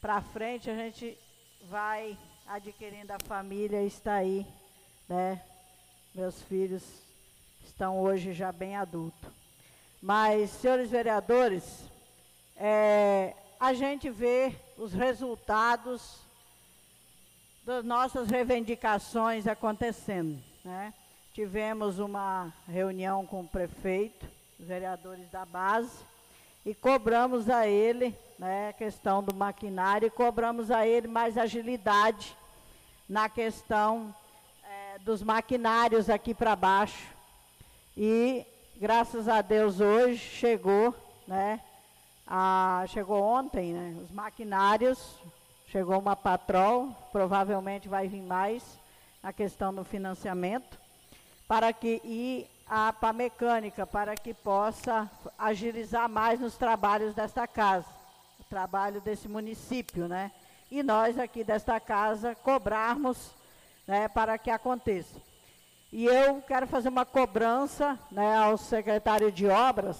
para frente, a gente vai adquirindo a família e está aí, né? Meus filhos estão hoje já bem adultos. Mas, senhores vereadores, é, a gente vê os resultados das nossas reivindicações acontecendo. Né? Tivemos uma reunião com o prefeito, os vereadores da base, e cobramos a ele né, a questão do maquinário e cobramos a ele mais agilidade na questão é, dos maquinários aqui para baixo. E graças a Deus hoje chegou, né? A, chegou ontem, né? Os maquinários, chegou uma patrol, provavelmente vai vir mais na questão do financiamento, para que e a, para a mecânica, para que possa agilizar mais nos trabalhos desta casa, o trabalho desse município, né? E nós aqui desta casa cobrarmos né, para que aconteça. E eu quero fazer uma cobrança né, ao secretário de obras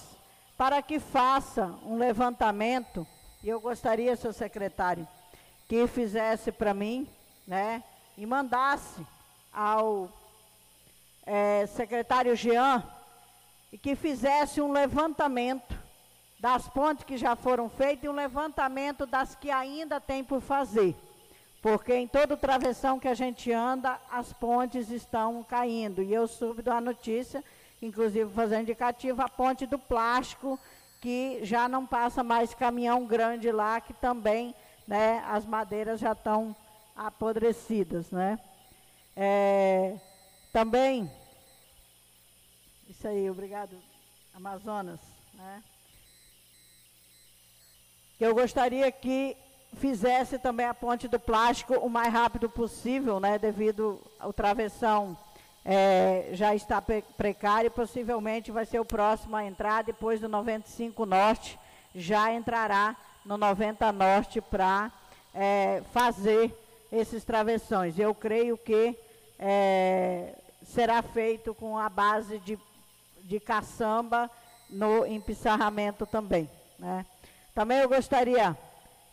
para que faça um levantamento, e eu gostaria, seu secretário, que fizesse para mim, né, e mandasse ao é, secretário Jean, e que fizesse um levantamento das pontes que já foram feitas e um levantamento das que ainda tem por fazer. Porque em todo travessão que a gente anda, as pontes estão caindo. E eu soube da notícia, inclusive fazendo indicativo, a ponte do plástico, que já não passa mais caminhão grande lá, que também né, as madeiras já estão apodrecidas. Né? É, também, isso aí, obrigado, Amazonas. Né? Eu gostaria que fizesse também a ponte do plástico o mais rápido possível, né, devido ao travessão é, já está precário possivelmente vai ser o próximo a entrar, depois do 95 Norte, já entrará no 90 Norte para é, fazer esses travessões. Eu creio que é, será feito com a base de, de caçamba no empissarramento também. Né? Também eu gostaria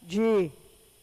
de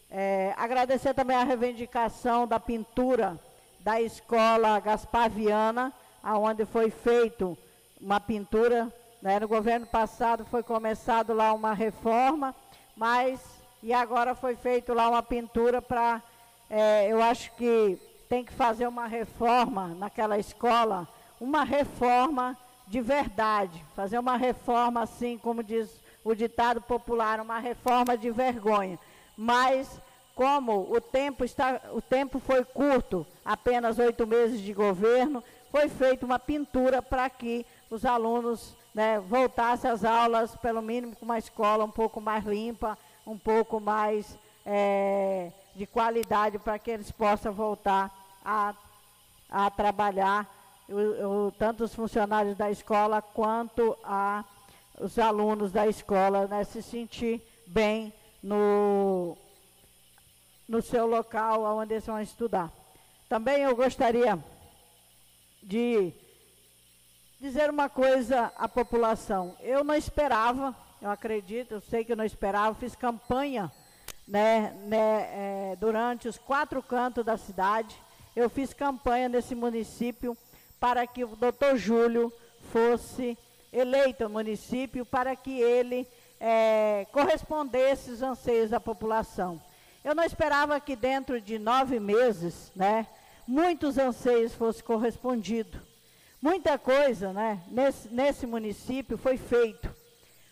é, agradecer também a reivindicação da pintura da escola Gaspar Viana, aonde foi feito uma pintura. Né? No governo passado foi começado lá uma reforma, mas e agora foi feito lá uma pintura para, é, eu acho que tem que fazer uma reforma naquela escola, uma reforma de verdade, fazer uma reforma assim como diz o ditado popular, uma reforma de vergonha. Mas como o tempo, está, o tempo foi curto, apenas oito meses de governo, foi feita uma pintura para que os alunos né, voltassem às aulas, pelo mínimo com uma escola um pouco mais limpa, um pouco mais é, de qualidade, para que eles possam voltar a, a trabalhar, o, o, tanto os funcionários da escola quanto a, os alunos da escola né, se sentir bem no, no seu local onde eles vão estudar. Também eu gostaria de dizer uma coisa à população. Eu não esperava, eu acredito, eu sei que eu não esperava, fiz campanha né, né, é, durante os quatro cantos da cidade. Eu fiz campanha nesse município para que o doutor Júlio fosse eleito ao município, para que ele é, correspondesse aos anseios da população. Eu não esperava que dentro de nove meses, né, muitos anseios fossem correspondidos. Muita coisa, né, nesse, nesse município foi feito.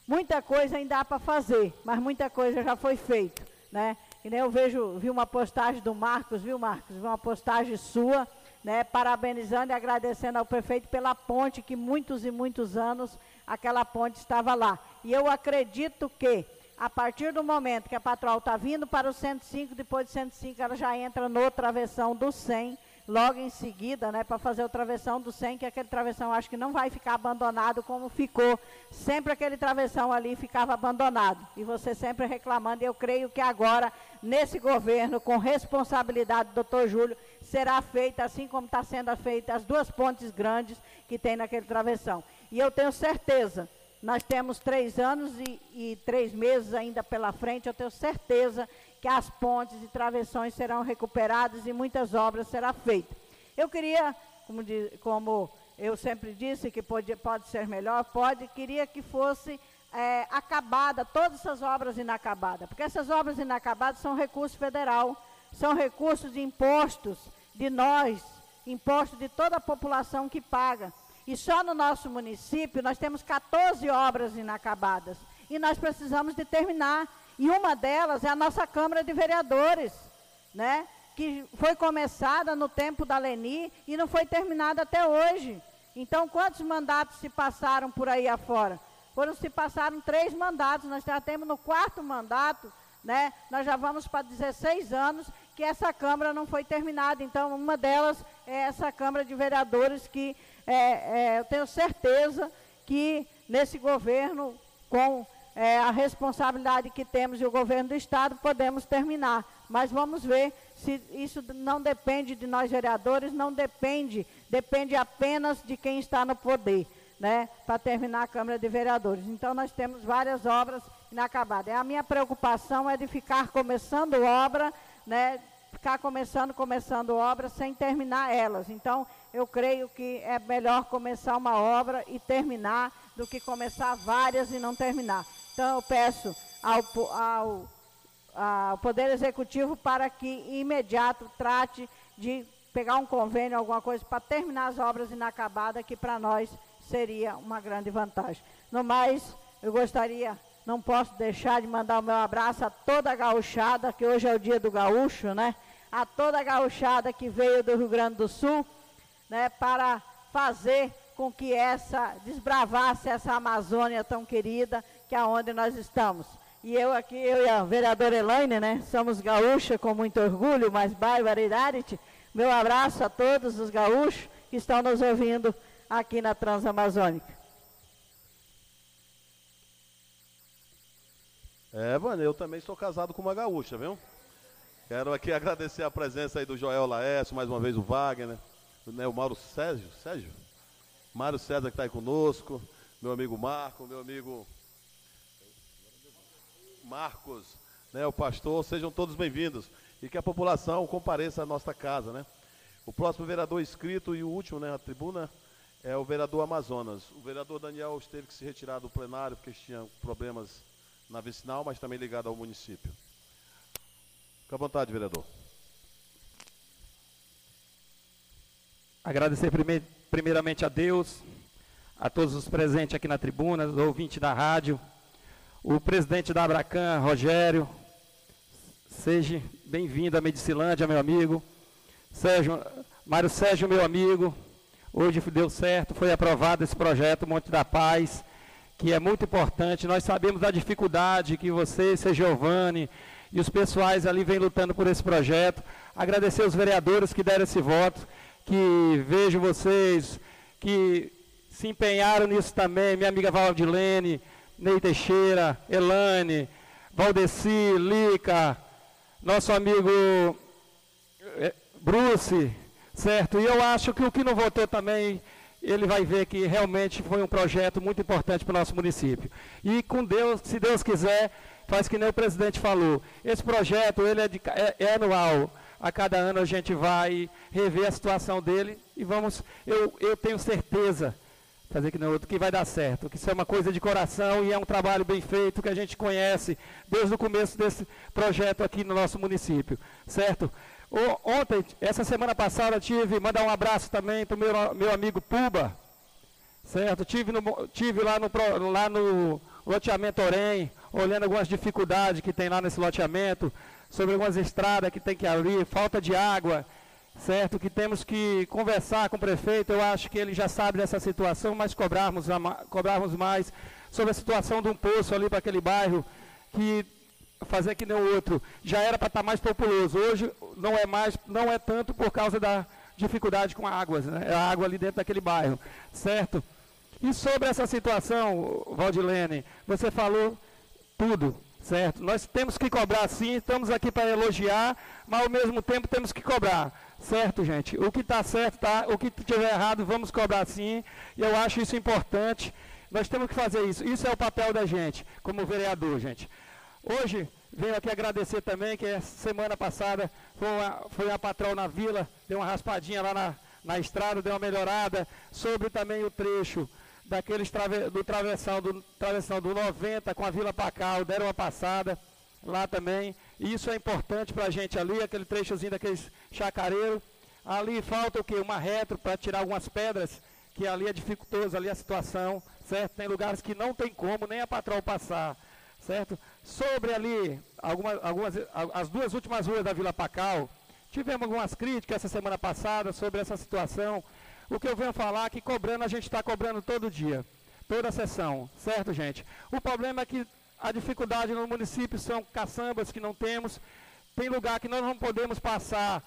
Muita coisa ainda há para fazer, mas muita coisa já foi feita, né? E nem eu vejo, vi uma postagem do Marcos, viu, Marcos? Vi uma postagem sua, né, parabenizando e agradecendo ao prefeito pela ponte que muitos e muitos anos aquela ponte estava lá. E eu acredito que a partir do momento que a patrol está vindo para o 105, depois de 105 ela já entra no travessão do 100, logo em seguida, né, para fazer o travessão do 100, que aquele travessão acho que não vai ficar abandonado como ficou. Sempre aquele travessão ali ficava abandonado. E você sempre reclamando, eu creio que agora, nesse governo, com responsabilidade do doutor Júlio, será feita assim como está sendo feita as duas pontes grandes que tem naquele travessão. E eu tenho certeza nós temos três anos e, e, três meses ainda pela frente. Eu tenho certeza que as pontes e travessões serão recuperadas e muitas obras serão feitas. Eu queria, como, como eu sempre disse, que pode, pode ser melhor, pode, queria que fosse é, acabada todas essas obras inacabadas, porque essas obras inacabadas são recurso federal, são recursos de impostos de nós, impostos de toda a população que paga. E só no nosso município nós temos 14 obras inacabadas. E nós precisamos de terminar. E uma delas é a nossa Câmara de Vereadores, né? que foi começada no tempo da Leni e não foi terminada até hoje. Então, quantos mandatos se passaram por aí afora? Foram se passaram três mandatos, nós já temos no quarto mandato, né? Nós já vamos para 16 anos que essa Câmara não foi terminada. Então, uma delas é essa Câmara de Vereadores que é, é, eu tenho certeza que nesse governo, com é, a responsabilidade que temos e o governo do Estado, podemos terminar. Mas vamos ver se isso não depende de nós vereadores, não depende, depende apenas de quem está no poder, né, para terminar a Câmara de Vereadores. Então nós temos várias obras inacabadas. A minha preocupação é de ficar começando obra, né, ficar começando, começando obras sem terminar elas. Então, eu creio que é melhor começar uma obra e terminar do que começar várias e não terminar. Então, eu peço ao, ao, ao Poder Executivo para que imediato trate de pegar um convênio, alguma coisa, para terminar as obras inacabadas, que para nós seria uma grande vantagem. No mais, eu gostaria, não posso deixar de mandar o meu abraço a toda a gauchada, que hoje é o dia do gaúcho, né? A toda a gauchada que veio do Rio Grande do Sul, né, para fazer com que essa desbravasse essa Amazônia tão querida que é onde nós estamos. E eu aqui, eu e a vereadora Elaine, né, somos gaúcha com muito orgulho, mas barbaridade. Meu abraço a todos os gaúchos que estão nos ouvindo aqui na Transamazônica. É, mano, eu também sou casado com uma gaúcha, viu? Quero aqui <laughs> agradecer a presença aí do Joel Laércio, mais uma vez o Wagner, né, o Mauro Sérgio, Sérgio? Mário César que está aí conosco, meu amigo Marco, meu amigo Marcos, né, o pastor, sejam todos bem-vindos e que a população compareça à nossa casa, né? O próximo vereador inscrito e o último, né, na tribuna, é o vereador Amazonas. O vereador Daniel esteve que se retirar do plenário porque tinha problemas na vicinal, mas também ligado ao município. Fique à vontade, vereador. Agradecer primeiramente a Deus, a todos os presentes aqui na tribuna, os ouvintes da rádio, o presidente da Abracan, Rogério, seja bem-vindo à Medicilândia, meu amigo. Sérgio, Mário Sérgio, meu amigo, hoje deu certo, foi aprovado esse projeto Monte da Paz, que é muito importante. Nós sabemos da dificuldade que você, seu Giovanni e os pessoais ali vêm lutando por esse projeto. Agradecer os vereadores que deram esse voto que vejo vocês que se empenharam nisso também, minha amiga Valdilene, Ney Teixeira, Elane, Valdeci, Lica, nosso amigo eh, Bruce, certo? E eu acho que o que não votou também, ele vai ver que realmente foi um projeto muito importante para o nosso município. E com Deus, se Deus quiser, faz que nem o presidente falou. Esse projeto, ele é, de, é, é anual a cada ano a gente vai rever a situação dele e vamos, eu, eu tenho certeza, fazer que não outro, que vai dar certo, que isso é uma coisa de coração e é um trabalho bem feito que a gente conhece desde o começo desse projeto aqui no nosso município, certo? Ontem, essa semana passada, tive, mandar um abraço também para o meu, meu amigo Puba, certo? Tive, no, tive lá, no, lá no loteamento Orem, olhando algumas dificuldades que tem lá nesse loteamento, sobre algumas estradas que tem que abrir, falta de água, certo? Que temos que conversar com o prefeito. Eu acho que ele já sabe dessa situação, mas cobrarmos, cobrarmos mais sobre a situação de um poço ali para aquele bairro que fazer que nem o outro já era para estar tá mais populoso. Hoje não é mais, não é tanto por causa da dificuldade com águas, né? a água ali dentro daquele bairro, certo? E sobre essa situação, Valdilene, você falou tudo certo? Nós temos que cobrar sim, estamos aqui para elogiar, mas ao mesmo tempo temos que cobrar, certo, gente? O que está certo tá, o que estiver errado vamos cobrar sim, e eu acho isso importante. Nós temos que fazer isso. Isso é o papel da gente, como vereador, gente. Hoje venho aqui agradecer também que semana passada foi uma, foi patrão na vila, deu uma raspadinha lá na, na estrada, deu uma melhorada sobre também o trecho daqueles trave, do travessão do travessão do 90 com a Vila Pacal, deram uma passada lá também. Isso é importante para a gente ali, aquele trechozinho daqueles chacareiros. Ali falta o quê? Uma retro para tirar algumas pedras, que ali é dificultoso ali a situação, certo? Tem lugares que não tem como nem a patrol passar, certo? Sobre ali, algumas, algumas, as duas últimas ruas da Vila Pacal, tivemos algumas críticas essa semana passada sobre essa situação. O que eu venho falar é que cobrando, a gente está cobrando todo dia, toda a sessão, certo, gente? O problema é que a dificuldade no município são caçambas que não temos, tem lugar que nós não podemos passar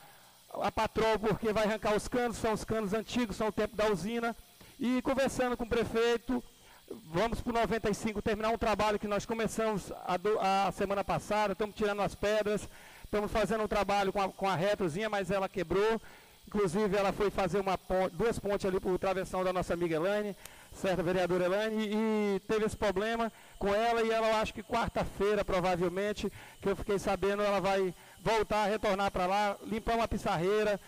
a patrol porque vai arrancar os canos, são os canos antigos, são o tempo da usina. E conversando com o prefeito, vamos para o 95 terminar um trabalho que nós começamos a, do, a semana passada, estamos tirando as pedras, estamos fazendo um trabalho com a, com a retrozinha, mas ela quebrou. Inclusive, ela foi fazer uma ponte, duas pontes ali para o travessão da nossa amiga Elaine, certa vereadora Elaine, e teve esse problema com ela e ela, acho que quarta-feira, provavelmente, que eu fiquei sabendo, ela vai voltar, retornar para lá, limpar uma pissarreira,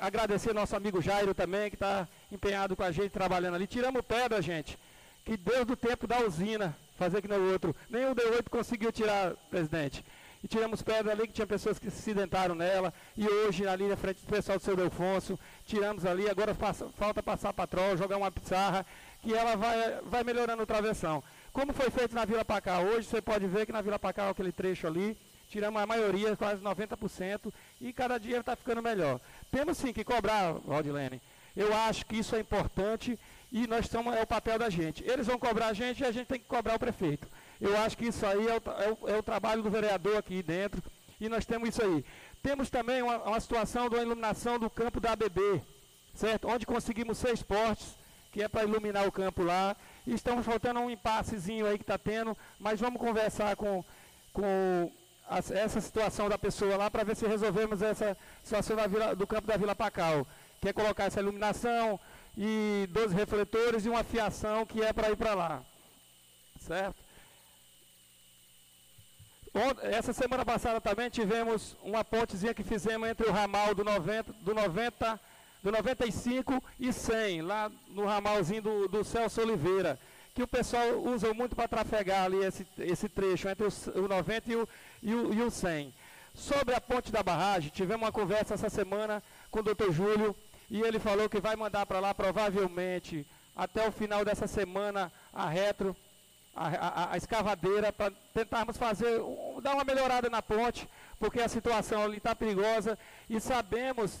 agradecer nosso amigo Jairo também, que está empenhado com a gente, trabalhando ali. Tiramos pedra, gente, que desde o tempo da usina, fazer que no outro. Nem o D8 conseguiu tirar, presidente e tiramos pedra ali que tinha pessoas que se acidentaram nela, e hoje ali na frente do pessoal do seu Delfonso, tiramos ali, agora passa, falta passar patrol, jogar uma pizarra, que ela vai, vai melhorando o travessão. como foi feito na Vila Pacá hoje, você pode ver que na Vila Pacá, aquele trecho ali, tiramos a maioria, quase 90%, e cada dia está ficando melhor. Temos sim que cobrar, Valdilene. Eu acho que isso é importante e nós estamos, é o papel da gente. Eles vão cobrar a gente e a gente tem que cobrar o prefeito. Eu acho que isso aí é o, é o, é o trabalho do vereador aqui dentro e nós temos isso aí. Temos também uma, uma situação da iluminação do campo da ABB, certo? Onde conseguimos seis postes, que é para iluminar o campo lá. E estamos faltando um impassezinho aí que está tendo, mas vamos conversar com, com essa situação da pessoa lá para ver se resolvemos essa situação Vila, do campo da Vila Pacal, que é colocar essa iluminação e 12 refletores e uma fiação que é para ir para lá. Certo? Essa semana passada também tivemos uma pontezinha que fizemos entre o ramal do 90, do 90, do 95 e 100, lá no ramalzinho do, do Celso Oliveira, que o pessoal usa muito para trafegar ali esse, esse trecho entre o, o 90 e o, e, o, e o 100. Sobre a ponte da barragem, tivemos uma conversa essa semana com o doutor Júlio, e ele falou que vai mandar para lá provavelmente até o final dessa semana a retro a, a, a escavadeira para tentarmos fazer, dar uma melhorada na ponte, porque a situação ali está perigosa e sabemos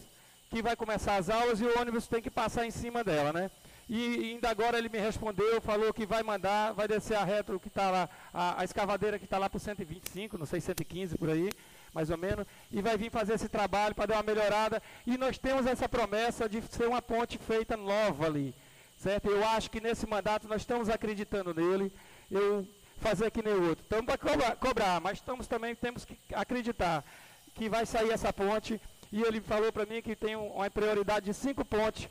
que vai começar as aulas e o ônibus tem que passar em cima dela, né? E ainda agora ele me respondeu, falou que vai mandar, vai descer a retro que está lá, a, a escavadeira que está lá por 125, não sei, 115 por aí, mais ou menos, e vai vir fazer esse trabalho para dar uma melhorada. E nós temos essa promessa de ser uma ponte feita nova ali, certo? Eu acho que nesse mandato nós estamos acreditando nele eu fazer que nem o outro. Estamos para cobrar, cobrar, mas estamos também temos que acreditar que vai sair essa ponte. E ele falou para mim que tem uma prioridade de cinco pontes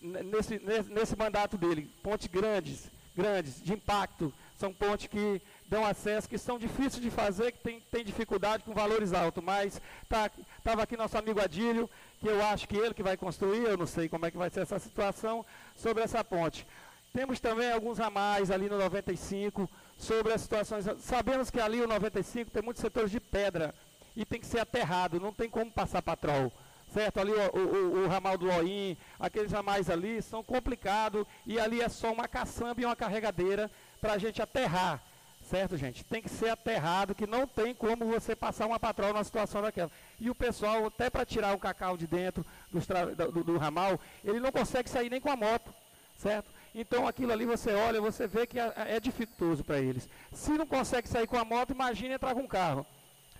nesse, nesse, nesse mandato dele. Pontes grandes, grandes, de impacto. São pontes que dão acesso, que são difíceis de fazer, que tem, tem dificuldade com valores altos. Mas estava tá, aqui nosso amigo Adílio, que eu acho que ele que vai construir, eu não sei como é que vai ser essa situação, sobre essa ponte. Temos também alguns a mais ali no 95 sobre as situações. Sabemos que ali o 95 tem muitos setores de pedra e tem que ser aterrado, não tem como passar patrol. Certo? Ali o, o, o ramal do Loim, aqueles ramais ali são complicados e ali é só uma caçamba e uma carregadeira para a gente aterrar. Certo, gente? Tem que ser aterrado, que não tem como você passar uma patrol numa situação daquela. E o pessoal, até para tirar o cacau de dentro do, do, do ramal, ele não consegue sair nem com a moto. Certo? Então aquilo ali você olha, você vê que é, é dificultoso para eles. Se não consegue sair com a moto, imagine entrar com um carro.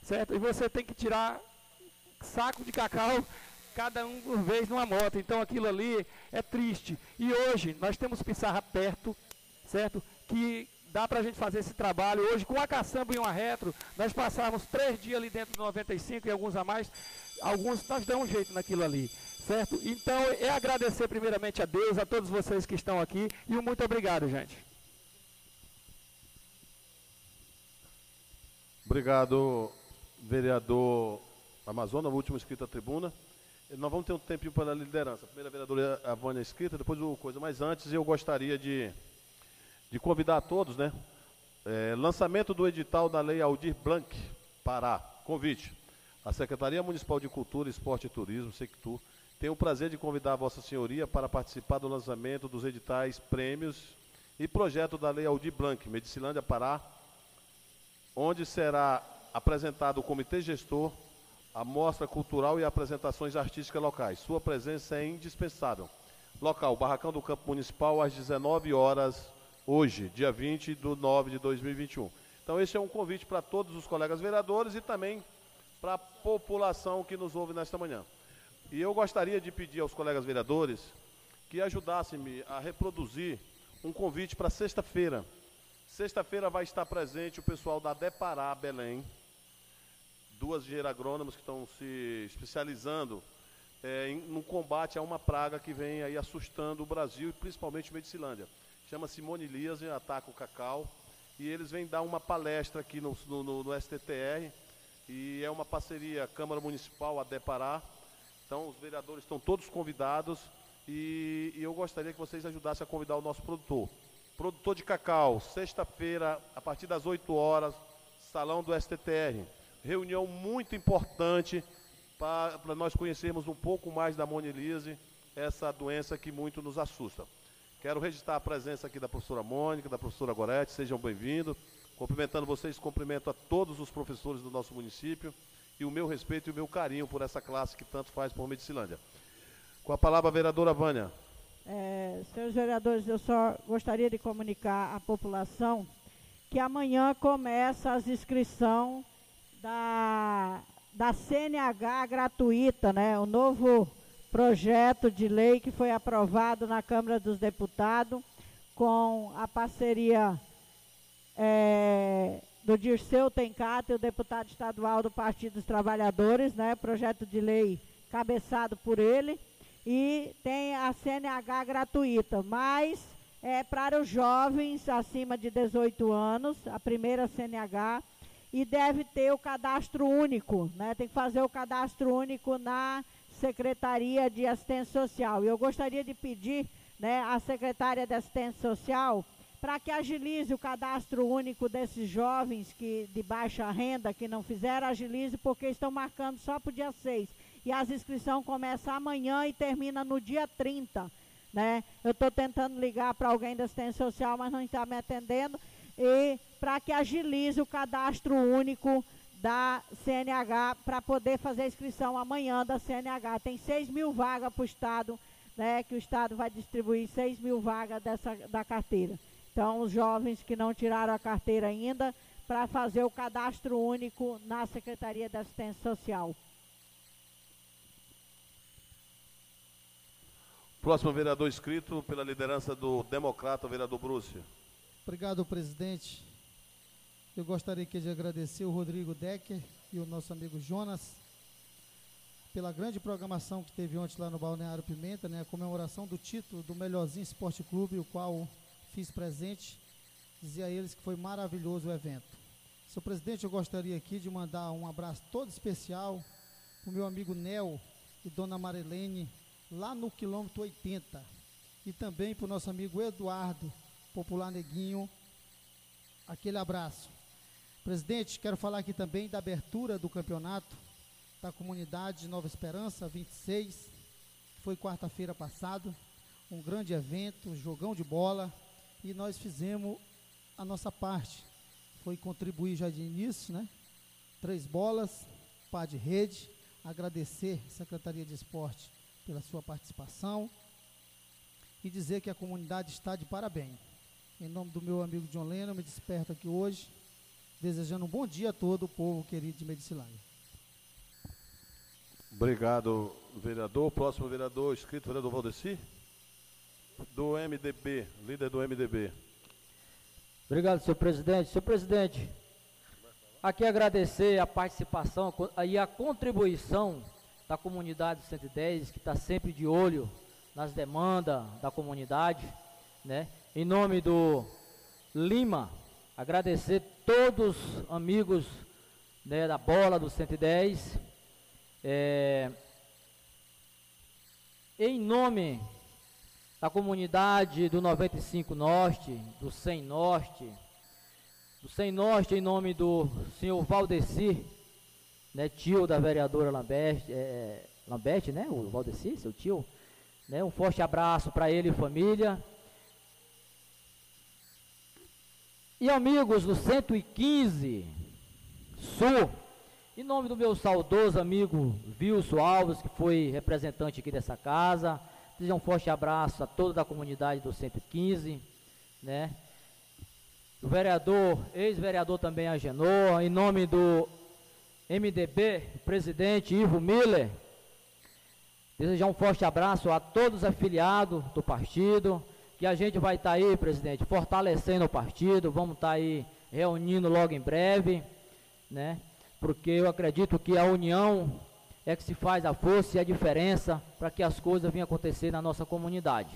Certo? E você tem que tirar saco de cacau cada um por vez numa moto. Então aquilo ali é triste. E hoje nós temos Pissarra perto, certo? Que dá para a gente fazer esse trabalho. Hoje, com a caçamba e uma retro, nós passamos três dias ali dentro do 95 e alguns a mais. Alguns nós damos um jeito naquilo ali. Certo? Então, é agradecer primeiramente a Deus, a todos vocês que estão aqui e um muito obrigado, gente. Obrigado, vereador Amazonas, o último inscrito à tribuna. Nós vamos ter um tempinho para a liderança. Vereadora é a Vânia escrita, depois o coisa. Mas antes eu gostaria de, de convidar a todos, né? É, lançamento do edital da Lei Aldir Blanc, Pará. Convite. A Secretaria Municipal de Cultura, Esporte e Turismo, Sectur, tenho o prazer de convidar Vossa Senhoria para participar do lançamento dos editais, prêmios e projeto da Lei Aldir Blanc, Medicilândia Pará, onde será apresentado o Comitê Gestor, a mostra cultural e apresentações artísticas locais. Sua presença é indispensável. Local, Barracão do Campo Municipal, às 19 horas, hoje, dia 20 de 9 de 2021. Então, esse é um convite para todos os colegas vereadores e também para a população que nos ouve nesta manhã. E eu gostaria de pedir aos colegas vereadores que ajudassem-me a reproduzir um convite para sexta-feira. Sexta-feira vai estar presente o pessoal da Depará Belém, duas engenheiros que estão se especializando é, em, no combate a uma praga que vem aí assustando o Brasil e principalmente Medicilândia. Chama-se Monilias e ataca o cacau. E eles vêm dar uma palestra aqui no, no, no STTR. E é uma parceria Câmara Municipal, a Depará, então, os vereadores estão todos convidados e, e, eu gostaria que vocês ajudassem a convidar o nosso produtor. Produtor de cacau, sexta-feira, a partir das 8 horas, salão do STTR. Reunião muito importante para nós conhecermos um pouco mais da monilise, essa doença que muito nos assusta. Quero registrar a presença aqui da professora Mônica, da professora Gorete, sejam bem-vindos. Cumprimentando vocês, cumprimento a todos os professores do nosso município e o meu respeito e o meu carinho por essa classe que tanto faz por Medicilândia. Com a palavra, a vereadora Vânia. É, senhores vereadores, eu só gostaria de comunicar à população que amanhã começa as inscrições da, da CNH gratuita, né? O novo projeto de lei que foi aprovado na Câmara dos Deputados com a parceria é, do Dirceu Tencate, o deputado estadual do Partido dos Trabalhadores, né? Projeto de lei cabeçado por ele e tem a CNH gratuita, mas é para os jovens acima de 18 anos, a primeira CNH, e deve ter o cadastro único, né? Tem que fazer o cadastro único na Secretaria de Assistência Social. E eu gostaria de pedir, né, à secretária de Assistência Social para que agilize o cadastro único desses jovens que de baixa renda que não fizeram, agilize porque estão marcando só para o dia 6 e as inscrições começam amanhã e termina no dia 30. Né? Eu estou tentando ligar para alguém da assistência social, mas não está me atendendo. E para que agilize o cadastro único da CNH para poder fazer a inscrição amanhã da CNH. Tem 6 mil vagas para o Estado, né, que o Estado vai distribuir 6 mil vagas dessa, da carteira. Então, os jovens que não tiraram a carteira ainda, para fazer o cadastro único na Secretaria da Assistência Social. Próximo vereador inscrito pela liderança do democrata, vereador Brúcio. Obrigado, presidente. Eu gostaria aqui de agradecer o Rodrigo Decker e o nosso amigo Jonas pela grande programação que teve ontem lá no Balneário Pimenta, né? A comemoração do título do Melhorzinho Esporte Clube, o qual fiz presente. Dizia a eles que foi maravilhoso o evento. Senhor presidente, eu gostaria aqui de mandar um abraço todo especial para o meu amigo Nel e Dona Marilene, lá no quilômetro 80. E também para o nosso amigo Eduardo, popular Neguinho, aquele abraço. Presidente, quero falar aqui também da abertura do campeonato da comunidade de Nova Esperança, 26, foi quarta-feira passado, um grande evento, jogão de bola, e nós fizemos a nossa parte. Foi contribuir já de início, né? Três bolas, pá de rede, agradecer a Secretaria de Esporte pela sua participação e dizer que a comunidade está de parabéns. Em nome do meu amigo John Lennon, me desperto aqui hoje, desejando um bom dia a todo o povo querido de Medicilândia. Obrigado, vereador. Próximo vereador, escrito, vereador Valdeci, do MDB, líder do MDB. Obrigado, senhor presidente. Senhor presidente, aqui agradecer a participação e a contribuição da comunidade 110, que está sempre de olho nas demandas da comunidade, né? Em nome do Lima, agradecer todos os amigos né, da bola do 110. É, em nome da comunidade do 95 Norte, do 100 Norte, do 100 Norte, em nome do senhor Valdeci, né, tio da vereadora Lambert, é, é, Lambert, né, o Valdeci, seu tio, né, um forte abraço para ele e família. E amigos do 115 Sul, em nome do meu saudoso amigo Wilson Alves, que foi representante aqui dessa casa, desejar um forte abraço a toda a comunidade do 115, né? O vereador, ex-vereador também Agenor, em nome do MDB, presidente Ivo Miller. Desejar um forte abraço a todos os afiliados do partido, que a gente vai estar tá aí, presidente, fortalecendo o partido, vamos estar tá aí reunindo logo em breve, né? Porque eu acredito que a união é que se faz a força e a diferença para que as coisas venham acontecer na nossa comunidade.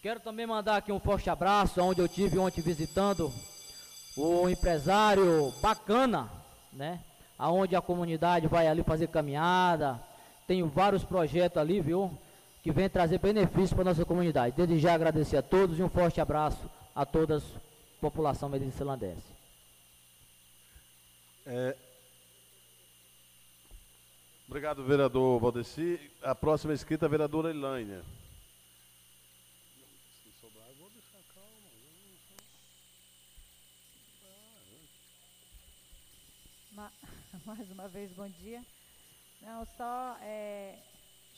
Quero também mandar aqui um forte abraço, onde eu tive ontem visitando o empresário bacana, né? Aonde a comunidade vai ali fazer caminhada, tem vários projetos ali, viu? que vem trazer benefícios para a nossa comunidade. Desde já agradecer a todos e um forte abraço a toda a população medicilandense. É... Obrigado, vereador Valdeci. A próxima escrita, a vereadora Elaine. <laughs> Mais uma vez, bom dia. Não, só é,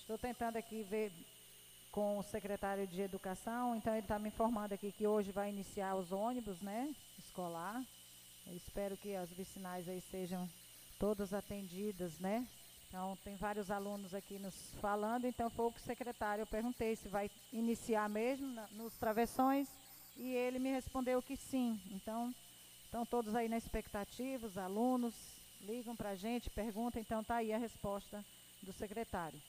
estou tentando aqui ver com o secretário de Educação, então ele está me informando aqui que hoje vai iniciar os ônibus, né, escolar. Eu espero que as vicinais aí sejam todas atendidas, né? Então, tem vários alunos aqui nos falando, então foi o o secretário, eu perguntei se vai iniciar mesmo na, nos travessões, e ele me respondeu que sim. Então, estão todos aí na expectativa, os alunos ligam para a gente, perguntam, então está aí a resposta do secretário.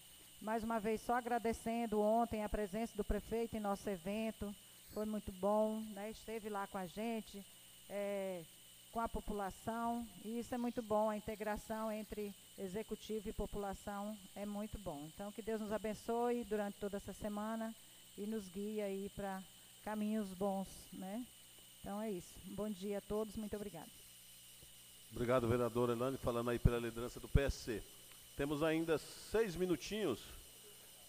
Mais uma vez, só agradecendo ontem a presença do prefeito em nosso evento, foi muito bom, né? esteve lá com a gente, é, com a população, e isso é muito bom, a integração entre executivo e população é muito bom. Então, que Deus nos abençoe durante toda essa semana e nos guie aí para caminhos bons, né? Então é isso. Bom dia a todos, muito obrigada. Obrigado, vereador Elane, falando aí pela liderança do PSC. Temos ainda seis minutinhos.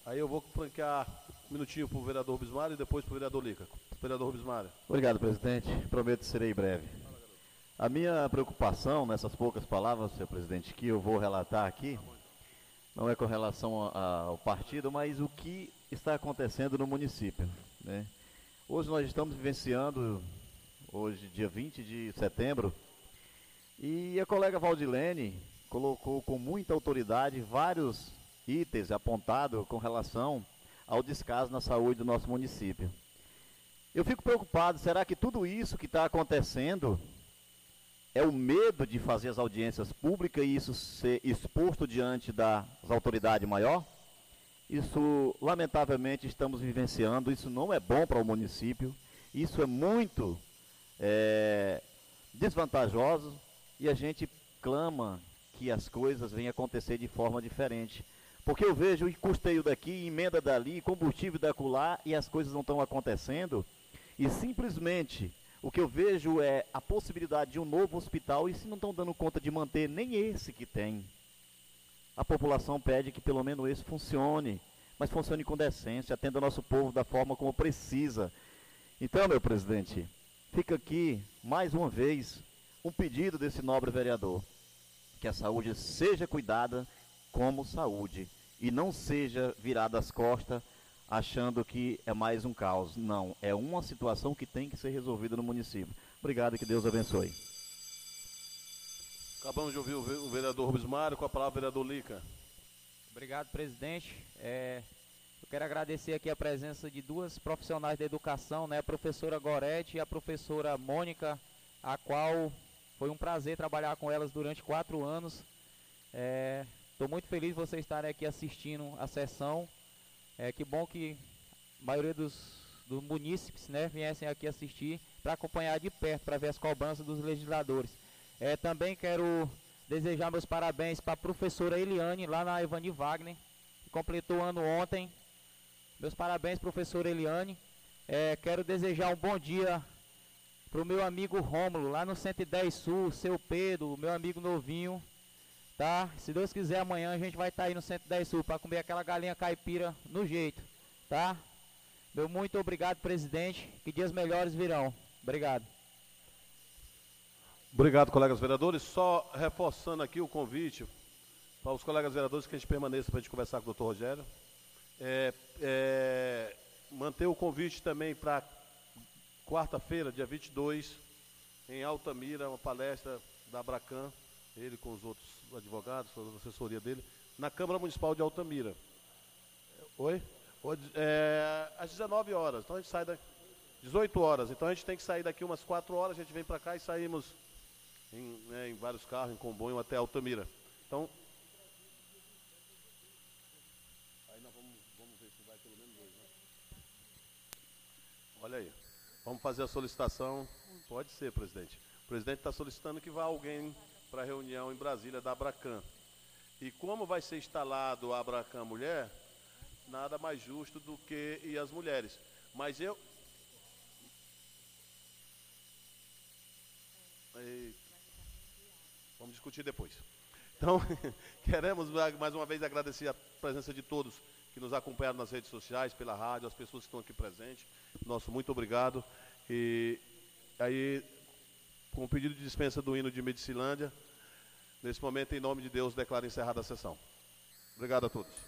Aí eu vou franquear um minutinho para o vereador Bismário e depois para o vereador Lica. Vereador Bismário. Obrigado, presidente. Prometo que serei breve. A minha preocupação nessas poucas palavras, senhor presidente, que eu vou relatar aqui, não é com relação ao partido, mas o que está acontecendo no município. Né? Hoje nós estamos vivenciando, hoje dia 20 de setembro, e a colega Valdilene colocou com muita autoridade vários itens apontados com relação ao descaso na saúde do nosso município. Eu fico preocupado, será que tudo isso que está acontecendo é o medo de fazer as audiências públicas e isso ser exposto diante das autoridades maior? Isso, lamentavelmente, estamos vivenciando, isso não é bom para o município, isso é muito é, desvantajoso e a gente clama que as coisas venham acontecer de forma diferente. Porque eu vejo custeio daqui, emenda dali, combustível da acolá e as coisas não estão acontecendo. E simplesmente o que eu vejo é a possibilidade de um novo hospital e se não estão dando conta de manter nem esse que tem. A população pede que pelo menos esse funcione, mas funcione com decência, atenda o nosso povo da forma como precisa. Então, meu presidente, fica aqui mais uma vez um pedido desse nobre vereador, que a saúde seja cuidada como saúde e não seja virada as costas achando que é mais um caos. Não, é uma situação que tem que ser resolvida no município. Obrigado e que Deus abençoe. Acabamos de ouvir o vereador Rubens Mário, com a palavra o vereador Lica. Obrigado, presidente. É, eu quero agradecer aqui a presença de duas profissionais da educação, né, a professora Gorete e a professora Mônica, a qual foi um prazer trabalhar com elas durante quatro anos. Estou é, muito feliz de vocês estarem aqui assistindo a sessão. É que bom que a maioria dos, dos munícipes né, viessem aqui assistir para acompanhar de perto, para ver as cobranças dos legisladores. É, também quero desejar meus parabéns para a professora Eliane, lá na Evani Wagner, que completou ano ontem. Meus parabéns, professora Eliane. É, quero desejar um bom dia para o meu amigo Rômulo, lá no 110 Sul, seu Pedro, meu amigo novinho, tá? Se Deus quiser, amanhã a gente vai estar tá aí no 110 Sul para comer aquela galinha caipira no jeito, tá? Meu muito obrigado, presidente. Que dias melhores virão. Obrigado. Obrigado, colegas vereadores. Só reforçando aqui o convite para os colegas vereadores que a gente permaneça para a gente conversar com o doutor Rogério. É, é, manter o convite também para quarta-feira, dia 22, em Altamira, uma palestra da Abracan, ele com os outros advogados, a assessoria dele, na Câmara Municipal de Altamira. Oi? É, às 19 horas. Então a gente sai daqui. 18 horas. Então a gente tem que sair daqui umas 4 horas, a gente vem para cá e saímos em, né, em, vários carros, em comboio até Altamira. Então. Vamos ver se vai pelo menos dois, né? Olha aí. Vamos fazer a solicitação. Pode ser, presidente. O presidente está solicitando que vá alguém para a reunião em Brasília da Abracan. E como vai ser instalado a Abracan Mulher, nada mais justo do que e as mulheres. Mas eu. Vamos discutir depois. Então, <laughs> queremos mais uma vez agradecer a presença de todos que nos acompanharam nas redes sociais, pela rádio, as pessoas que estão aqui presentes. Nosso muito obrigado. E aí, com o pedido de dispensa do hino de Medicilândia, Nesse momento, em nome de Deus, declaro encerrada a sessão. Obrigado a todos.